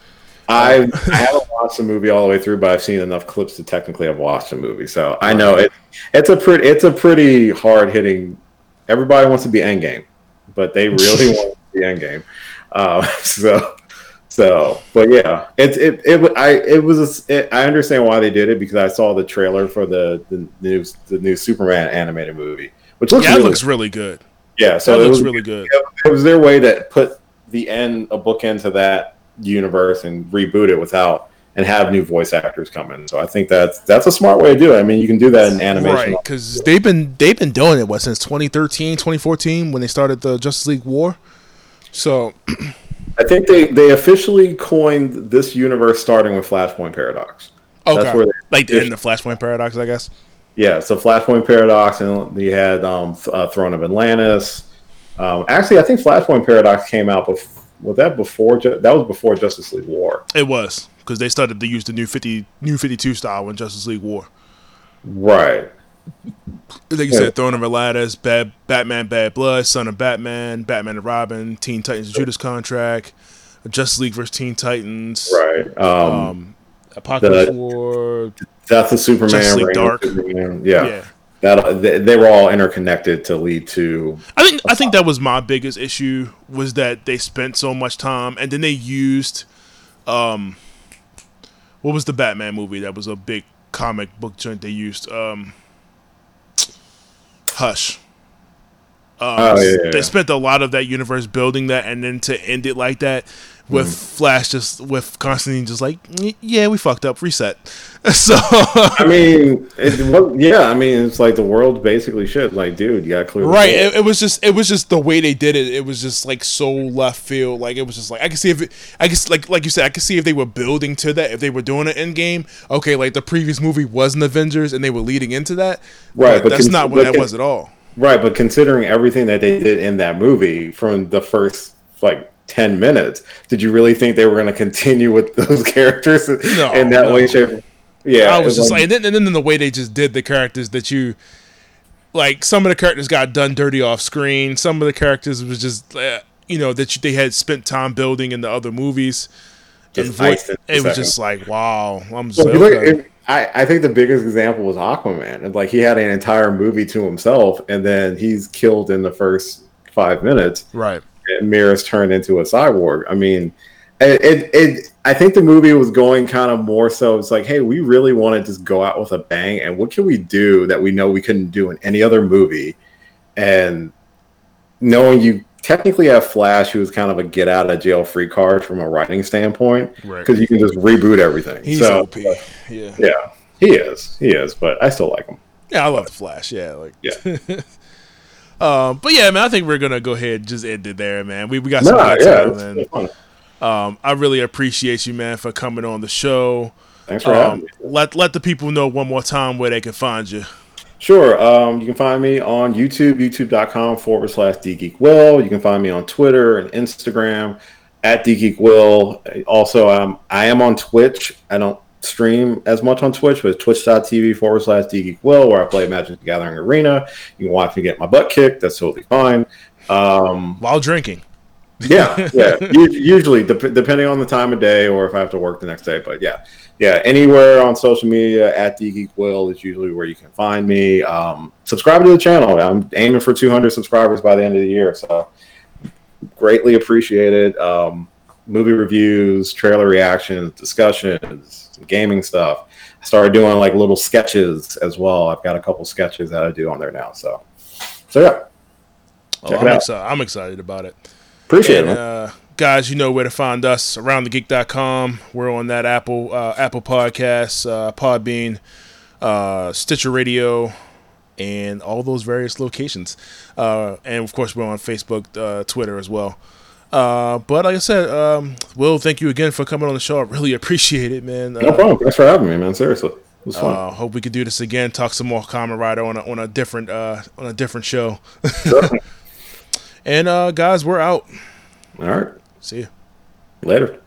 B: I, I haven't watched the movie all the way through, but I've seen enough clips to technically have watched the movie. So I know it. It's a pretty. It's a pretty hard hitting. Everybody wants to be Endgame, but they really *laughs* want to be Endgame. Uh, *laughs* so, so, but yeah, it it it. I it was. A, it, I understand why they did it because I saw the trailer for the the new the new Superman animated movie, which looks
A: Yeah,
B: really,
A: looks really good.
B: yeah. So
A: That
B: it
A: looks
B: was
A: really good.
B: it was their way to put the end a bookend to that universe and reboot it without and have new voice actors come in. So I think that's that's a smart way to do it. I mean, you can do that in animation.
A: Right, because they've been they've been doing it what since 2013, 2014 when they started the Justice League War. So *clears throat*
B: I think they they officially coined this universe starting with Flashpoint Paradox.
A: okay,
B: That's where they,
A: like in the end of Flashpoint Paradox, I guess.
B: yeah, so Flashpoint Paradox, and we had um, uh, Throne of Atlantis. Um, actually, I think Flashpoint Paradox came out before. Was that before? That was before Justice League War.
A: It was because they started to use the new fifty new fifty two style in Justice League War.
B: Right.
A: Like you
B: Yeah.
A: said, Throne of Atlantis, Bad, Batman, Bad Blood, Son of Batman, Batman and Robin, Teen Titans, Judas Contract, Justice League versus Teen Titans,
B: Right. Um,
A: um, Apokolips
B: the-
A: War,
B: Death of Superman.
A: Justice League Dark.
B: Superman. Yeah.
A: yeah.
B: That they, they were all interconnected to lead to.
A: I think I think that was my biggest issue was that they spent so much time and then they used um what was the Batman movie that was a big comic book joint they used um Hush. Um,
B: Oh, yeah, yeah,
A: they spent a lot of that universe building that and then to end it like that with
B: Mm-hmm.
A: Flash just with Constantine just like yeah we fucked up reset. *laughs* So
B: I mean, it, yeah. I mean, it's like the world basically shit. Like, dude, you got clear.
A: right, it, it was just it was just the way they did it. It was just like so left field. Like it was just like I could see if it, I guess like like you said I could see if they were building to that if they were doing an end game. Okay, like the previous movie was an Avengers and they were leading into that.
B: Right,
A: but
B: but
A: that's
B: cons-
A: not what that was at all.
B: Right, but considering everything that they did in that movie from the first like ten minutes, did you really think they were going to continue with *laughs* those characters
A: No,
B: in that
A: no.
B: way, shape? Yeah,
A: I was just like, and then, and then the way they just did the characters that you like, some of the characters got done dirty off screen. Some of the characters was just, uh, you know, that you, they had spent time building in the other movies.
B: Just
A: And vo-
B: iced in a
A: it was just like, wow. I'm just
B: Well,
A: like,
B: if you look
A: okay.
B: I, I think the biggest example was Aquaman, and like he had an entire movie to himself, and then he's killed in the first five minutes.
A: right.
B: Mera's turned into a cyborg. I mean, it, it, it I think the movie was going kind of more so it's like, hey, we really want to just go out with a bang, and what can we do that we know we couldn't do in any other movie? And knowing you technically have Flash, who's kind of a get out of jail free card from a writing standpoint,
A: Right.
B: because you can just reboot everything.
A: He's
B: so,
A: OP. Yeah.
B: yeah, he is, he is, but I still like him.
A: Yeah, I love the Flash. Yeah, like
B: Yeah. *laughs*
A: um, but yeah, man, I think we're gonna go ahead and just end it there, man. We we got some good
B: yeah,
A: time,
B: it's
A: and
B: fun.
A: um, I really appreciate you, man, for coming on the show.
B: Thanks for having
A: Um,
B: me.
A: let let the people know one more time where they can find you.
B: Sure. Um, you can find me on YouTube, youtube.com forward slash DGeekWill. You can find me on Twitter and Instagram at DGeekWill. Also, um, I am on Twitch. I don't stream as much on Twitch, but twitch.tv forward slash DGeekWill, where I play Magic the Gathering Arena. You can watch me get my butt kicked. That's totally fine. Um,
A: While drinking.
B: yeah, yeah. *laughs* Usually, dep- depending on the time of day or if I have to work the next day. But yeah, yeah. Anywhere on social media at D Geek Will is usually where you can find me. Um, subscribe to the channel. I'm aiming for 200 subscribers by the end of the year, so greatly appreciated. Um, movie reviews, trailer reactions, discussions, some gaming stuff. I started doing like little sketches as well. I've got a couple sketches that I do on there now. So, so yeah,
A: Oh,
B: Check it
A: I'm,
B: out.
A: excited. I'm excited about it.
B: appreciate
A: And,
B: it.
A: Uh, guys, you know where to find us around aroundthegeek.com. We're on that Apple uh, Apple Podcasts, uh, Podbean, uh, Stitcher Radio, and all those various locations. Uh, and of course, we're on Facebook, uh, Twitter as well. Uh, but like I said, um, Will, thank you again for coming on the show. I really appreciate it, man.
B: No
A: Uh,
B: problem. Thanks for having me, man. Seriously, it was fun.
A: uh, hope we could do this again. Talk some more Kamen Rider on a, on a different uh, on a different show. *laughs* And uh, guys, we're out.
B: All right.
A: See you.
B: Later.